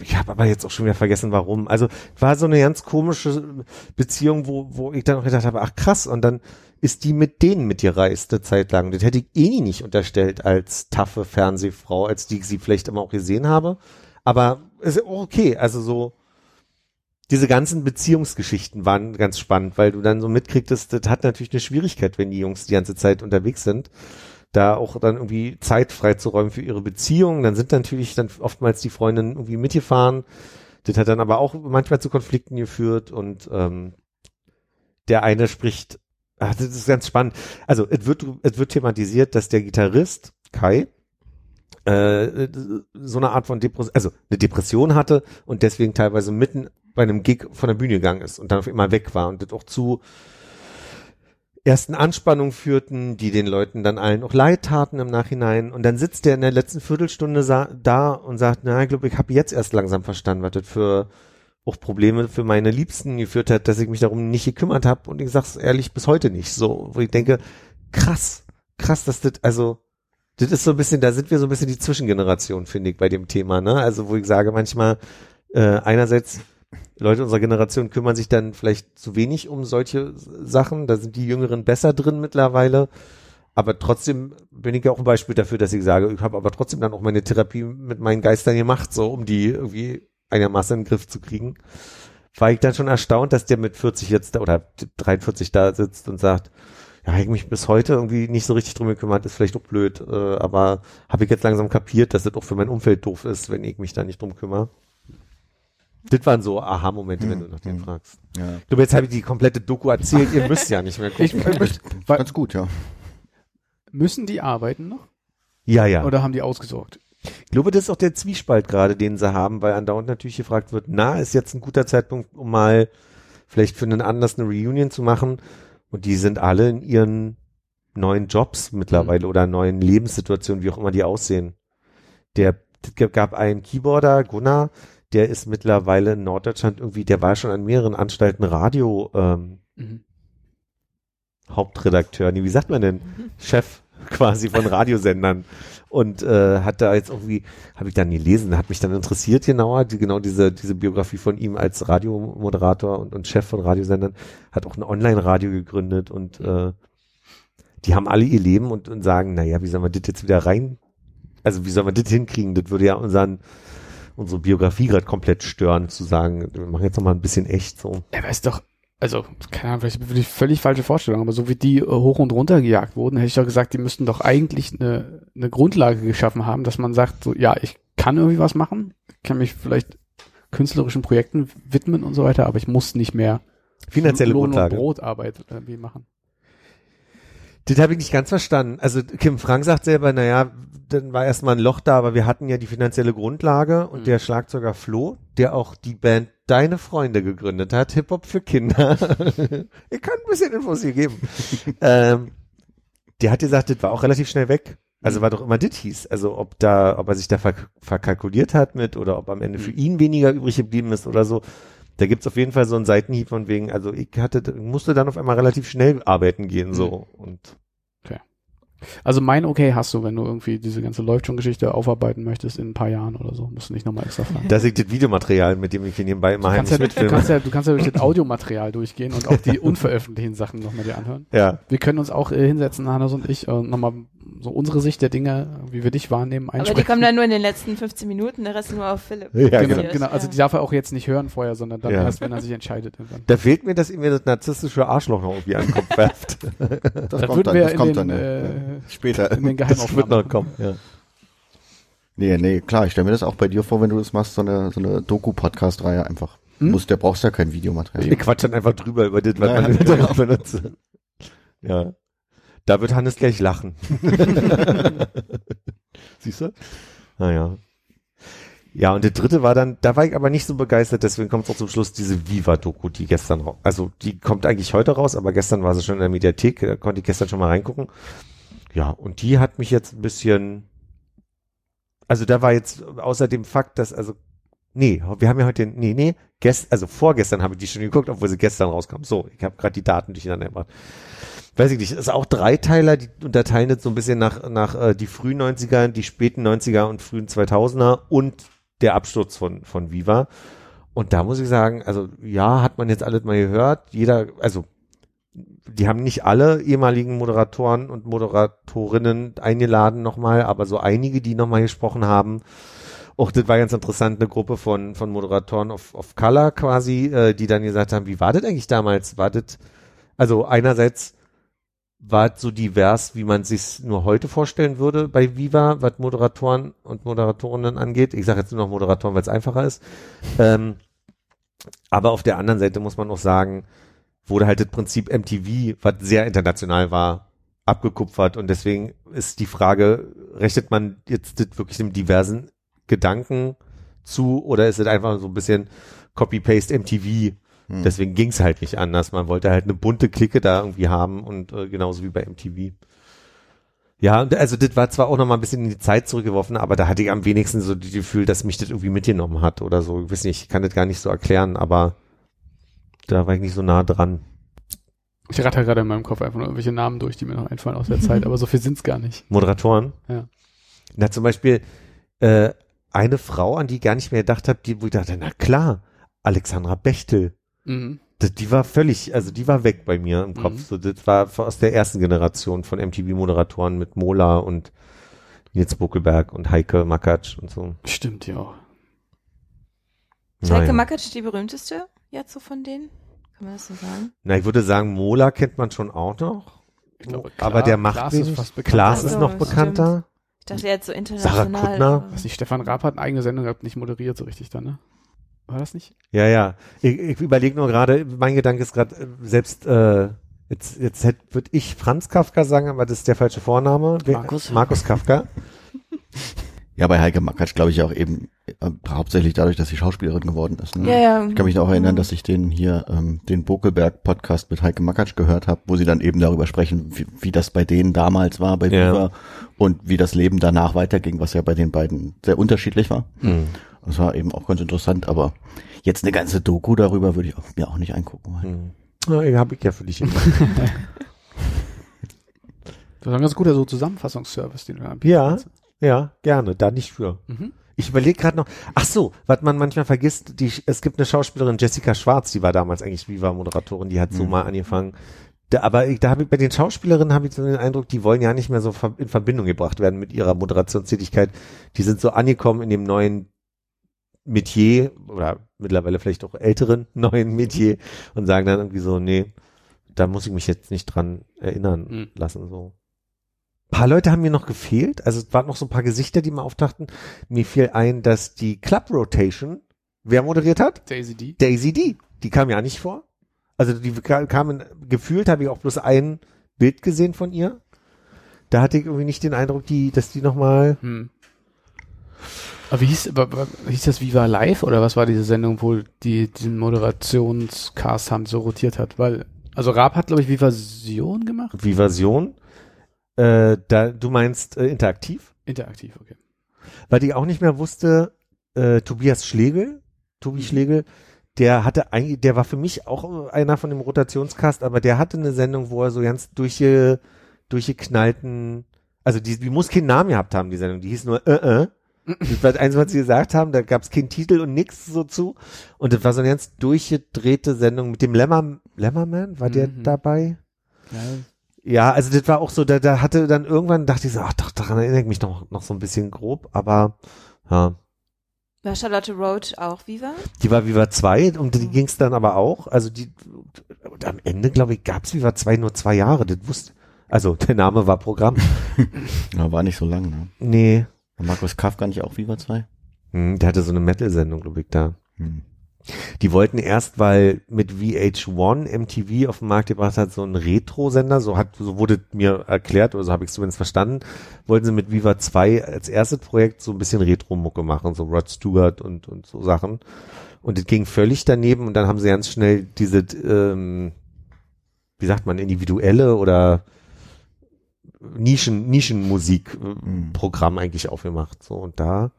ich habe aber jetzt auch schon wieder vergessen, warum. Also war so eine ganz komische Beziehung, wo, wo ich dann auch gedacht habe, ach krass, und dann ist die mit denen mitgereist eine Zeit lang. Das hätte ich eh nie nicht unterstellt als taffe Fernsehfrau, als die ich sie vielleicht immer auch gesehen habe. Aber ist auch okay. Also so, diese ganzen Beziehungsgeschichten waren ganz spannend, weil du dann so mitkriegtest, das hat natürlich eine Schwierigkeit, wenn die Jungs die ganze Zeit unterwegs sind, da auch dann irgendwie Zeit freizuräumen für ihre Beziehungen. Dann sind natürlich dann oftmals die Freundinnen irgendwie mitgefahren. Das hat dann aber auch manchmal zu Konflikten geführt und ähm, der eine spricht, ach, das ist ganz spannend. Also es wird, es wird thematisiert, dass der Gitarrist Kai äh, so eine Art von Depression, also eine Depression hatte und deswegen teilweise mitten bei einem Gig von der Bühne gegangen ist und dann auf einmal weg war und das auch zu ersten Anspannungen führten, die den Leuten dann allen auch leid taten im Nachhinein. Und dann sitzt der in der letzten Viertelstunde da und sagt, na, ich glaube, ich habe jetzt erst langsam verstanden, was das für auch Probleme für meine Liebsten geführt hat, dass ich mich darum nicht gekümmert habe. Und ich sag's ehrlich, bis heute nicht. So, wo ich denke, krass, krass, dass das, also, das ist so ein bisschen, da sind wir so ein bisschen die Zwischengeneration, finde ich, bei dem Thema, ne? Also, wo ich sage manchmal, äh, einerseits, Leute unserer Generation kümmern sich dann vielleicht zu wenig um solche Sachen. Da sind die Jüngeren besser drin mittlerweile. Aber trotzdem bin ich ja auch ein Beispiel dafür, dass ich sage, ich habe aber trotzdem dann auch meine Therapie mit meinen Geistern gemacht, so um die irgendwie einigermaßen in den Griff zu kriegen. War ich dann schon erstaunt, dass der mit 40 jetzt da, oder 43 da sitzt und sagt, ja, ich mich bis heute irgendwie nicht so richtig drum gekümmert, ist vielleicht auch blöd, äh, aber habe ich jetzt langsam kapiert, dass das auch für mein Umfeld doof ist, wenn ich mich da nicht drum kümmere. Das waren so Aha-Momente, hm, wenn du nach denen hm. fragst. Ja. Ich glaube, jetzt habe ich die komplette Doku erzählt, ihr müsst ja nicht mehr gucken. Ich, möchte, Ganz gut, ja. Müssen die arbeiten noch? Ja, ja. Oder haben die ausgesorgt? Ich glaube, das ist auch der Zwiespalt gerade, den sie haben, weil andauernd natürlich gefragt wird, na, ist jetzt ein guter Zeitpunkt, um mal vielleicht für einen Anlass eine Reunion zu machen. Und die sind alle in ihren neuen Jobs mittlerweile mhm. oder neuen Lebenssituationen, wie auch immer die aussehen. Der gab einen Keyboarder, Gunnar, der ist mittlerweile in Norddeutschland irgendwie, der war schon an mehreren Anstalten Radio ähm, mhm. Hauptredakteur, nee, wie sagt man denn? Mhm. Chef quasi von Radiosendern und äh, hat da jetzt irgendwie, habe ich dann gelesen, hat mich dann interessiert genauer, die, genau diese, diese Biografie von ihm als Radiomoderator und, und Chef von Radiosendern, hat auch ein Online-Radio gegründet und äh, die haben alle ihr Leben und, und sagen, naja, wie soll man das jetzt wieder rein, also wie soll man das hinkriegen, das würde ja unseren unsere Biografie gerade komplett stören, zu sagen, wir machen jetzt noch mal ein bisschen echt so. Er weiß doch, also, keine Ahnung, vielleicht bin ich völlig falsche Vorstellung, aber so wie die äh, hoch und runter gejagt wurden, hätte ich doch gesagt, die müssten doch eigentlich eine, eine Grundlage geschaffen haben, dass man sagt, so, ja, ich kann irgendwie was machen, kann mich vielleicht künstlerischen Projekten widmen und so weiter, aber ich muss nicht mehr finanzielle Lohn Grundlage. Und Brotarbeit irgendwie machen. Das habe ich nicht ganz verstanden. Also Kim Frank sagt selber, naja, dann war erstmal ein Loch da, aber wir hatten ja die finanzielle Grundlage und mhm. der Schlagzeuger Flo, der auch die Band Deine Freunde gegründet hat, Hip-Hop für Kinder. *laughs* ich kann ein bisschen Infos hier geben. ähm, der hat gesagt, das war auch relativ schnell weg. Also mhm. war doch immer das hieß. Also ob da, ob er sich da verk verkalkuliert hat mit oder ob am Ende für mhm. ihn weniger übrig geblieben ist oder so. Da gibt's auf jeden Fall so einen Seitenhieb von wegen, also ich hatte, musste dann auf einmal relativ schnell arbeiten gehen, so. Mhm. Und also mein Okay hast du, wenn du irgendwie diese ganze Läuft schon Geschichte aufarbeiten möchtest in ein paar Jahren oder so. Musst du nicht nochmal extra fragen. Das ist das Videomaterial, mit dem ich hier nebenbei immer heimlich ja, mitfilme. Du kannst, ja, du kannst ja durch das *laughs* Audiomaterial durchgehen und auch die unveröffentlichten Sachen nochmal dir anhören. Ja. Wir können uns auch äh, hinsetzen, Hannes und ich, und nochmal so unsere Sicht der Dinge, wie wir dich wahrnehmen, einsprechen. Aber die kommen dann nur in den letzten 15 Minuten, der Rest nur auf Philipp. Ja, genau. genau. Also die darf er auch jetzt nicht hören vorher, sondern dann ja. erst, wenn er sich entscheidet. Irgendwann. Da fehlt mir, dass ihr mir das narzisstische Arschloch noch irgendwie an den Kopf werft. *laughs* das, das kommt dann, wir das kommt den, dann. Äh, später. In den Geheimaufnahmen. Das wird noch kommen, ja. Nee, nee, klar, ich stelle mir das auch bei dir vor, wenn du das machst, so eine, so eine Doku-Podcast-Reihe einfach. Hm? Musst, der brauchst ja kein Videomaterial. Ich quatsch dann einfach drüber über das, was ja, man *laughs* genau. benutzt. Ja. Da wird Hannes gleich lachen. *laughs* Siehst du? Naja. Ja, und der dritte war dann, da war ich aber nicht so begeistert, deswegen kommt es auch zum Schluss diese Viva-Doku, die gestern raus, also die kommt eigentlich heute raus, aber gestern war sie schon in der Mediathek, da konnte ich gestern schon mal reingucken. Ja, und die hat mich jetzt ein bisschen, also da war jetzt außer dem Fakt, dass, also, nee, wir haben ja heute, nee, nee, gest, also vorgestern habe ich die schon geguckt, obwohl sie gestern rauskam. So, ich habe gerade die Daten durcheinander gemacht weiß ich nicht, ist auch Dreiteiler, die unterteilen jetzt so ein bisschen nach, nach äh, die frühen 90er, die späten 90er und frühen 2000er und der Absturz von, von Viva. Und da muss ich sagen, also ja, hat man jetzt alles mal gehört. Jeder, also die haben nicht alle ehemaligen Moderatoren und Moderatorinnen eingeladen nochmal, aber so einige, die nochmal gesprochen haben. auch das war ganz interessant, eine Gruppe von, von Moderatoren of, of Color quasi, äh, die dann gesagt haben, wie war das eigentlich damals? War das, also einerseits war so divers, wie man sich nur heute vorstellen würde bei Viva, was Moderatoren und Moderatorinnen angeht. Ich sage jetzt nur noch Moderatoren, weil es einfacher ist. Ähm, aber auf der anderen Seite muss man auch sagen, wurde halt das Prinzip MTV, was sehr international war, abgekupfert und deswegen ist die Frage, rechnet man jetzt das wirklich dem diversen Gedanken zu oder ist es einfach so ein bisschen Copy-Paste MTV? Hm. Deswegen ging es halt nicht anders. Man wollte halt eine bunte Clique da irgendwie haben und äh, genauso wie bei MTV. Ja, also das war zwar auch noch mal ein bisschen in die Zeit zurückgeworfen, aber da hatte ich am wenigsten so das Gefühl, dass mich das irgendwie mitgenommen hat oder so. Ich weiß nicht, ich kann das gar nicht so erklären, aber da war ich nicht so nah dran. Ich ratter gerade in meinem Kopf einfach nur irgendwelche Namen durch, die mir noch einfallen aus der Zeit, *laughs* aber so viel sind's gar nicht. Moderatoren? Ja. Na, zum Beispiel äh, eine Frau, an die ich gar nicht mehr gedacht habe, die, wo ich dachte, na klar, Alexandra Bechtel. Mhm. Das, die war völlig, also die war weg bei mir im Kopf. Mhm. So, das war aus der ersten Generation von MTV-Moderatoren mit Mola und Nils Buckelberg und Heike Makatsch und so. Stimmt, ja. Ist Heike Naja. Makatsch die berühmteste jetzt so von denen? Kann man das so sagen? Na, ich würde sagen, Mola kennt man schon auch noch. Ich glaube, aber Kla- der macht Klaas ist wenig. fast bekannt. Klaas ist so, noch stimmt. bekannter. Ich dachte jetzt so Sarah international. Kuttner? aber- Weiß nicht, Stefan Raab hat eine eigene Sendung gehabt, nicht moderiert so richtig dann, ne? War das nicht? Ja, ja. Ich, ich überlege nur gerade, mein Gedanke ist gerade, äh, selbst äh, jetzt, jetzt würde ich Franz Kafka sagen, aber das ist der falsche Vorname. Markus. Markus Kafka. Ja, bei Heike Makatsch glaube ich auch eben äh, hauptsächlich dadurch, dass sie Schauspielerin geworden ist. Ne? Ja, ja. Ich kann mich noch erinnern, dass ich den hier, ähm, den Bokelberg-Podcast mit Heike Makatsch gehört habe, wo sie dann eben darüber sprechen, wie, wie das bei denen damals war, bei Ja. Viva und wie das Leben danach weiterging, was ja bei den beiden sehr unterschiedlich war. Hm. Das war eben auch ganz interessant, aber jetzt eine ganze Doku darüber würde ich auch, mir auch nicht angucken wollen. Hm. Ja, habe ich ja für dich. *laughs* Das war ein ganz guter so Zusammenfassungsservice, den wir anbieten. Ja. ja, gerne. Da nicht für. Mhm. Ich überlege gerade noch, ach so, was man manchmal vergisst, die, es gibt eine Schauspielerin, Jessica Schwarz, die war damals eigentlich Viva-Moderatorin, die hat so Mhm. mal angefangen. Da, aber ich, da habe ich bei den Schauspielerinnen habe ich so den Eindruck, die wollen ja nicht mehr so in Verbindung gebracht werden mit ihrer Moderationstätigkeit. Die sind so angekommen in dem neuen Metier oder mittlerweile vielleicht auch älteren *laughs* neuen Metier und sagen dann irgendwie so, nee, da muss ich mich jetzt nicht dran erinnern Mhm. lassen, so. Ein paar Leute haben mir noch gefehlt, also es waren noch so ein paar Gesichter, die mal auftauchten. Mir fiel ein, dass die Club Rotation, wer moderiert hat? Daisy D. Daisy D. Die kam ja nicht vor. Also die ka- kamen, gefühlt habe ich auch bloß ein Bild gesehen von ihr. Da hatte ich irgendwie nicht den Eindruck, die, dass die nochmal, Hm. Aber wie hieß, hieß das Viva Live oder was war diese Sendung, wo die diesen Moderationscast haben so rotiert hat? Weil, also Raab hat, glaube ich, Vivasion gemacht? wie Version, äh, da, du meinst äh, interaktiv? Interaktiv, okay. weil ich auch nicht mehr wusste, äh, Tobias Schlegel, Tobi Schlegel, der hatte eigentlich, der war für mich auch einer von dem Rotationscast, aber der hatte eine Sendung, wo er so ganz durchge, durchgeknallten, also die, die muss keinen Namen gehabt haben, die Sendung, die hieß nur äh, äh. Das war das Einzige, was sie gesagt haben, da gab es keinen Titel und nix so zu. Und das war so eine ganz durchgedrehte Sendung mit dem Lemmer, Lemmerman, war der Mhm. dabei? Ja, Ja, also das war auch so, da, da hatte dann irgendwann, dachte ich so, ach doch, daran erinnere ich mich noch, noch so ein bisschen grob, aber ja, War Charlotte Roach auch Viva? die war Viva 2 und die ging's dann aber auch, also die, und am Ende, glaube ich, gab's Viva 2 nur zwei Jahre, das wusste, also der Name war Programm. *laughs* Ja, war nicht so lang, ne? Nee, War Markus Kafka nicht auch Viva 2? hm, der hatte so eine Metal-Sendung, glaube ich, da. Hm. Die wollten erst, weil mit VH1 MTV auf den Markt gebracht hat, so ein Retro-Sender, so hat, so wurde mir erklärt, oder so habe ich es zumindest verstanden, wollten sie mit Viva 2 als erstes Projekt so ein bisschen Retro-Mucke machen, so Rod Stewart und, und so Sachen. Und das ging völlig daneben und dann haben sie ganz schnell diese, ähm, wie sagt man, individuelle oder Nischen, Nischenmusik-Programm eigentlich aufgemacht. So, und da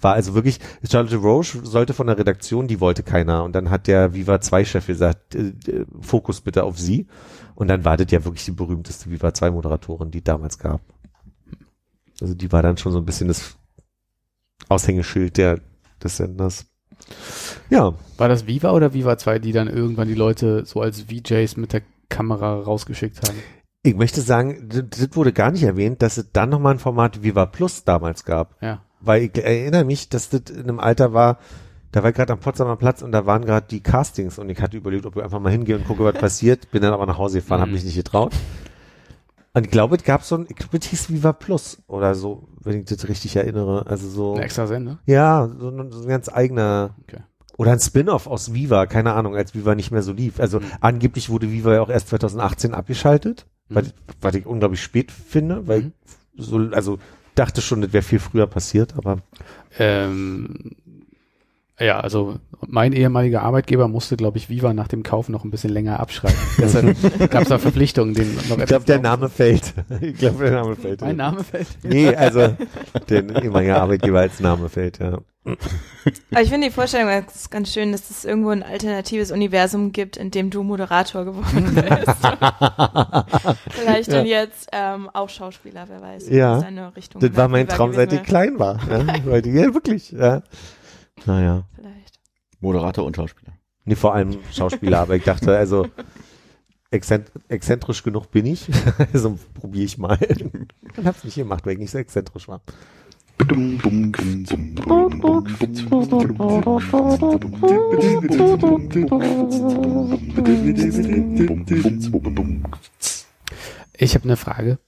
war also wirklich, Charlotte Roche sollte von der Redaktion, die wollte keiner. Und dann hat der Viva 2-Chef gesagt, äh, äh, Fokus bitte auf sie. Und dann war das ja wirklich die berühmteste Viva 2-Moderatorin, die damals gab. Also die war dann schon so ein bisschen das Aushängeschild der, des Senders. Ja, War das Viva oder Viva 2, die dann irgendwann die Leute so als VJs mit der Kamera rausgeschickt haben? Ich möchte sagen, das, wurde gar nicht erwähnt, dass es dann nochmal ein Format Viva Plus damals gab. Ja. weil ich erinnere mich, dass das in einem Alter war, da war ich gerade am Potsdamer Platz und da waren gerade die Castings und ich hatte überlegt, ob ich einfach mal hingehe und gucke, was *laughs* passiert. Bin dann aber nach Hause gefahren, habe Mhm. mich nicht getraut. Und ich glaube, es gab so ein, ich glaube, es hieß Viva Plus oder so, wenn ich das richtig erinnere. Also so, Ein extra Sender. ja, so, ein- so ein ganz eigener, Okay. oder ein Spin-off aus Viva, keine Ahnung, als Viva nicht mehr so lief. Also Mhm. angeblich wurde Viva ja auch erst 2018 abgeschaltet, Mhm. was, was ich unglaublich spät finde, weil Mhm. so, also dachte schon, das wäre viel früher passiert, aber Ähm, ja, also mein ehemaliger Arbeitgeber musste, glaube ich, Viva nach dem Kauf noch ein bisschen länger abschreiben. *laughs* Deshalb gab es da Verpflichtungen, den noch ich glaube, der Name fällt. *laughs* ich glaube, der Name fällt. Mein Name fällt. Nee, also der ehemalige Arbeitgeber als Name fällt, ja. Aber ich finde die Vorstellung ganz, ganz schön, dass es irgendwo ein alternatives Universum gibt, in dem du Moderator geworden *laughs* bist. Vielleicht dann jetzt ähm, auch Schauspieler, wer weiß. Ja. Richtung Das war mein Traum, seit ich klein war. Ja, die, ja wirklich, ja. Naja. Vielleicht. Moderator und Schauspieler. Nee, vor allem Schauspieler, aber ich dachte, also exzent exzentrisch genug bin ich, *laughs* also probiere ich mal. Dann hab's nicht gemacht, weil ich nicht so exzentrisch war. Ich habe eine Frage.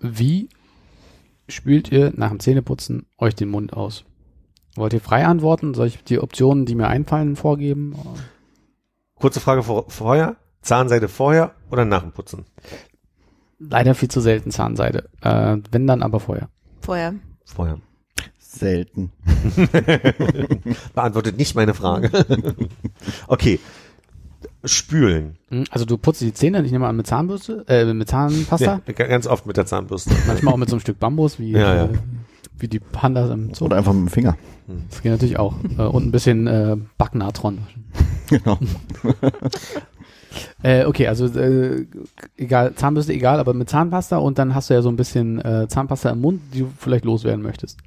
Wie spült ihr nach dem Zähneputzen euch den Mund aus? Wollt ihr frei antworten? Soll ich die Optionen, die mir einfallen, vorgeben? Kurze Frage vor, vorher. Zahnseide vorher oder nach dem Putzen? Leider viel zu selten Zahnseide. Äh, wenn dann aber vorher. Vorher. Vorher. Selten. *laughs* Beantwortet nicht meine Frage. *laughs* okay. Spülen. Hm, Also du putzt die Zähne, ich nehme an mit Zahnbürste, äh, mit Zahnpasta, Ja, ganz oft mit der Zahnbürste. manchmal auch mit so einem Stück Bambus, wie, Ja, ja. Äh, wie die Pandas im Zoo. Oder einfach mit dem Finger. Das geht natürlich auch. Äh, und ein bisschen äh, Backnatron. *laughs* Genau. *laughs* Äh, okay, also äh, egal, Zahnbürste egal, aber mit Zahnpasta und dann hast du ja so ein bisschen äh, Zahnpasta im Mund, die du vielleicht loswerden möchtest.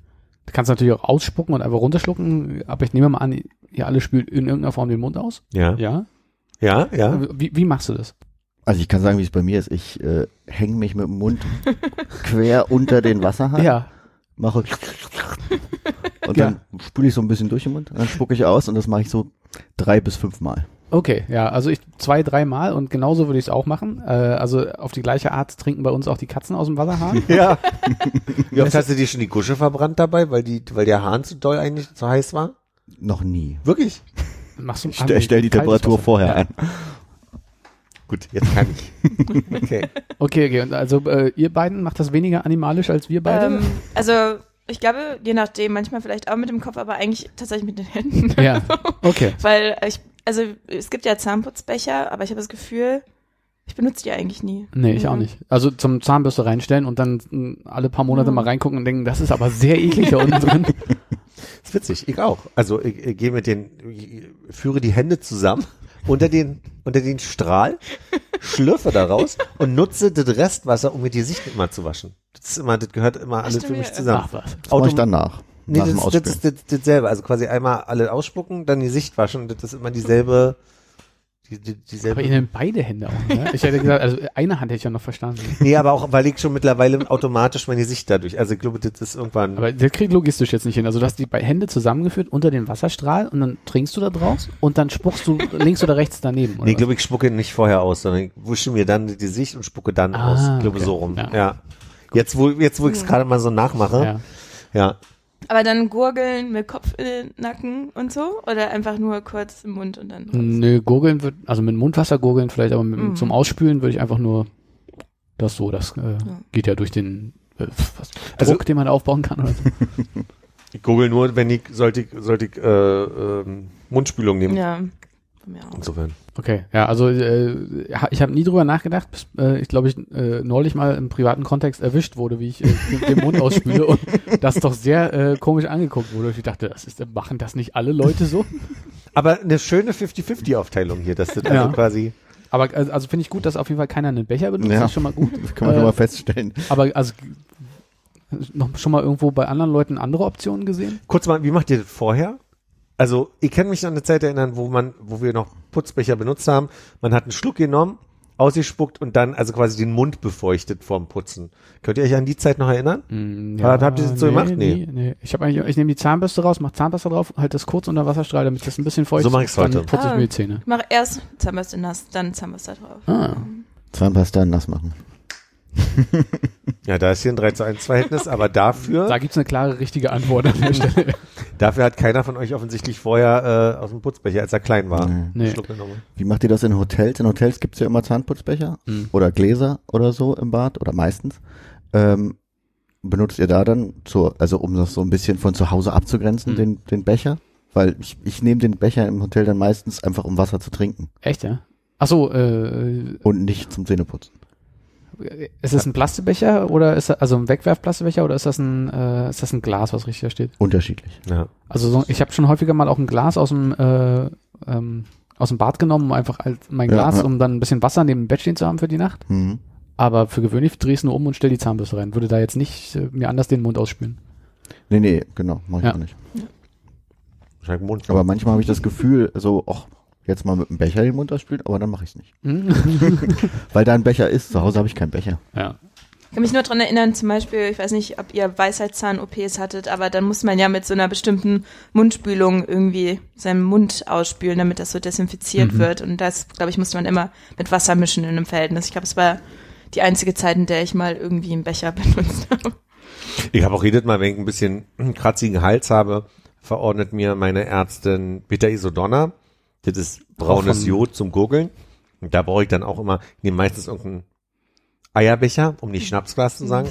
Du kannst natürlich auch ausspucken und einfach runterschlucken, aber ich nehme mal an, ihr alle spült in irgendeiner Form den Mund aus. Ja. Ja? Ja, ja. Wie, wie machst du das? Also ich kann sagen, wie es bei mir ist. Ich äh, hänge mich mit dem Mund *laughs* quer unter den Wasserhahn, Ja. Mache *laughs* und dann spüle ich so ein bisschen durch den Mund, dann spucke ich aus und das mache ich so drei bis fünf Mal. Okay, ja, also ich zwei, dreimal und genauso würde ich es auch machen. Äh, also auf die gleiche Art trinken bei uns auch die Katzen aus dem Wasserhahn. *laughs* Ja. Wie oft hast du dir schon die Gusche verbrannt dabei, weil die, weil der Hahn zu doll eigentlich zu heiß war? Noch nie. Wirklich? Machst du Ich stell, stell die Temperatur Wasser. vorher Ja. ein. Gut, jetzt kann ich. *laughs* Okay. Okay, okay, und also äh, ihr beiden macht das weniger animalisch als wir beide? Ähm, also ich glaube, je nachdem, manchmal vielleicht auch mit dem Kopf, aber eigentlich tatsächlich mit den Händen. ja, *laughs* okay. Weil ich, also es gibt ja Zahnputzbecher, aber ich habe das Gefühl, ich benutze die eigentlich nie. Nee, ich auch Mhm. nicht. Also zum Zahnbürste reinstellen und dann mh, alle paar Monate mal reingucken und denken, das ist aber sehr eklig da unten drin. *laughs* Das ist witzig, ich auch. Also ich, ich gehe mit den, ich führe die Hände zusammen unter den, unter den Strahl, schlürfe daraus und nutze das Restwasser, um mir die Sicht immer zu waschen. Das ist immer, das gehört immer alles für mich ja. zusammen. Das mache ich danach. Nee, nach das, das, Ausspülen. ist das, das selbe. Also quasi einmal alle ausspucken, dann die Sicht waschen. Das ist immer dieselbe, die, die, dieselbe. Aber ihr nehmt beide Hände auch, ne? Ich hätte gesagt, also eine Hand hätte ich ja noch verstanden. *laughs* nee, aber auch, weil ich schon mittlerweile automatisch meine Sicht dadurch. Also ich glaube, das ist irgendwann. Aber das kriegt logistisch jetzt nicht hin. Also du hast die bei- Hände zusammengeführt unter den Wasserstrahl und dann trinkst du da draus und dann spuckst du links oder rechts daneben. Oder nee, was? glaube ich, spucke nicht vorher aus, sondern ich wische mir dann die Sicht und spucke dann Ah, aus. Ich glaube okay. so rum. Ja. Ja. Jetzt, wo, jetzt, wo ich es gerade mal so nachmache. ja. ja. Aber dann gurgeln mit Kopf in den Nacken und so? Oder einfach nur kurz im Mund und dann raus? Nö, gurgeln wird, also mit Mundwasser gurgeln vielleicht, aber mit, Mhm. zum Ausspülen würde ich einfach nur das so, das äh, geht ja durch den äh, was, Also- Druck, den man aufbauen kann. Oder so. *laughs* Ich google nur, wenn ich, sollte ich, sollte ich, äh, ähm, Mundspülung nehmen. Ja, von mir auch. Insofern. Okay, ja, also äh, ich habe nie drüber nachgedacht, bis äh, ich glaube ich äh, neulich mal im privaten Kontext erwischt wurde, wie ich äh, den- Mund ausspüle und *laughs* das doch sehr äh, komisch angeguckt wurde. Ich dachte, das ist, machen das nicht alle Leute so? Aber eine schöne 50-50-Aufteilung hier, dass das Ja. also quasi. Aber also, also finde ich gut, dass auf jeden Fall keiner einen Becher benutzt, Ja. das ist schon mal gut. *laughs* Das kann man Äh, schon mal feststellen. Aber also noch schon mal irgendwo bei anderen Leuten andere Optionen gesehen? Kurz mal, wie macht ihr das vorher? Also, ich kann mich an eine Zeit erinnern, wo man, wo wir noch Putzbecher benutzt haben. Man hat einen Schluck genommen ausgespuckt und dann also quasi den Mund befeuchtet vorm Putzen. Könnt ihr euch an die Zeit noch erinnern? Mm, Habt ihr das so gemacht? Nee. Nee, nee. Ich, hab eigentlich, ich nehme die Zahnbürste raus, mach Zahnpasta drauf, halt das kurz unter Wasserstrahl, damit das ein bisschen feucht So mach ich's Dann heute. putze ich Ah. mir die Zähne. Ich mache erst Zahnbürste nass, dann Zahnbürste drauf. Ah. Zahnpasta nass machen. *laughs* Ja, da ist hier ein 3 zu 1 Verhältnis, aber dafür, Da gibt's eine klare, richtige Antwort an der *laughs* Stelle. dafür hat keiner von euch offensichtlich vorher äh, aus dem Putzbecher, als er klein war. Nee. Wie macht ihr das in Hotels? In Hotels gibt's ja immer Zahnputzbecher Mhm. oder Gläser oder so im Bad oder meistens. Ähm, benutzt ihr da dann zur, also um das so ein bisschen von zu Hause abzugrenzen, Mhm. den, den Becher? Weil ich, ich nehme den Becher im Hotel dann meistens einfach um Wasser zu trinken Echt, ja? Ach so, äh, und nicht zum Zähneputzen. Ist das ein Plastikbecher oder ist das, also ein Wegwerfplastikbecher oder ist das ein, äh, ist das ein Glas, was richtig da steht? Unterschiedlich. Ja. Also so, ich habe schon häufiger mal auch ein Glas aus dem, äh, ähm, aus dem Bad genommen, um einfach halt mein Ja, Glas, ja. um dann ein bisschen Wasser neben dem Bett stehen zu haben für die Nacht. Mhm. Aber für gewöhnlich drehe ich es nur um und stelle die Zahnbürste rein. Würde da jetzt nicht äh, mir anders den Mund ausspülen. Nee, nee, genau, mach ich Ja. auch nicht. Aber manchmal habe ich das Gefühl, so, ach, jetzt mal mit dem Becher den Mund ausspülen, aber dann mache ich es nicht. *laughs* Weil da ein Becher ist, zu Hause habe ich keinen Becher. ja. Ich kann mich nur dran erinnern, zum Beispiel, ich weiß nicht, ob ihr Weisheitszahn-OPs hattet, aber dann muss man ja mit so einer bestimmten Mundspülung irgendwie seinen Mund ausspülen, damit das so desinfiziert Mhm. wird. Und das, glaube ich, musste man immer mit Wasser mischen in einem Verhältnis. Ich glaube, es war die einzige Zeit, in der ich mal irgendwie einen Becher *laughs* benutzt habe. Ich habe auch jedes Mal, wenn ich ein bisschen kratzigen Hals habe, verordnet mir meine Ärztin Beta Isodonna. Das ist braunes von- Jod zum Gurgeln. Und da brauche ich dann auch immer, ich nehme meistens irgendeinen Eierbecher, um nicht Schnapsglas zu sagen.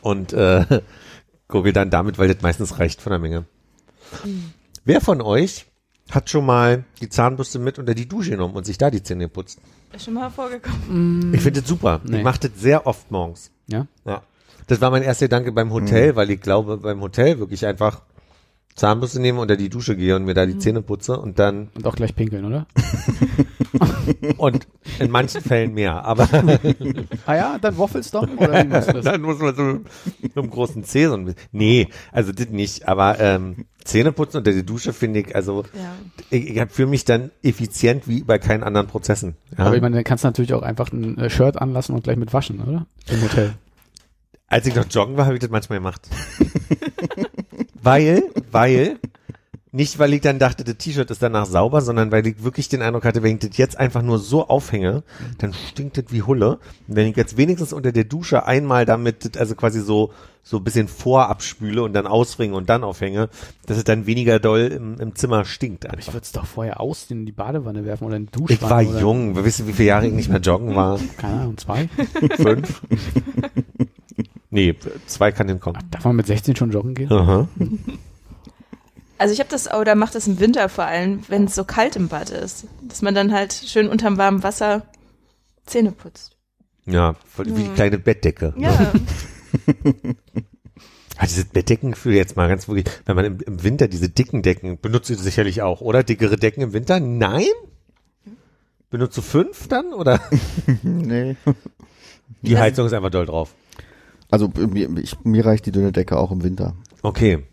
Und äh, gurgel dann damit, weil das meistens reicht von der Menge. Wer von euch hat schon mal die Zahnbürste mit unter die Dusche genommen und sich da die Zähne geputzt? Ist schon mal vorgekommen. Ich finde das super. Nee. Ich mache das sehr oft morgens. Ja. Ja. Das war mein erster Gedanke beim Hotel, weil ich glaube, beim Hotel wirklich einfach Zahnbürste nehme, unter die Dusche gehe und mir da die Zähne putze und dann, Und auch gleich pinkeln, oder? *laughs* und in manchen Fällen mehr, aber *laughs* Ah ja, dann Waffles doch? Oder wie machst du das? *laughs* dann muss man so mit einem großen C so ein bisschen, nee, also das nicht, aber ähm, Zähne putzen unter die Dusche finde ich, also Ja. ich, ich fühle mich dann effizient wie bei keinen anderen Prozessen. Ja? Aber ich meine, dann kannst du natürlich auch einfach ein äh, Shirt anlassen und gleich mit waschen, oder? Im Hotel. Als ich noch joggen war, habe ich das manchmal gemacht. Weil, weil, nicht weil ich dann dachte, das T-Shirt ist danach sauber, sondern weil ich wirklich den Eindruck hatte, wenn ich das jetzt einfach nur so aufhänge, dann stinkt das wie Hulle. Und wenn ich jetzt wenigstens unter der Dusche einmal damit, also quasi so, so ein bisschen vorabspüle und dann ausringe und dann aufhänge, dass es dann weniger doll im, im Zimmer stinkt Aber ich würde es doch vorher aus in die Badewanne werfen oder in die Ich Duschwanne. war oder, jung. Wir wissen, wie viele Jahre ich nicht mehr joggen war. Keine Ahnung, zwei? Fünf? *laughs* nee, zwei kann hinkommen. Darf man mit 16 schon joggen gehen? Aha. *laughs* Also ich habe das, oder mache das im Winter vor allem, wenn es so kalt im Bad ist. Dass man dann halt schön unterm warmen Wasser Zähne putzt. Ja, wie die kleine Bettdecke. Ja. *laughs* Ah, dieses Bettdeckengefühl jetzt mal ganz wirklich, wenn man im, im Winter diese dicken Decken, benutzt du sicherlich auch, oder? Dickere Decken im Winter? Nein? Benutzt du fünf dann, oder? *laughs* Nee. Die Heizung ist einfach doll drauf. Also mir, ich, mir reicht die dünne Decke auch im Winter. Okay.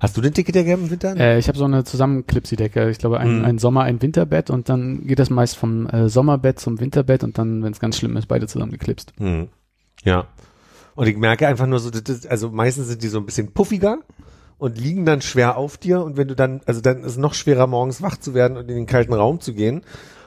Hast du den dicke Decke im Winter? Äh, ich habe so eine Zusammenklipsi-Decke. Ich glaube, ein, Mhm. ein Sommer, ein Winterbett und dann geht das meist vom äh, Sommerbett zum Winterbett und dann, wenn es ganz schlimm ist, beide zusammengeklipst. Hm. Ja. Und ich merke einfach nur so, das also meistens sind die so ein bisschen puffiger und liegen dann schwer auf dir und wenn du dann, also dann ist es noch schwerer morgens wach zu werden und in den kalten Raum zu gehen.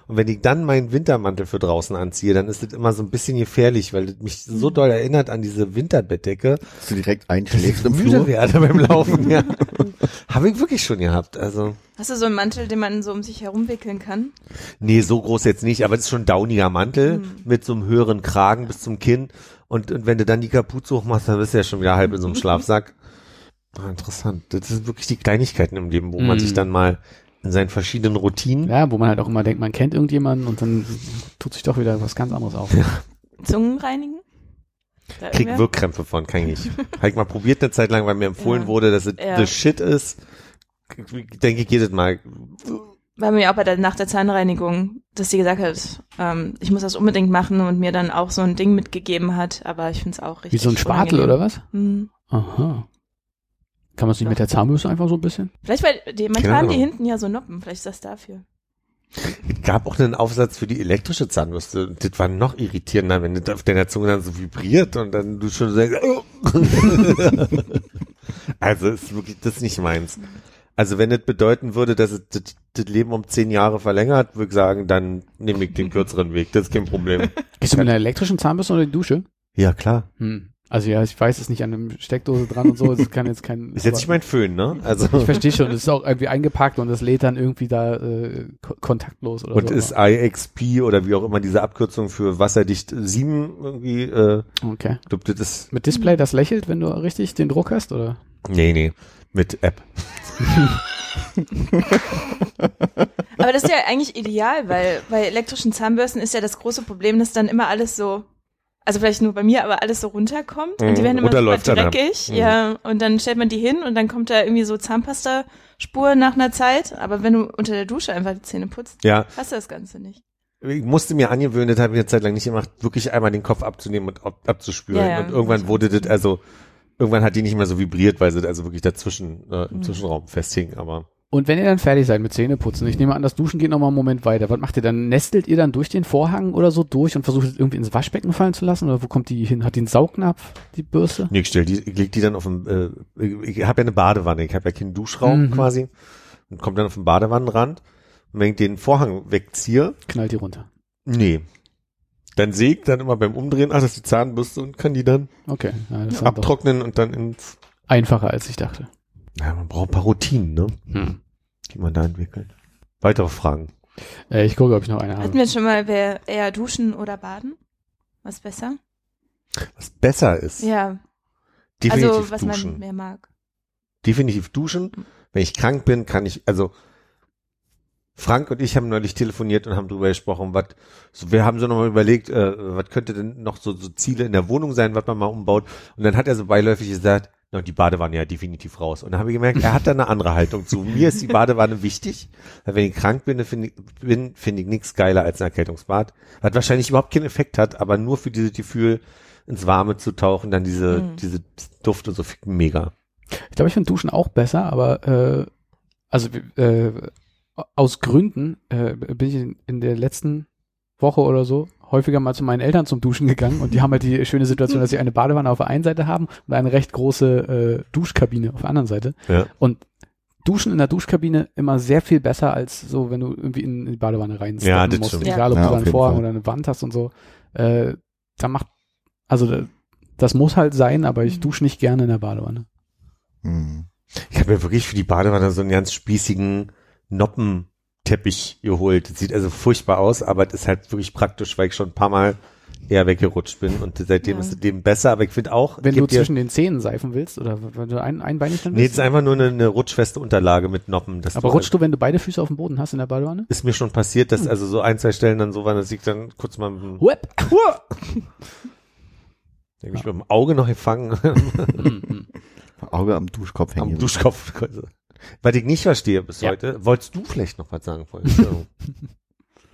Und wenn ich dann meinen Wintermantel für draußen anziehe, dann ist das immer so ein bisschen gefährlich, weil das mich so doll erinnert an diese Winterbettdecke, Dass du direkt einschläfst ich im müde Flur. werde beim Laufen. Ja. *laughs* Habe ich wirklich schon gehabt. Also Hast du so einen Mantel, den man so um sich herumwickeln kann? Nee, so groß jetzt nicht, aber es ist schon ein dauniger Mantel mit so einem höheren Kragen bis zum Kinn. Und, und wenn du dann die Kapuze hochmachst, dann bist du ja schon wieder halb in so einem *laughs* Schlafsack. Ah, interessant. Das sind wirklich die Kleinigkeiten im Leben, wo man Mm. sich dann mal in seinen verschiedenen Routinen. Ja, wo man halt auch immer denkt, man kennt irgendjemanden und dann tut sich doch wieder was ganz anderes auf. Zungen reinigen? Da Krieg irgendwer? Wirkkrämpfe von, kann ich nicht. *laughs* Habe ich mal probiert eine Zeit lang, weil mir empfohlen Ja. wurde, dass es Ja. the shit ist. Denke ich jedes Mal. War mir auch bei der, nach der Zahnreinigung, dass sie gesagt hat, ähm, ich muss das unbedingt machen und mir dann auch so ein Ding mitgegeben hat, aber ich finde es auch Wie richtig so ein Spatel oder was? Mhm. Aha. Kann man es nicht mit der Zahnbürste einfach so ein bisschen? Vielleicht, weil die, manchmal haben die hinten ja so Noppen, vielleicht ist das dafür. Es gab auch einen Aufsatz für die elektrische Zahnbürste. Und das war noch irritierender, wenn das auf deiner Zunge dann so vibriert und dann du schon sagst, oh. *laughs* also ist wirklich das ist nicht meins. Also wenn das bedeuten würde, dass es das, das Leben um zehn Jahre verlängert, würde ich sagen, dann nehme ich den kürzeren Weg. Das ist kein Problem. Gehst du mit einer elektrischen Zahnbürste oder die Dusche? Ja, klar. Hm. Also ja, ich weiß es nicht an einem Steckdose dran und so. Das kann jetzt kein. *laughs* Ist jetzt nicht mein Föhn, ne? Also ich verstehe schon, es ist auch irgendwie eingepackt und es lädt dann irgendwie da äh, ko kontaktlos oder und so. ist IXP oder wie auch immer diese Abkürzung für wasserdicht 7 irgendwie, äh, okay. glaub, das ist, Mit Display, das lächelt, wenn du richtig den Druck hast, oder? nee, nee, mit App. *laughs* Aber das ist ja eigentlich ideal, weil bei elektrischen Zahnbürsten ist ja das große Problem, dass dann immer alles so, also vielleicht nur bei mir, aber alles so runterkommt und die Mhm. werden immer super dreckig. Mhm. Ja, und dann stellt man die hin und dann kommt da irgendwie so Zahnpasta-Spur nach einer Zeit. Aber wenn du unter der Dusche einfach die Zähne putzt, Ja, hast du das Ganze nicht. ich musste mir angewöhnen, das habe ich eine Zeit lang nicht gemacht, wirklich einmal den Kopf abzunehmen und ab, abzuspüren. Ja, ja. und irgendwann wurde das, also, irgendwann hat die nicht mehr so vibriert, weil sie also wirklich dazwischen, äh, im Mhm. Zwischenraum festhing, aber. Und wenn ihr dann fertig seid mit Zähneputzen, ich nehme an, das Duschen geht noch mal einen Moment weiter. Was macht ihr dann? Nestelt ihr dann durch den Vorhang oder so durch und versucht es irgendwie ins Waschbecken fallen zu lassen? Oder wo kommt die hin? Hat die einen Saugnapf, die Bürste? Nee, ich stell die, ich leg die dann auf dem, äh, ich, habe ja eine Badewanne, ich habe ja keinen Duschraum Mhm. quasi und kommt dann auf den Badewannenrand und wenn ich den Vorhang wegziehe, Knallt die runter. nee, dann sehe ich dann immer beim Umdrehen, ach, das ist die Zahnbürste und kann die dann Okay. Ja, abtrocknen und dann ins, einfacher, als ich dachte. Ja, man braucht ein paar Routinen, ne, Hm. die man da entwickelt. Weitere Fragen? Äh, ich gucke, ob ich noch eine Hatten habe. wir schon mal, wer eher duschen oder baden? Was besser? Was besser ist, Ja, definitiv also was duschen. man mehr mag. definitiv duschen. Wenn ich krank bin, kann ich, also Frank und ich haben neulich telefoniert und haben drüber gesprochen, was, so, wir haben so nochmal überlegt, äh, was könnte denn noch so, so Ziele in der Wohnung sein, was man mal umbaut. Und dann hat er so beiläufig gesagt, na, die Badewanne ja definitiv raus. Und dann habe ich gemerkt, er hat da eine andere Haltung zu. Mir ist die Badewanne wichtig, weil wenn ich krank bin, finde ich, bin, finde ich nichts geiler als ein Erkältungsbad. Was wahrscheinlich überhaupt keinen Effekt hat, aber nur für dieses Gefühl, ins Warme zu tauchen, dann diese, Mhm. diese Duft und so mega. Ich glaube, ich finde Duschen auch besser, aber äh, also äh, aus Gründen äh, bin ich in, in der letzten Woche oder so häufiger mal zu meinen Eltern zum Duschen gegangen und die haben halt die schöne Situation, dass sie eine Badewanne auf der einen Seite haben und eine recht große äh, Duschkabine auf der anderen Seite. Ja. Und Duschen in der Duschkabine immer sehr viel besser als so, wenn du irgendwie in die Badewanne rein Ja, das musst. stimmt. Egal, ob Ja, du da einen Vorhang Fall. oder eine Wand hast und so. Äh, da macht, also da- das muss halt sein, aber ich dusche nicht gerne in der Badewanne. Hm. Ich habe mir wirklich für die Badewanne so einen ganz spießigen Noppenteppich geholt. Das sieht also furchtbar aus, aber das ist halt wirklich praktisch, weil ich schon ein paar Mal eher weggerutscht bin und seitdem Ja. ist es dem besser, aber ich finde auch, Wenn du zwischen den Zähnen seifen willst oder wenn du ein, einbeinig dann nee, es ist einfach nur eine, eine rutschfeste Unterlage mit Noppen. dass aber du rutschst du, wenn du beide Füße auf dem Boden hast in der Badewanne? ist mir schon passiert, dass also so ein, zwei Stellen dann so waren, dass ich dann kurz mal mit, dem- Whip. hab mich mit dem Auge noch gefangen *laughs* *laughs* Auge am Duschkopf hängen. am Duschkopf. Was ich nicht verstehe bis Ja. heute, wolltest du vielleicht noch was sagen vorhin? *laughs*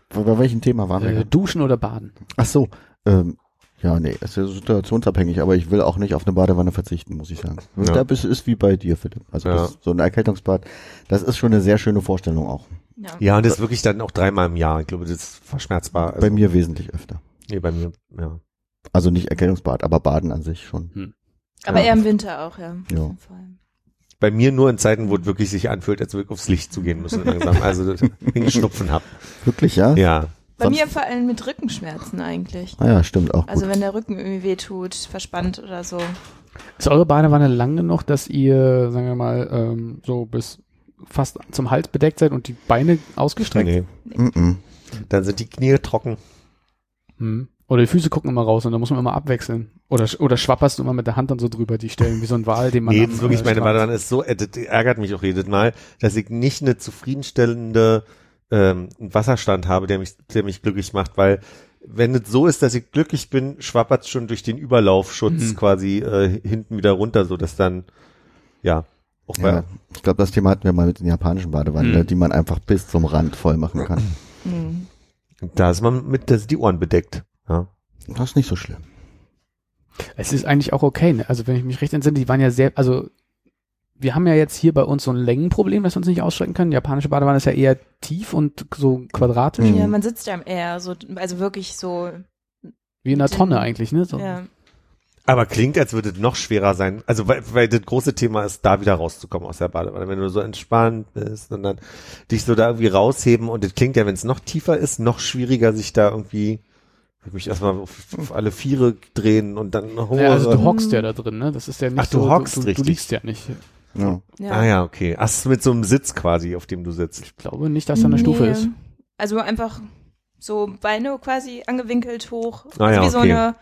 Bei, bei welchem Thema waren wir? Äh, gerade? duschen oder baden? Ach so. Ähm, ja, nee, ist ja situationsabhängig, aber ich will auch nicht auf eine Badewanne verzichten, muss ich sagen. Ja. Da bist, ist wie bei dir, Philipp. Also Ja. das, so ein Erkältungsbad, das ist schon eine sehr schöne Vorstellung auch. Ja. ja, und das ist wirklich dann auch dreimal im Jahr. Ich glaube, das ist verschmerzbar. Also, bei mir wesentlich öfter. Nee, bei mir, ja. Also nicht Erkältungsbad, aber Baden an sich schon. Aber Ja. eher im Winter auch, ja. Ja. Bei mir nur in Zeiten, wo es wirklich sich anfühlt, als würde ich aufs Licht zu gehen müssen langsam. Also wenn ich *laughs* Schnupfen hab. Wirklich, ja? Ja. Bei Sonst- mir vor allem mit Rückenschmerzen eigentlich. Ah ja, stimmt auch. Also gut. wenn der Rücken irgendwie wehtut, verspannt oder so. Ist eure Badewanne lang genug, dass ihr, sagen wir mal, ähm, so bis fast zum Hals bedeckt seid und die Beine ausgestreckt? Nee. Mm -mm. Dann sind die Knie trocken. Hm. Oder die Füße gucken immer raus und dann muss man immer abwechseln. Oder, oder schwapperst du immer mit der Hand dann so drüber die Stellen, wie so ein Wal, den man Nee, am, wirklich, äh, meine Badewanne ist so, äh, das ärgert mich auch jedes Mal, dass ich nicht eine zufriedenstellende ähm, Wasserstand habe, der mich, der mich glücklich macht, weil wenn es so ist, dass ich glücklich bin, schwappert schon durch den Überlaufschutz Mhm. quasi äh, hinten wieder runter, so dass dann, ja, auch bei, Ja, ich glaube, das Thema hatten wir mal mit den japanischen Badewannen, ne, die man einfach bis zum Rand voll machen kann. Mhm. da ist man mit, da sind die Ohren bedeckt. Ja. Das ist nicht so schlimm. Es ist eigentlich auch okay, ne? Also wenn ich mich recht entsinne, die waren ja sehr, also wir haben ja jetzt hier bei uns so ein Längenproblem, das wir uns nicht ausstrecken können. Die japanische Badewanne ist ja eher tief und so quadratisch, Mhm. Ja, man sitzt ja eher so, also wirklich so, wie in einer Tonne eigentlich, ne? So. ja. Aber klingt, als würde es noch schwerer sein. Also, weil, weil das große Thema ist, da wieder rauszukommen aus der Badewanne. Wenn du so entspannt bist und dann dich so da irgendwie rausheben und das klingt ja, wenn es noch tiefer ist, noch schwieriger, sich da irgendwie, ich mich erstmal auf, auf alle Viere drehen und dann hoch. Ja, also du hockst ja da drin, ne? Das ist ja nicht Ach, du so, hockst du, du, richtig. du liegst ja nicht. Ja. ja. Ah ja, okay. Ach, mit so einem Sitz quasi, auf dem du sitzt. Ich glaube nicht, dass da eine Stufe Nee. ist. Also einfach so Beine quasi angewinkelt hoch. Ah also ja, wie so okay. eine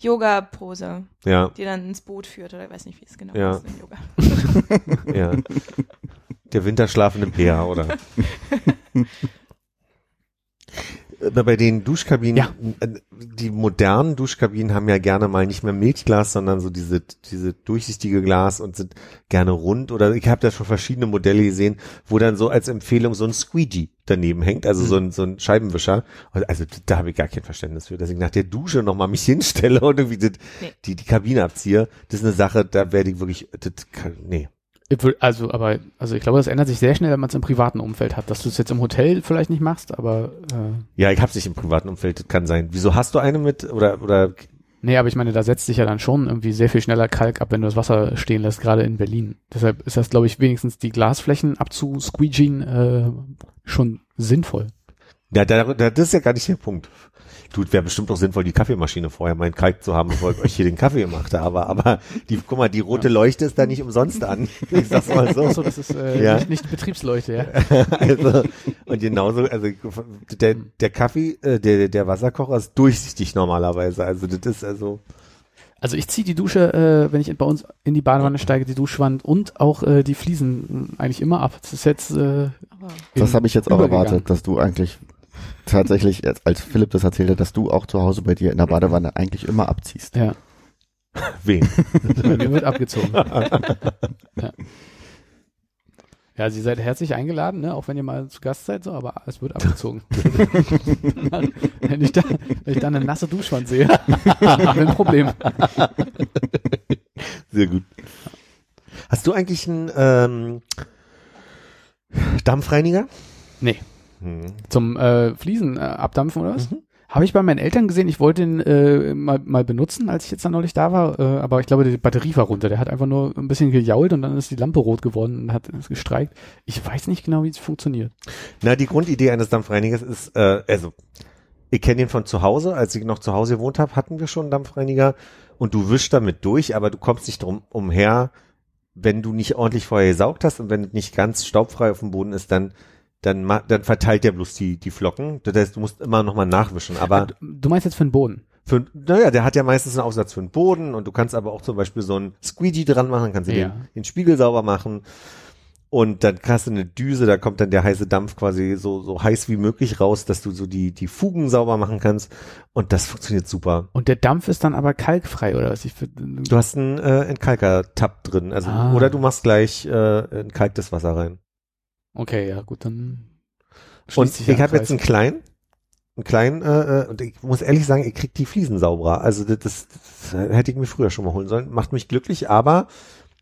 Yoga-Pose, Ja, die dann ins Boot führt oder ich weiß nicht, wie es genau Ja. ist im Yoga. *laughs* *laughs* ja. Der winterschlafende Bär, oder? *laughs* Bei den Duschkabinen, Ja. äh, die modernen Duschkabinen haben ja gerne mal nicht mehr Milchglas, sondern so diese, diese durchsichtige Glas und sind gerne rund. Oder ich habe da schon verschiedene Modelle gesehen, wo dann so als Empfehlung so ein Squeegee daneben hängt, also so ein, so ein Scheibenwischer. Also da habe ich gar kein Verständnis für, dass ich nach der Dusche nochmal mich *laughs* hinstelle und irgendwie das, Nee. die, die Kabine abziehe. Das ist eine Sache, da werde ich wirklich, das, kann- nee. Also, aber, also ich glaube, das ändert sich sehr schnell, wenn man es im privaten Umfeld hat. Dass du es jetzt im Hotel vielleicht nicht machst, aber äh, Ja, ich hab's nicht im privaten Umfeld, das kann sein. Wieso hast du eine mit oder oder nee, aber ich meine, da setzt sich ja dann schon irgendwie sehr viel schneller Kalk ab, wenn du das Wasser stehen lässt, gerade in Berlin. Deshalb ist das, glaube ich, wenigstens die Glasflächen abzusqueegeen äh, schon sinnvoll. ja, da, da, das ist ja gar nicht der Punkt. Du, wäre bestimmt auch sinnvoll, die Kaffeemaschine vorher mal in Kalk zu haben, bevor ich euch hier den Kaffee gemacht habe. Aber die, guck mal, die rote Leuchte ist da nicht umsonst an. *laughs* Ich sag's mal so. Achso, das ist äh, Ja. nicht, nicht Betriebsleuchte, ja. *laughs* also, und genauso, also der, der Kaffee, äh, der, der Wasserkocher ist durchsichtig normalerweise. Also das ist also. Also ich ziehe die Dusche, äh, wenn ich bei uns in die Badewanne steige, die Duschwand und auch äh, die Fliesen äh, eigentlich immer ab. Das ist jetzt äh, Das habe ich jetzt auch erwartet, dass du eigentlich tatsächlich, als- Philipp das erzählte, dass du auch zu Hause bei dir in der Badewanne eigentlich immer abziehst. Ja, *laughs* Wen? *laughs* bei mir wird abgezogen. *laughs* ja. ja, Sie seid herzlich eingeladen, ne? auch wenn ihr mal zu Gast seid, so, aber es wird abgezogen. wenn, ich da, wenn ich da eine nasse Duschwand sehe, haben wir ein Problem. Sehr gut. Hast du eigentlich einen ähm, Dampfreiniger? Nee. Hm. Zum äh, Fliesen äh, abdampfen oder was? Mhm. Habe ich bei meinen Eltern gesehen, ich wollte ihn äh, mal, mal benutzen, als ich jetzt dann neulich da war, äh, aber ich glaube, die Batterie war runter. Der hat einfach nur ein bisschen gejault und dann ist die Lampe rot geworden und hat es gestreikt. Ich weiß nicht genau, wie es funktioniert. Na, die Grundidee eines Dampfreinigers ist, äh, also ich kenne den von zu Hause. Als ich noch zu Hause gewohnt habe, hatten wir schon einen Dampfreiniger und du wischst damit durch, aber du kommst nicht drum umher, wenn du nicht ordentlich vorher gesaugt hast und wenn es nicht ganz staubfrei auf dem Boden ist, dann dann, ma- dann verteilt der bloß die, die Flocken. Das heißt, du musst immer nochmal nachwischen. Aber Du meinst jetzt für den Boden? für, naja, der hat ja meistens einen Aufsatz für den Boden und du kannst aber auch zum Beispiel so einen Squeegee dran machen, kannst du Ja. den, den Spiegel sauber machen und dann hast du eine Düse, da kommt dann der heiße Dampf quasi so, so heiß wie möglich raus, dass du so die, die Fugen sauber machen kannst und das funktioniert super. Und der Dampf ist dann aber kalkfrei oder was? Ich, find- Du hast einen äh, Entkalker-Tab drin, also Ah. oder du machst gleich äh, entkalktes Wasser rein. Okay, ja gut, dann Und ich habe jetzt einen kleinen, einen kleinen, äh, äh, und ich muss ehrlich sagen, ich krieg die Fliesen sauberer. Also das, das, das hätte ich mir früher schon mal holen sollen. Macht mich glücklich, aber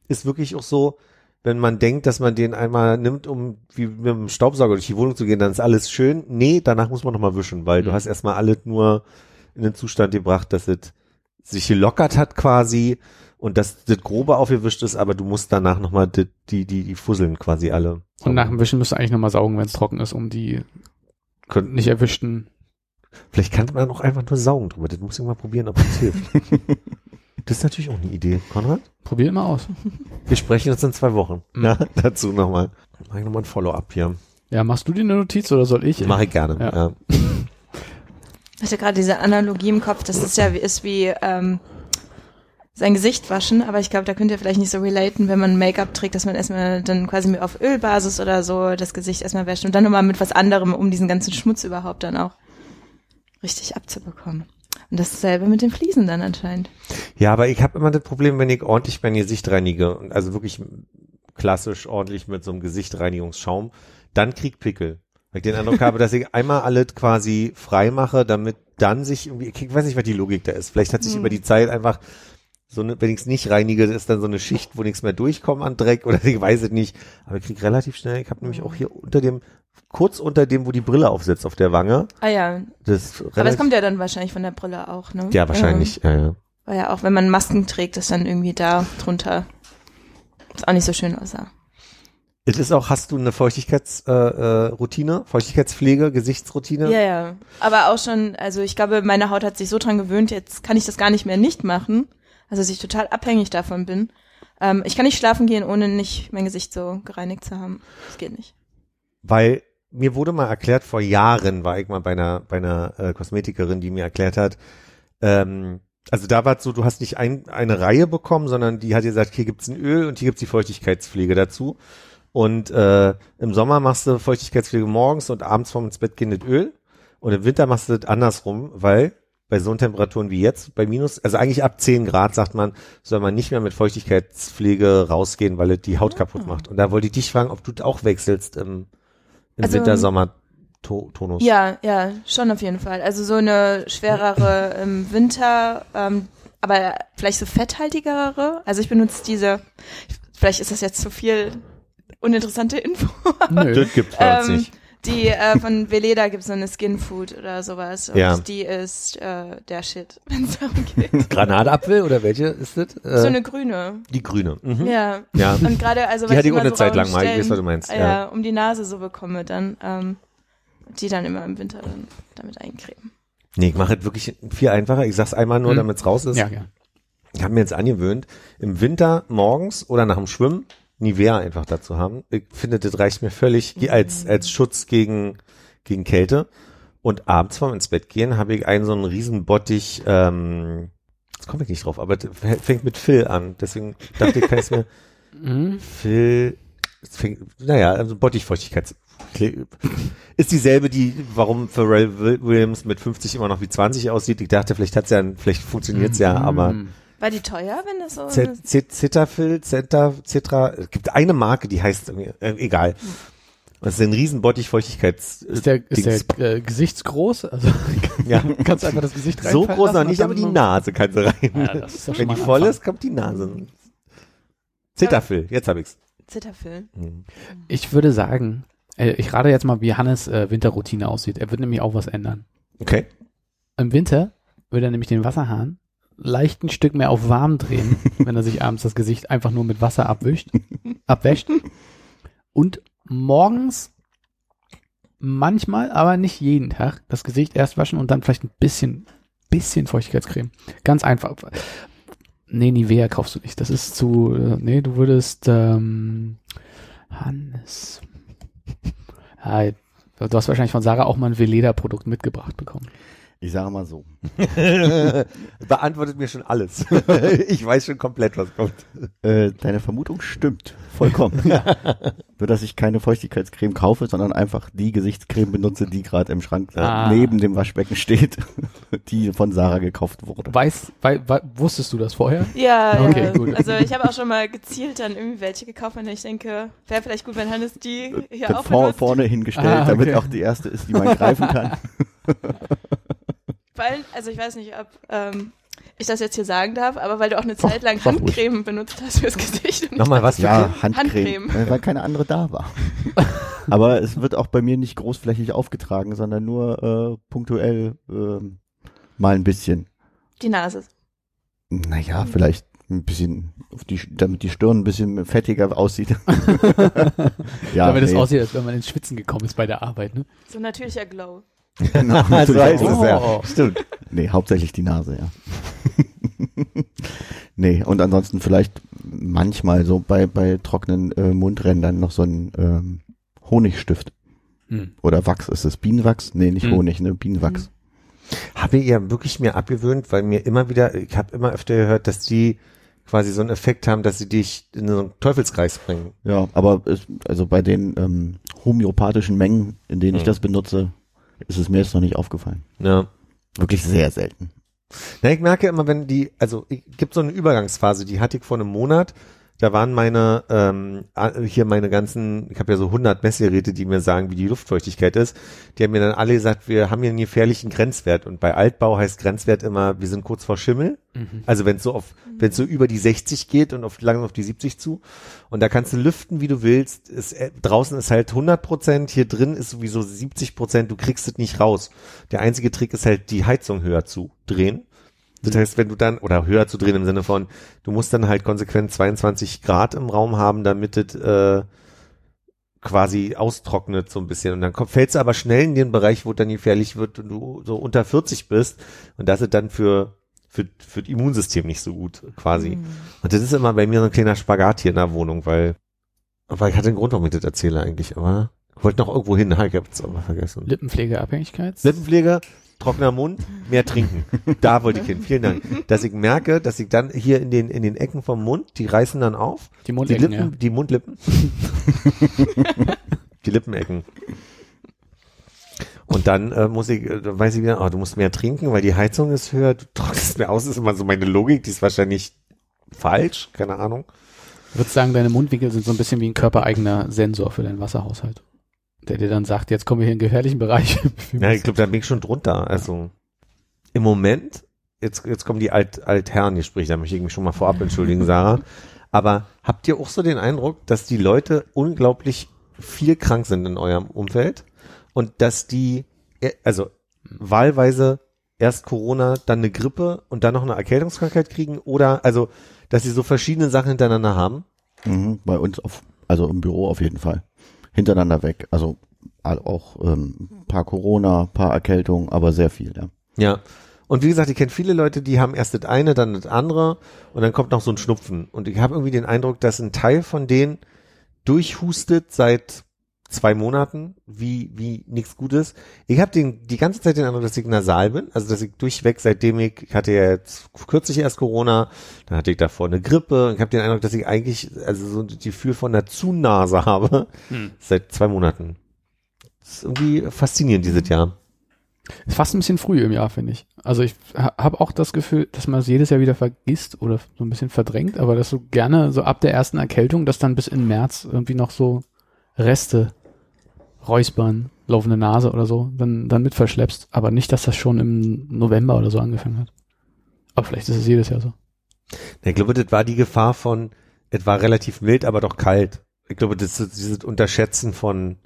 ist wirklich auch so, wenn man denkt, dass man den einmal nimmt, um wie mit dem Staubsauger durch die Wohnung zu gehen, dann ist alles schön. Nee, danach muss man nochmal wischen, weil du Mhm. hast erstmal alles nur in den Zustand gebracht, dass es sich gelockert hat quasi und dass das Grobe aufgewischt ist, aber du musst danach nochmal die, die, die, die Fusseln quasi alle. Und nach dem Wischen musst du eigentlich nochmal saugen, wenn es trocken ist, um die Können, nicht erwischten. Vielleicht kann man auch einfach nur saugen drüber. Das muss ich mal probieren, ob das hilft. *laughs* das ist natürlich auch eine Idee. Konrad? Probier mal aus. Wir sprechen uns in zwei Wochen. Mhm. Ja, *laughs* dazu nochmal. Mach ich nochmal ein Follow-up hier. Ja, machst du dir eine Notiz oder soll ich? Mache ich gerne. Ja. Ja. Ich hatte gerade diese Analogie im Kopf, dass das ja wie, ist wie ähm, sein Gesicht waschen, aber ich glaube, da könnt ihr vielleicht nicht so relaten, wenn man Make-up trägt, dass man erstmal dann quasi mit auf Ölbasis oder so das Gesicht erstmal wäscht und dann nochmal mit was anderem, um diesen ganzen Schmutz überhaupt dann auch richtig abzubekommen. Und dasselbe mit den Fliesen dann anscheinend. ja, aber ich habe immer das Problem, wenn ich ordentlich mein Gesicht reinige, und also wirklich klassisch ordentlich mit so einem Gesichtreinigungsschaum, dann krieg Pickel. Weil ich den Eindruck habe, dass ich einmal alles quasi frei mache, damit dann sich irgendwie, ich weiß nicht, was die Logik da ist. Vielleicht hat sich Hm. über die Zeit einfach so eine, wenn ich es nicht reinige, ist dann so eine Schicht, wo nichts mehr durchkommt an Dreck oder ich weiß es nicht. Aber ich krieg relativ schnell, ich habe nämlich auch hier unter dem, kurz unter dem, wo die Brille aufsetzt auf der Wange. Ah ja. Das Aber es kommt ja dann wahrscheinlich von der Brille auch, ne? ja wahrscheinlich. Ja, ja. Weil ja auch, wenn man Masken trägt, ist dann irgendwie da drunter. Ist auch nicht so schön aussah. Es ist auch, hast du eine Feuchtigkeitsroutine, äh, Routine, Feuchtigkeitspflege, Gesichtsroutine? Ja, ja. Aber auch schon, also ich glaube, meine Haut hat sich so dran gewöhnt, jetzt kann ich das gar nicht mehr nicht machen. Also dass ich total abhängig davon bin. Ähm, ich kann nicht schlafen gehen, ohne nicht mein Gesicht so gereinigt zu haben. Das geht nicht. Weil mir wurde mal erklärt, vor Jahren war ich mal bei einer, bei einer äh, Kosmetikerin, die mir erklärt hat, ähm, also da war es so, du hast nicht ein, eine Reihe bekommen, sondern die hat dir gesagt, hier gibt's ein Öl und hier gibt's die Feuchtigkeitspflege dazu. Und äh, im Sommer machst du Feuchtigkeitspflege morgens und abends vorm ins Bett gehen das Öl. Und im Winter machst du das andersrum, weil bei so Temperaturen wie jetzt, bei minus, also eigentlich ab 10 Grad, sagt man, soll man nicht mehr mit Feuchtigkeitspflege rausgehen, weil es die Haut kaputt macht. Und da wollte ich dich fragen, ob du auch wechselst im, im Also, Winter, Sommer to Tonus. Ja, ja, schon auf jeden Fall. Also so eine schwerere im Winter, ähm, aber vielleicht so fetthaltigere. Also ich benutze diese, vielleicht ist das jetzt zu viel uninteressante Info. Nö. Das gibt's uns Ähm, nicht. Die äh, von *laughs* Veleda gibt es so eine Skin Food oder sowas. Und Ja. die ist äh, der Shit, *laughs* wenn es darum geht. Granatapfel oder welche ist das? Äh, so eine grüne. die grüne. Mhm. Ja. Ja. Und gerade, also Die hatte ich auch eine so Zeit lang mal, ich weiß, was du meinst, äh, ja. um die Nase so bekomme, dann ähm, die dann immer im Winter dann damit eincremen. Nee, ich mache es wirklich viel einfacher. Ich sag's einmal nur, Hm. damit's raus ist. Ja, ja. Ich habe mir jetzt angewöhnt, im Winter morgens oder nach dem Schwimmen Nivea einfach dazu haben. Ich finde, das reicht mir völlig ge- als, als Schutz gegen, gegen Kälte. Und abends vorm ins Bett gehen habe ich einen so einen riesen Bottich, ähm, jetzt komme ich nicht drauf, aber fängt mit Phil an. Deswegen dachte ich, kann ich mir *laughs* Mhm. Phil, es fängt, naja, also Bottichfeuchtigkeits ist dieselbe, die, warum Pharrell Wi- Williams mit 50 immer noch wie 20 aussieht. Ich dachte, vielleicht hat's ja, vielleicht funktioniert's ja, aber Mhm. War die teuer, wenn das so Z- Z- Cetaphil, Zeta, Citra, es gibt eine Marke, die heißt irgendwie, äh, egal. Das ist ein riesen Bottichfeuchtigkeits Ist der, ist der äh, gesichtsgroß? Also *laughs* ja. *laughs* kannst du einfach das Gesicht rein. so groß noch nicht, aber die Nase kann sie rein. Ja, Wenn die voll Anfang. ist, kommt die Nase. Cetaphil, jetzt hab ich's. Zitterfilm? Hm. Ich würde sagen, äh, ich rate jetzt mal, wie Hannes äh, Winterroutine aussieht. Er wird nämlich auch was ändern. Okay. Im Winter würde er nämlich den Wasserhahn leicht ein Stück mehr auf warm drehen, *laughs* wenn er sich abends das Gesicht einfach nur mit Wasser abwischt, abwäscht. Und morgens manchmal, aber nicht jeden Tag, das Gesicht erst waschen und dann vielleicht ein bisschen, bisschen Feuchtigkeitscreme. Ganz einfach. Nee, Nivea kaufst du nicht. Das ist zu, äh, nee, du würdest, ähm, Hannes. Ja, du hast wahrscheinlich von Sarah auch mal ein Veleda-Produkt mitgebracht bekommen. Ich sage mal so. *laughs* Beantwortet mir schon alles. *laughs* ich weiß schon komplett, was kommt. Äh, deine Vermutung stimmt. Vollkommen. *laughs* Nur, dass ich keine Feuchtigkeitscreme kaufe, sondern einfach die Gesichtscreme benutze, die gerade im Schrank äh, Ah. neben dem Waschbecken steht, die von Sarah gekauft wurde. Weiß, wei, wei, wusstest du das vorher? Ja, Okay, ja. gut. Also ich habe auch schon mal gezielt dann irgendwie welche gekauft, und ich denke, wäre vielleicht gut, wenn Hannes die hier Wird auch vor, benutzt. vorne hingestellt, Ah, okay. damit auch die erste ist, die man greifen kann. Weil, also ich weiß nicht, ob ähm, ich das jetzt hier sagen darf, aber weil du auch eine Zeit lang ruhig. Handcreme benutzt hast fürs Gesicht. Und Nochmal was für Ja, Creme? Handcreme, Handcreme. äh, weil keine andere da war. *laughs* Aber es wird auch bei mir nicht großflächig aufgetragen, sondern nur äh, punktuell ähm, mal ein bisschen. Die Nase. Naja, vielleicht ein bisschen, auf die, damit die Stirn ein bisschen fettiger aussieht. *laughs* ja, Damit es aussieht, als wenn man ins Schwitzen gekommen ist bei der Arbeit, ne? So natürlicher Glow. *laughs* genau, so heißt es ja. Stimmt. Nee, hauptsächlich die Nase, ja. *laughs* nee, und ansonsten vielleicht manchmal so bei, bei trockenen äh, Mundrändern noch so ein ähm, Honigstift. Hm. Oder Wachs, ist es Bienenwachs? Nee, nicht Hm. Honig, ne? Bienenwachs. Habe ich ja wirklich mir abgewöhnt, weil mir immer wieder, ich habe immer öfter gehört, dass die quasi so einen Effekt haben, dass sie dich in so einen Teufelskreis bringen. Ja, aber es, also bei den ähm, homöopathischen Mengen, in denen ich Hm. das benutze, ist es mir jetzt noch nicht aufgefallen. Ja. Wirklich sehr selten. Na, ich merke immer, wenn die, also ich, gibt so eine Übergangsphase, die hatte ich vor einem Monat, da waren meine, ähm, hier meine ganzen, ich habe ja so 100 Messgeräte, die mir sagen, wie die Luftfeuchtigkeit ist. Die haben mir dann alle gesagt, wir haben hier einen gefährlichen Grenzwert. Und bei Altbau heißt Grenzwert immer, wir sind kurz vor Schimmel. Also wenn es so auf, wenn es so über die 60 geht und auf langsam auf die 70 zu. Und da kannst du lüften, wie du willst. Ist, äh, draußen ist halt 100 Prozent, hier drin ist sowieso 70 Prozent. Du kriegst es nicht raus. Der einzige Trick ist halt, die Heizung höher zu drehen. Das heißt, wenn du dann, oder höher zu drehen im Sinne von, du musst dann halt konsequent 22 Grad im Raum haben, damit es äh, quasi austrocknet so ein bisschen. Und dann komm, fällst du aber schnell in den Bereich, wo es dann gefährlich wird und du so unter 40 bist. Und das ist dann für, für, für das Immunsystem nicht so gut, quasi. Und das ist immer bei mir so ein kleiner Spagat hier in der Wohnung, weil, weil ich hatte einen Grund, warum ich das erzähle eigentlich, aber ich wollte noch irgendwo hin, *laughs* ich hab's aber vergessen. Lippenpflegeabhängigkeit. Lippenpflege, trockener Mund, mehr trinken. Da wollte ich hin. Vielen Dank. Dass ich merke, dass ich dann hier in den, in den Ecken vom Mund, die reißen dann auf. Die Die Mundecken, Lippen, ja. die Mundlippen. *laughs* die Lippenecken. Und dann äh, muss ich, äh, weiß ich wieder, oh, du musst mehr trinken, weil die Heizung ist höher, du trocknest mehr aus, das ist immer so meine Logik, die ist wahrscheinlich falsch, keine Ahnung. Ich würde sagen, deine Mundwinkel sind so ein bisschen wie ein körpereigener Sensor für deinen Wasserhaushalt. Der dir dann sagt, jetzt kommen wir hier in gefährlichen Bereich. *laughs* Ja, ich glaube, da bin ich schon drunter. Also im Moment, jetzt, jetzt kommen die Alt, Altherren-Gespräche, da möchte ich mich schon mal vorab entschuldigen, Sarah. Aber habt ihr auch so den Eindruck, dass die Leute unglaublich viel krank sind in eurem Umfeld und dass die, äh, also wahlweise erst Corona, dann eine Grippe und dann noch eine Erkältungskrankheit kriegen oder also, dass sie so verschiedene Sachen hintereinander haben? Mhm, bei uns auf, also im Büro auf jeden Fall. Hintereinander weg. Also auch ähm, paar Corona, paar Erkältungen, aber sehr viel, ja. Ja. Und wie gesagt, ich kenne viele Leute, die haben erst das eine, dann das andere und dann kommt noch so ein Schnupfen. Und ich habe irgendwie den Eindruck, dass ein Teil von denen durchhustet seit zwei Monaten, wie, wie nichts Gutes. Ich habe den die ganze Zeit den Eindruck, dass ich nasal bin, also dass ich durchweg, seitdem ich, ich hatte ja jetzt kürzlich erst Corona, dann hatte ich davor eine Grippe und ich habe den Eindruck, dass ich eigentlich, also so ein Gefühl von einer Zunase habe, seit zwei Monaten. Das ist irgendwie faszinierend dieses Jahr. Ist fast ein bisschen früh im Jahr, finde ich. Also ich ha habe auch das Gefühl, dass man es jedes Jahr wieder vergisst oder so ein bisschen verdrängt, aber dass du gerne so ab der ersten Erkältung, dass dann bis in März irgendwie noch so Reste, Räuspern, laufende Nase oder so, dann, dann mit verschleppst. Aber nicht, dass das schon im November oder so angefangen hat. Aber vielleicht ist es jedes Jahr so. Ich glaube, das war die Gefahr von, es war relativ mild, aber doch kalt. Ich glaube, das ist dieses Unterschätzen von,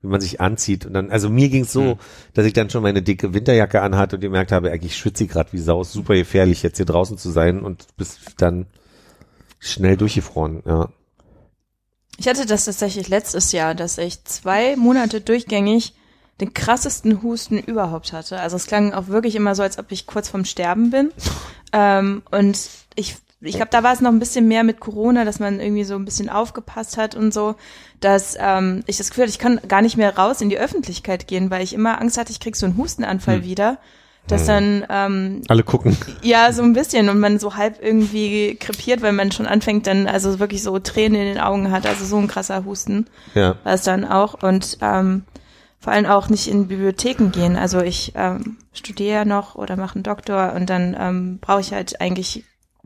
wie man sich anzieht. Und dann, also mir ging's so, dass ich dann schon meine dicke Winterjacke anhatte und gemerkt habe, eigentlich schwitze ich gerade wie Sau. Super gefährlich, jetzt hier draußen zu sein und bis dann schnell durchgefroren. Ja. Ich hatte das tatsächlich letztes Jahr, dass ich zwei Monate durchgängig den krassesten Husten überhaupt hatte. Also es klang auch wirklich immer so, als ob ich kurz vorm Sterben bin. *laughs* Ähm, und ich, ich glaube, da war es noch ein bisschen mehr mit Corona, dass man irgendwie so ein bisschen aufgepasst hat und so, dass ähm, ich das Gefühl hatte, ich kann gar nicht mehr raus in die Öffentlichkeit gehen, weil ich immer Angst hatte, ich krieg so einen Hustenanfall wieder. Dass dann ähm, Alle gucken. ja, so ein bisschen und man so halb irgendwie krepiert, weil man schon anfängt, dann also wirklich so Tränen in den Augen hat, also so ein krasser Husten Ja. war es dann auch und ähm, vor allem auch nicht in Bibliotheken gehen. Also ich ähm, studiere ja noch oder mache einen Doktor und dann ähm, brauche ich halt eigentlich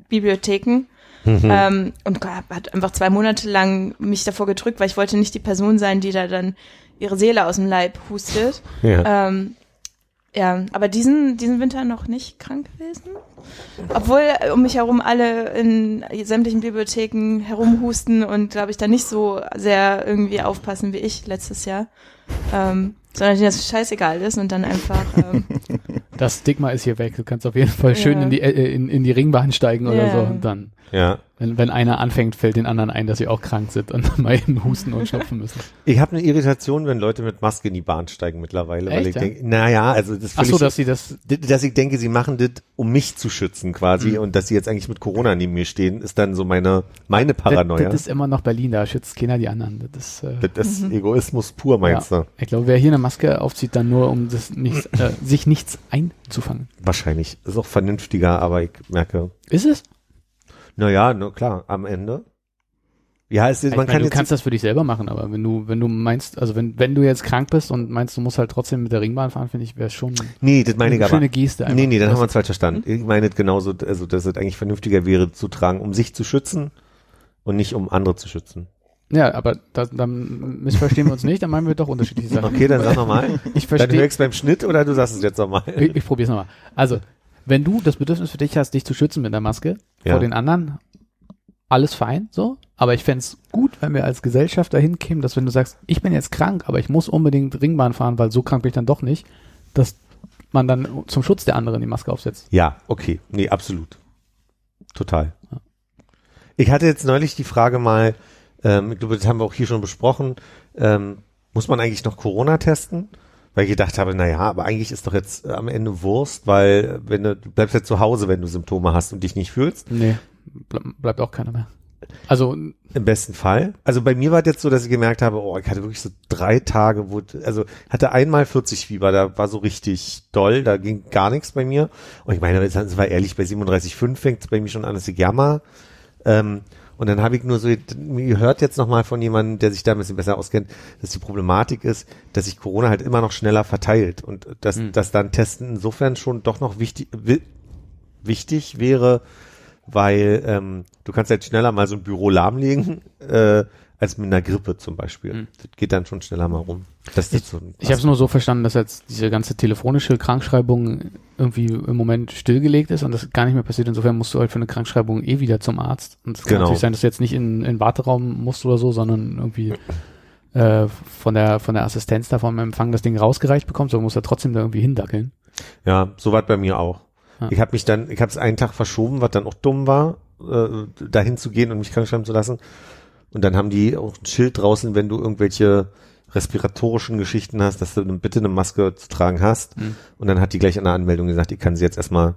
Bibliotheken. Ähm, und hat einfach zwei Monate lang mich davor gedrückt, weil ich wollte nicht die Person sein, die da dann ihre Seele aus dem Leib hustet. Ja. Ähm, ja, aber diesen, diesen Winter noch nicht krank gewesen. Obwohl äh, um mich herum alle in sämtlichen Bibliotheken herumhusten und glaube ich da nicht so sehr irgendwie aufpassen wie ich letztes Jahr. Ähm, sondern denen das scheißegal ist und dann einfach ähm, *laughs* Das Stigma ist hier weg. Du kannst auf jeden Fall schön Ja. in die äh, in, in die Ringbahn steigen oder Ja. so und dann Ja. wenn, wenn einer anfängt, fällt den anderen ein, dass sie auch krank sind und *laughs* mal eben husten und schnupfen müssen. Ich habe eine Irritation, wenn Leute mit Maske in die Bahn steigen mittlerweile, weil Echt, ich ja? denke, naja, also das Ach so, völlig- dass sie das dass ich denke, sie machen das, um mich zu schützen quasi Mhm. und dass sie jetzt eigentlich mit Corona neben mir stehen, ist dann so meine meine Paranoia. Das, das ist immer noch Berlin, da schützt keiner die anderen. Das ist, äh, Das ist Egoismus pur, meinst ja. du? Ich glaube, wer hier eine Maske aufzieht, dann nur, um das nichts, äh, sich nichts einzufangen. Wahrscheinlich. Ist auch vernünftiger, aber ich merke, Ist es? Naja, na klar, am Ende. Ja, es ist, Ich man meine, kann du kannst das für dich selber machen, aber wenn du, wenn du meinst, also wenn, wenn du jetzt krank bist und meinst, du musst halt trotzdem mit der Ringbahn fahren, finde ich, wäre schon nee, das meine ich eine aber. schöne Geste. einfach. Nee, nee, dann haben wir uns falsch verstanden. Ich meine es genauso, also dass es eigentlich vernünftiger wäre zu tragen, um sich zu schützen, und nicht um andere zu schützen. Ja, aber da, dann missverstehen wir uns nicht, dann meinen wir doch unterschiedliche Sachen. Okay, dann sag nochmal. *laughs* Ich Dann verstehe. höchst beim Schnitt oder du sagst es jetzt nochmal? Ich, ich probiere es nochmal. Also, wenn du das Bedürfnis für dich hast, dich zu schützen mit der Maske Ja. vor den anderen, alles fein, so. Aber ich fänd's gut, wenn wir als Gesellschaft dahin kämen, dass wenn du sagst, ich bin jetzt krank, aber ich muss unbedingt Ringbahn fahren, weil so krank bin ich dann doch nicht, dass man dann zum Schutz der anderen die Maske aufsetzt. Ja, okay. Nee, absolut. Total. Ich hatte jetzt neulich die Frage mal, ähm, ich glaube, das haben wir auch hier schon besprochen, ähm, muss man eigentlich noch Corona testen? Weil ich gedacht habe, naja, aber eigentlich ist doch jetzt äh, am Ende Wurst, weil wenn du, du bleibst jetzt zu Hause, wenn du Symptome hast und dich nicht fühlst. Nee, ble bleibt auch keiner mehr. Also, Im besten Fall. Also bei mir war es jetzt so, dass ich gemerkt habe, oh, ich hatte wirklich so drei Tage, wo, also hatte einmal 40 Fieber, da war so richtig doll, da ging gar nichts bei mir. Und ich meine, jetzt war ehrlich, bei 37,5 fängt es bei mir schon an, dass ich jammer. Ähm, und dann habe ich nur so gehört jetzt nochmal von jemandem, der sich da ein bisschen besser auskennt, dass die Problematik ist, dass sich Corona halt immer noch schneller verteilt und dass, Hm. dass dann Testen insofern schon doch noch wichtig, wi wichtig wäre, weil ähm, du kannst halt schneller mal so ein Büro lahmlegen, äh, als mit einer Grippe zum Beispiel. Hm. Das geht dann schon schneller mal rum. Das ist so ich habe es nur so verstanden, dass jetzt diese ganze telefonische Krankschreibung irgendwie im Moment stillgelegt ist und das gar nicht mehr passiert. Insofern musst du halt für eine Krankschreibung eh wieder zum Arzt. Und es kann Genau. natürlich sein, dass du jetzt nicht in, in den Warteraum musst oder so, sondern irgendwie äh, von der von der Assistenz da vom Empfang das Ding rausgereicht bekommst, aber musst da trotzdem da irgendwie hindackeln. Ja, so war es bei mir auch. Ja. Ich habe mich dann, ich habe es einen Tag verschoben, was dann auch dumm war, äh, dahin zu gehen und mich krank schreiben zu lassen. Und dann haben die auch ein Schild draußen, wenn du irgendwelche respiratorischen Geschichten hast, dass du bitte eine Maske zu tragen hast. Mhm. Und dann hat die gleich an der Anmeldung gesagt, ich kann sie jetzt erstmal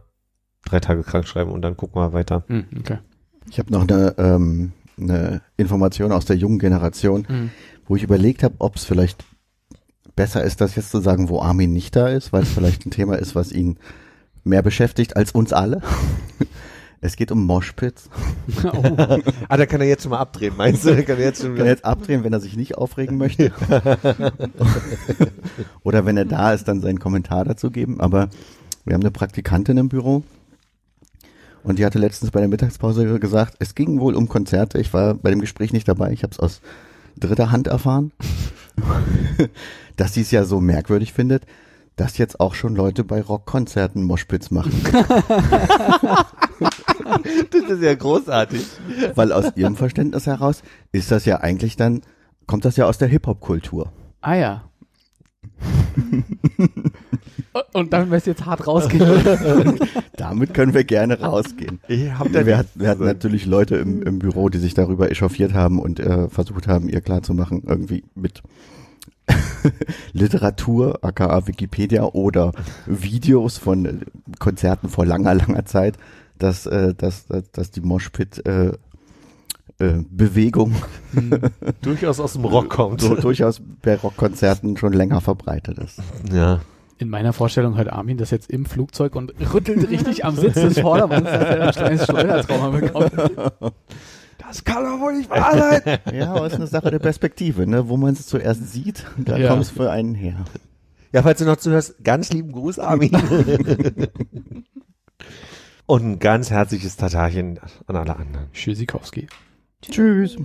drei Tage krank schreiben und dann gucken wir weiter. Hm, okay. Ich habe noch eine, ähm, eine Information aus der jungen Generation, Hm. wo ich überlegt habe, ob es vielleicht besser ist, das jetzt zu sagen, wo Armin nicht da ist, weil es vielleicht ein Thema ist, was ihn mehr beschäftigt als uns alle. Es geht um Moshpits. *laughs* Oh. Ah, da kann er jetzt schon mal abdrehen, meinst du? Kann er jetzt schon Kann er jetzt abdrehen, wenn er sich nicht aufregen möchte. *laughs* Oder wenn er da ist, dann seinen Kommentar dazu geben. Aber wir haben eine Praktikantin im Büro und die hatte letztens bei der Mittagspause gesagt, es ging wohl um Konzerte. Ich war bei dem Gespräch nicht dabei. Ich habe es aus dritter Hand erfahren, *laughs* dass sie es ja so merkwürdig findet, dass jetzt auch schon Leute bei Rockkonzerten Moshpits machen. *laughs* Das ist ja großartig. Weil aus ihrem Verständnis heraus ist das ja eigentlich dann, kommt das ja aus der Hip-Hop-Kultur. Ah ja. *laughs* Und dann wirst du jetzt hart rausgehen. *laughs* Damit können wir gerne rausgehen. Ich hab da Wir, hat, wir hatten natürlich Leute im, im Büro, die sich darüber echauffiert haben und äh, versucht haben, ihr klarzumachen, irgendwie mit Literatur, aka Wikipedia oder Videos von Konzerten vor langer, langer Zeit, dass, äh, dass, dass, dass die Moshpit äh, äh, Bewegung *laughs* durchaus aus dem Rock kommt. so durchaus bei Rockkonzerten schon länger verbreitet ist. Ja. In meiner Vorstellung hört Armin das jetzt im Flugzeug und rüttelt richtig am Sitz des Vordermanns, dass er ein kleines Schleudertrauma bekommt. Das kann doch wohl nicht wahr sein. Ja, aber es ist eine Sache der Perspektive, ne? wo man es zuerst sieht, da Ja. kommt es für einen her. Ja, falls du noch zuhörst, ganz lieben Gruß, Armin. *laughs* Und ein ganz herzliches Tatarchen an alle anderen. Tschüssikowski. Tschüss.